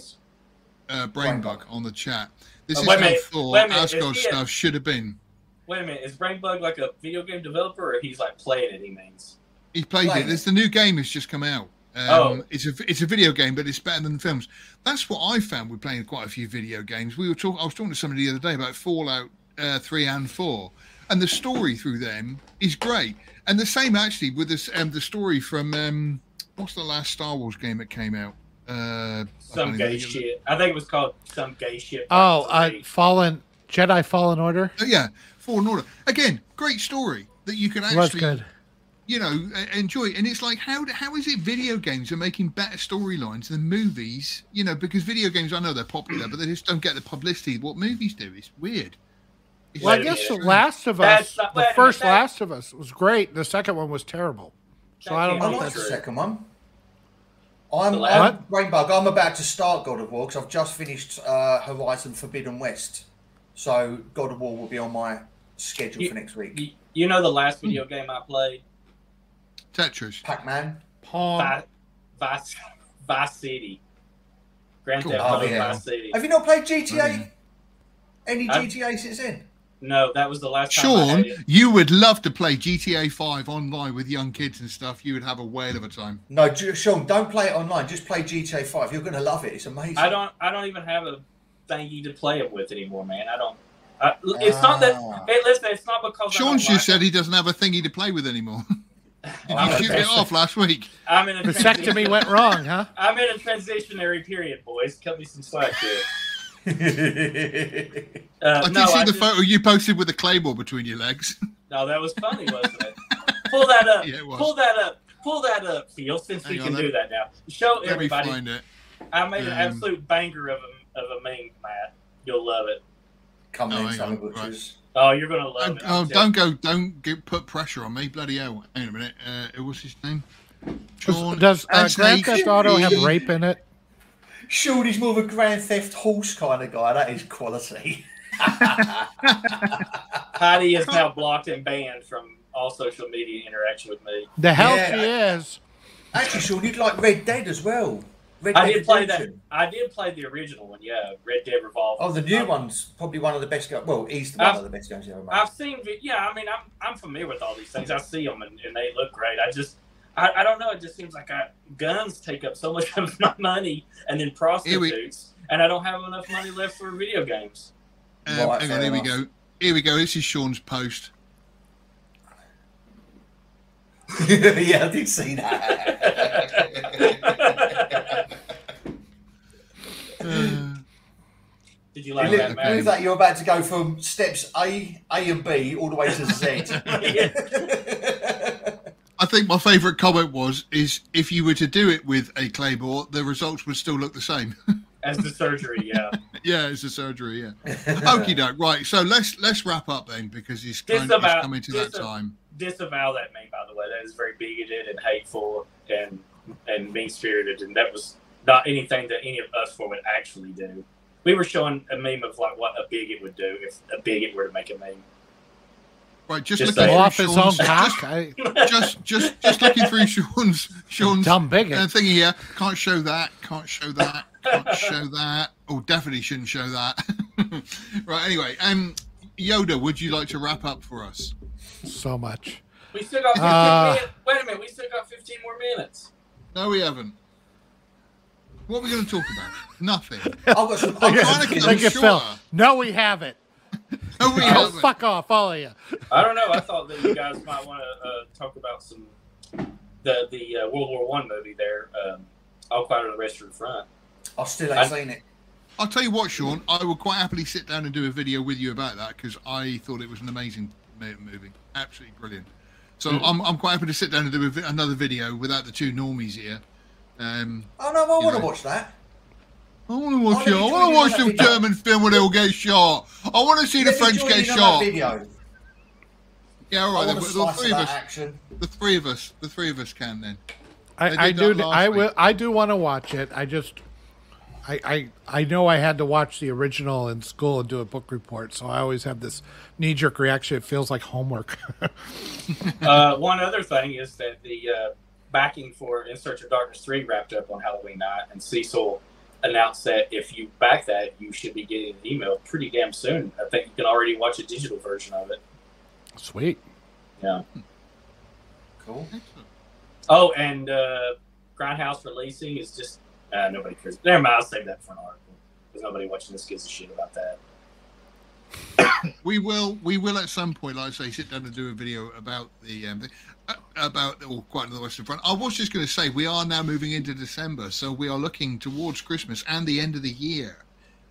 uh, Brainbug on the chat. This Oh, is how Thor wait a minute, is Asgard he a- stuff should have been. wait a minute. Is Brainbug like a video game developer, or he's like playing it? He means. He played Playing it. There's the new game has just come out. Um, Oh. it's a it's a video game, but it's better than the films. That's what I found with playing quite a few video games. We were talking. I was talking to somebody the other day about Fallout uh, three and four, and the story through them is great. And the same actually with this um, the story from um, what's the last Star Wars game that came out? Uh, I Some gay think it. shit. I think it was called some gay shit. Oh, Part uh. Fallen Jedi Fallen Order Uh, yeah, Fallen Order. Again, great story that you can actually good. you know enjoy and it's like how how is it video games are making better storylines than movies you know because video games i know they're popular but they just don't get the publicity what movies do it's weird It's Well, I guess the. Last of Us, not- the first that- Last of Us was great. The second one was terrible. So I don't know I like that's the second one. I'm, The I'm Rainbug. I'm about to start God of War because I've just finished uh, Horizon Forbidden West, so God of War will be on my schedule You- for next week. You, you know the last video game I played? tetris Pac-Man. Paul. Vice, Vice, Vice City. Grand Theft Oh, Auto yeah. Vice City. Have you not played GTA? Brilliant. Any I've- GTA since then? No, that was the last time sean you would love to play gta 5 online with young kids and stuff you would have a whale of a time No, J- Sean, don't play it online. Just play GTA 5. You're going to love it. It's amazing. I don't. I don't even have a thingy to play it with anymore, man. I don't. I, it's not that. Ah. Hey, listen. It's not because sean just like said he doesn't have a thingy to play with anymore <laughs> did Oh, you shoot it off last week I'm in a Vasectomy went wrong, huh? <laughs> I'm in a transitionary period, boys. Cut me some slack here. <laughs> Uh, i did no, see I the just- photo you posted with a claymore between your legs <laughs> No, that was funny, wasn't it? Pull that up. Yeah, it was. Pull that up. Pull that up, Phil. Since we Hang can do let- that now. Show let me everybody. find it I made an Um, absolute banger of a of a meme, Matt. You'll love it. Come Oh, in, hang Sammy on, Oh, you're gonna love Oh, it. oh, I'm don't go! Don't get, put pressure on me. Bloody hell! Hang on a minute. Uh, what's his name? Sean. Does uh, Grand Theft Auto have <laughs> rape in it? Sean is more of a Grand Theft Horse kind of guy. That is quality. <laughs> Heidi is now blocked and banned from all social media interaction with me. The hell Yeah. she is. Actually, Sean, you'd like Red Dead as well. Red I Dead did play that. I did play the original one. Yeah, Red Dead Revolver. Oh, the new Um, one's probably one of the best. Go- well, he's one I've- of the best games ever made. I've seen. vi- Yeah, I mean, I'm I'm familiar with all these things. I see them and, and they look great. I just. I, I don't know. It just seems like I, guns take up so much <laughs> of my money, and then Here we- prostitutes, and I don't have enough money left for video games. Um, Right, hang on, fair here we go. Here we go. This is Sean's post. <laughs> yeah, I did see that. Uh, <laughs> Did you It like look- that, it Matt? like you're about to go from steps A, A and B all the way to Z. I think my favourite comment was is if you were to do it with a claymore, the results would still look the same. <laughs> As the surgery, yeah. yeah, as the surgery. Yeah. <laughs> Okie doke. Right. So let's let's wrap up then because he's, kind, it's Disavow- coming to that time. Disavow that meme, by the way. That is very bigoted and hateful and and mean spirited, and that was not anything that any of us four would actually do. We were showing a meme of like what a bigot would do if a bigot were to make a meme. Right. Just, Just looking through off his own Sean's, cock. I, just, just just just looking through Sean's Sean's dumb bigot. uh, thingy here. Can't show that. Can't show that. Can't show that. Oh, definitely shouldn't show that. <laughs> right. Anyway, um, Yoda, would you like to wrap up for us? so much. We still got 15 Uh, minutes. Wait a minute, we still got 15 more minutes. No, we haven't. What are we going to talk about? Nothing. I've got some. I'm I've got trying some to keep killers. them Look at Phil. shorter. No, we haven't. No, we Oh, haven't. fuck off, all of you. I don't know. I thought that you guys might want to uh, talk about some the the uh, World War One movie there. Um, All Quiet on the Western Front. I still ain't I- seen it. I'll tell you what, Sean. I will quite happily sit down and do a video with you about that because I thought it was an amazing movie, absolutely brilliant. So Mm. I'm, I'm quite happy to sit down and do a vi- another video without the two normies here. Um, Oh no, I want to watch that. I want to watch Oh, it. I want to watch on the video. German film where they all get shot. I want to see the Let me French get you on that shot. Video. Yeah, all I right. Then, the, slice of three of us, action. the three of us, the three of us can then. I, I do. I will. week. I do want to watch it. I just. I, I I know I had to watch the original in school and do a book report, so I always have this knee jerk reaction. It feels like homework. <laughs> uh, one other thing is that the uh, backing for In Search of Darkness 3 wrapped up on Halloween night, and Cecil announced that if you back that, you should be getting an email pretty damn soon. I think you can already watch a digital version of it. Sweet. Yeah. Cool. Oh, and uh, Grindhouse releasing is just uh, nobody cares. Never mind. I'll save that for an article because nobody watching this gives a shit about that. <coughs> We will, we will at some point, like I say, sit down and do a video about the um, uh, about or quite on the Western Front. I was just going to say we are now moving into December, so we are looking towards Christmas and the end of the year.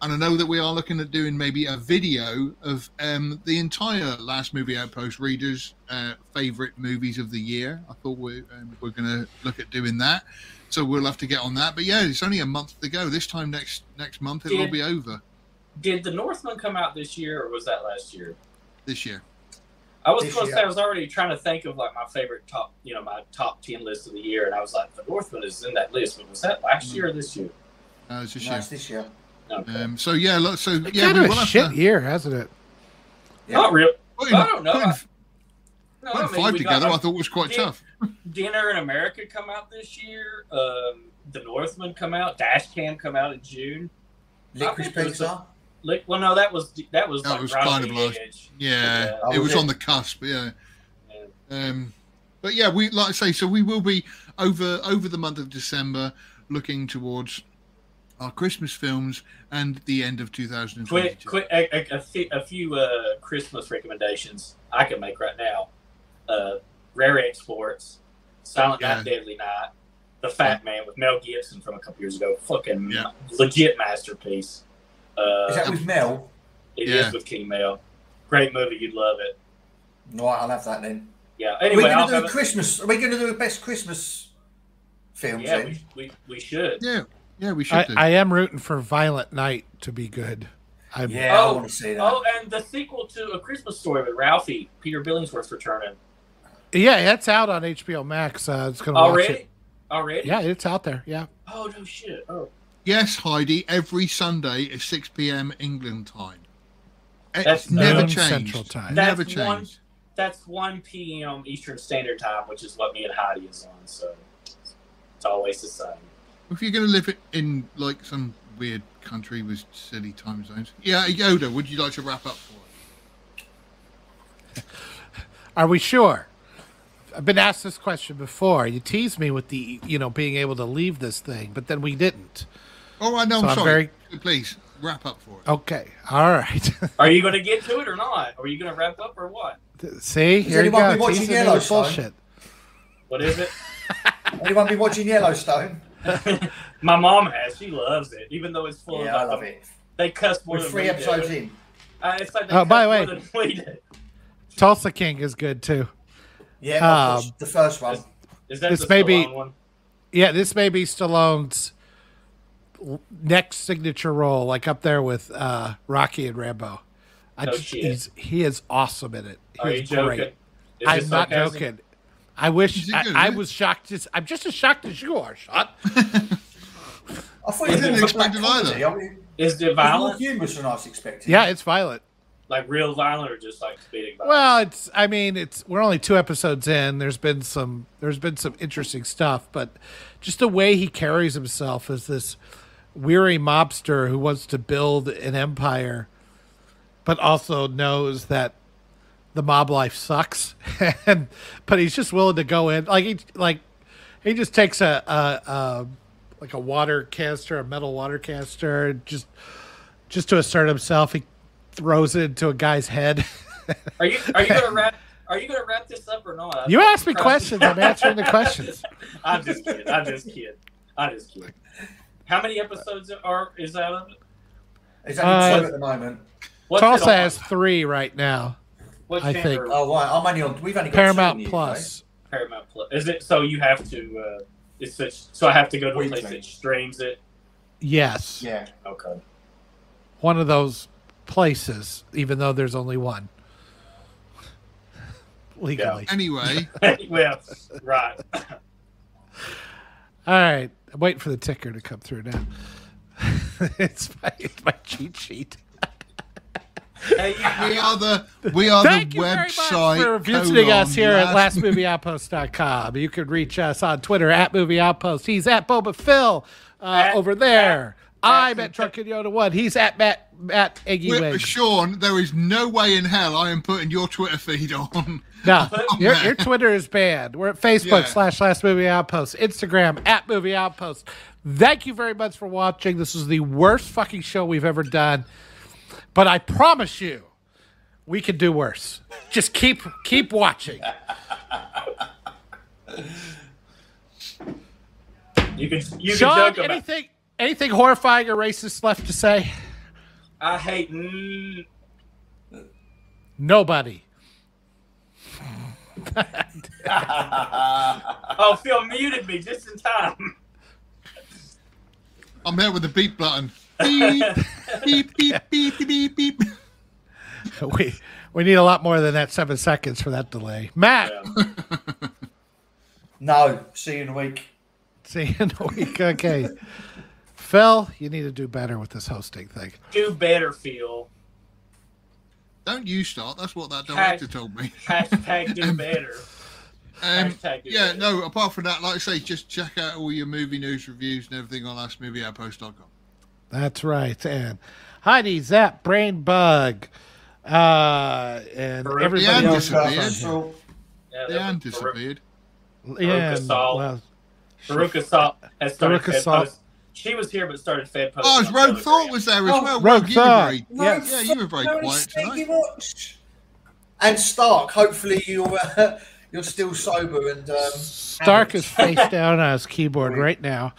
And I know that we are looking at doing maybe a video of um, the entire Last Movie Outpost readers' uh, favorite movies of the year. I thought we, um, we're going to look at doing that, so we'll have to get on that. But yeah, it's only a month to go. This time next next month it will be over Did the Northman come out this year or was that last year? this year. I was This supposed to say I was already trying to think of like my favorite top, you know, my top ten list of the year, and I was like, the Northman is in that list, but was that last year or this year? Uh, it's this No, year. it's this year. Okay. Um, so yeah, look, so It's yeah, kind we of a shit to year, hasn't it? Yeah. Not real. putting, I don't know. putting, I- No, putting I mean, five we got, together. I like, thought was quite Yeah. tough. Dinner in America come out this year. Um, the Northman come out. Dash Cam come out in June. Licorice I was pizza. Like, well, no, that was that was That like was kind of like-. Yeah, Yeah. It was it? on the cusp. Yeah. Yeah. Um, but yeah, we like I say, so we will be over over the month of December looking towards our Christmas films and the end of 2022. Quick, a, a, a, few, a few uh, Christmas recommendations I can make right now. Uh, Rare Exports, Silent Yeah. Night, Deadly Night, The Fat Man with Mel Gibson from a couple years ago. Fucking Yeah. legit masterpiece. Uh, Is that with Mel? it is Yeah. with King Mel. Great movie. You'd love it. Right, I'll have that then. Yeah. Are we're going to do it- Christmas? Are we going to do a best Christmas films Yeah, then? we, we, we should. Yeah, yeah, we should I, do. I am rooting for Violent Night to be good. I'm, Yeah, I Oh, want to see that. Oh, and the sequel to A Christmas Story with Ralphie, Peter Billingsworth returning. yeah, it's out on HBO Max. Uh, it's gonna watch Already? it. Already? Yeah, it's out there. Yeah. Oh, no shit. Oh. Yes, Heidi, every Sunday at 6 p.m. England time. It's That's never noon changed. Central Time. That's Never one- That's 1 p.m. Eastern Standard Time, which is what me and Heidi is on, so it's always the same. If you're going to live in like some weird country with silly time zones, yeah, Yoda, would you like to wrap up for us? <laughs> Are we sure? I've been asked this question before. You teased me with the, you know, being able to leave this thing, but then we didn't. All right, no, So I'm I'm sorry. Please wrap up for it. Okay. All right. <laughs> Are you going to get to it or not? Are you going to wrap up or what? See, here you anyone go. been watching Teasing me with Yellowstone? bullshit. What is it? <laughs> Anyone be watching Yellowstone? <laughs> My mom has. She loves it, even though it's full Yeah, I love it. They cuss more We're than three episodes do. in. Uh, it's like Oh, by the way- we do. Tulsa King is good too. Yeah, Um, the first one. Is that This the may be- one? Yeah, this may be Stallone's l- next signature role, like up there with uh, Rocky and Rambo. I No just, he's, he is awesome in it. Are you He's great. Is I'm not sarcasm? joking. I wish I, I was shocked. Just, I'm just as shocked as you are, Shot. <laughs> I thought you didn't didn't expect expect it either. I mean, Is it it's more violent? humorous than I was expecting. Yeah, it's violent. Like real violent or just like speeding violent? Well, it's. I mean, it's. We're only two episodes in. There's been some. There's been some interesting stuff, but just the way he carries himself as this weary mobster who wants to build an empire, but also knows that the mob life sucks, <laughs> and but he's just willing to go in. Like he like he just takes a a, a like a water canister, a metal water canister, just just to assert himself. He throws it into a guy's head. <laughs> Are you are you gonna wrap are you gonna wrap this up or not? You asked me questions. I'm answering the questions. <laughs> I'm just kidding. I'm just kidding. I'm just kidding. How many episodes are is out of it? It's only Uh, two at the moment. What's Tulsa on? has three right now. What I think- Oh, right. I'm only on. We've only got Paramount two in the Plus. Paramount Plus. Is it so you have to? Uh, it's such, so I have to go to a place that streams it. Yes, Yeah. Okay. one of those places, even though there's only one <laughs> legally. Anyway, <laughs> well, right. <laughs> All right, I'm waiting for the ticker to come through now. <laughs> it's my it's my cheat sheet. Hey, we are the we are Thank the you very much for visiting us here at last- lastmovieoutpost.com. You can reach us on Twitter at Movie Outpost. He's at Boba Phil uh, At- over there. I'm at Drunken Yoda One. He's at Matt Matt Eggy With- Sean, there is no way in hell I am putting your Twitter feed on. <laughs> No, <laughs> your, your Twitter is banned. We're at Facebook Yeah. slash Last Movie Outpost, Instagram at Movie Outpost. Thank you very much for watching. This is the worst fucking show we've ever done, but I promise you, we can do worse. Just keep keep watching. You can you can joke about. anything anything horrifying or racist left to say? I hate. Mm, Nobody. <laughs> oh, Phil muted me just in time. I'm there with the beep button. Beep, beep, beep, beep, beep, beep, beep. We we need a lot more than that seven seconds for that delay. Matt, Yeah. <laughs> No, see you in a week. see you in a week. Okay. Phil, you need to do better with this hosting thing. Do better, Phil. Don't you start. That's what that director told me. Hashtag do <laughs> better. Um, Hashtag yeah, no, apart from that, like I say, just check out all your movie news reviews and everything on lastmovieoutpost.com. That's right. And Heidi, Zap, Brain Bug, uh, and Farouk. everybody Yeah, else. disappeared. Yeah, The that hand was- disappeared. Yeah, Assault. well, Farouk Assault has started Farouk Assault. Post. She was here but started Fed Post. Oh, it's Rogue Telegram. Thought was there as Oh, well. Rogue you were Thought. very- no, Yes. Yeah, you were very no quiet tonight. watch. And Stark, hopefully you're uh, <laughs> you're still sober and um, Stark is face down on his keyboard right now.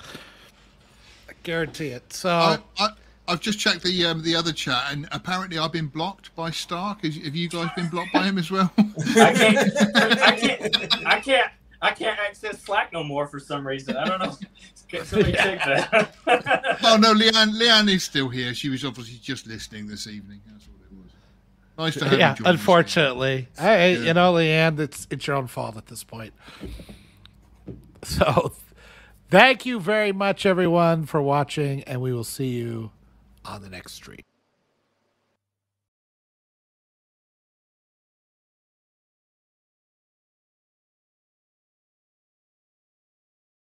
I guarantee it. So, I, I, I've just checked the um, the other chat, and apparently I've been blocked by Stark. Is, have you guys been blocked by him as well? <laughs> I can't. I can't. I can't. I can't access Slack no more for some reason. I don't know. <laughs> Can somebody check that? <laughs> oh no, Leanne. Leanne is still here. She was obviously just listening this evening. That's what it was. Nice to have yeah, you unfortunately, hey, Yeah. you know, Leanne, it's it's your own fault at this point. So, thank you very much, everyone, for watching, and we will see you on the next stream.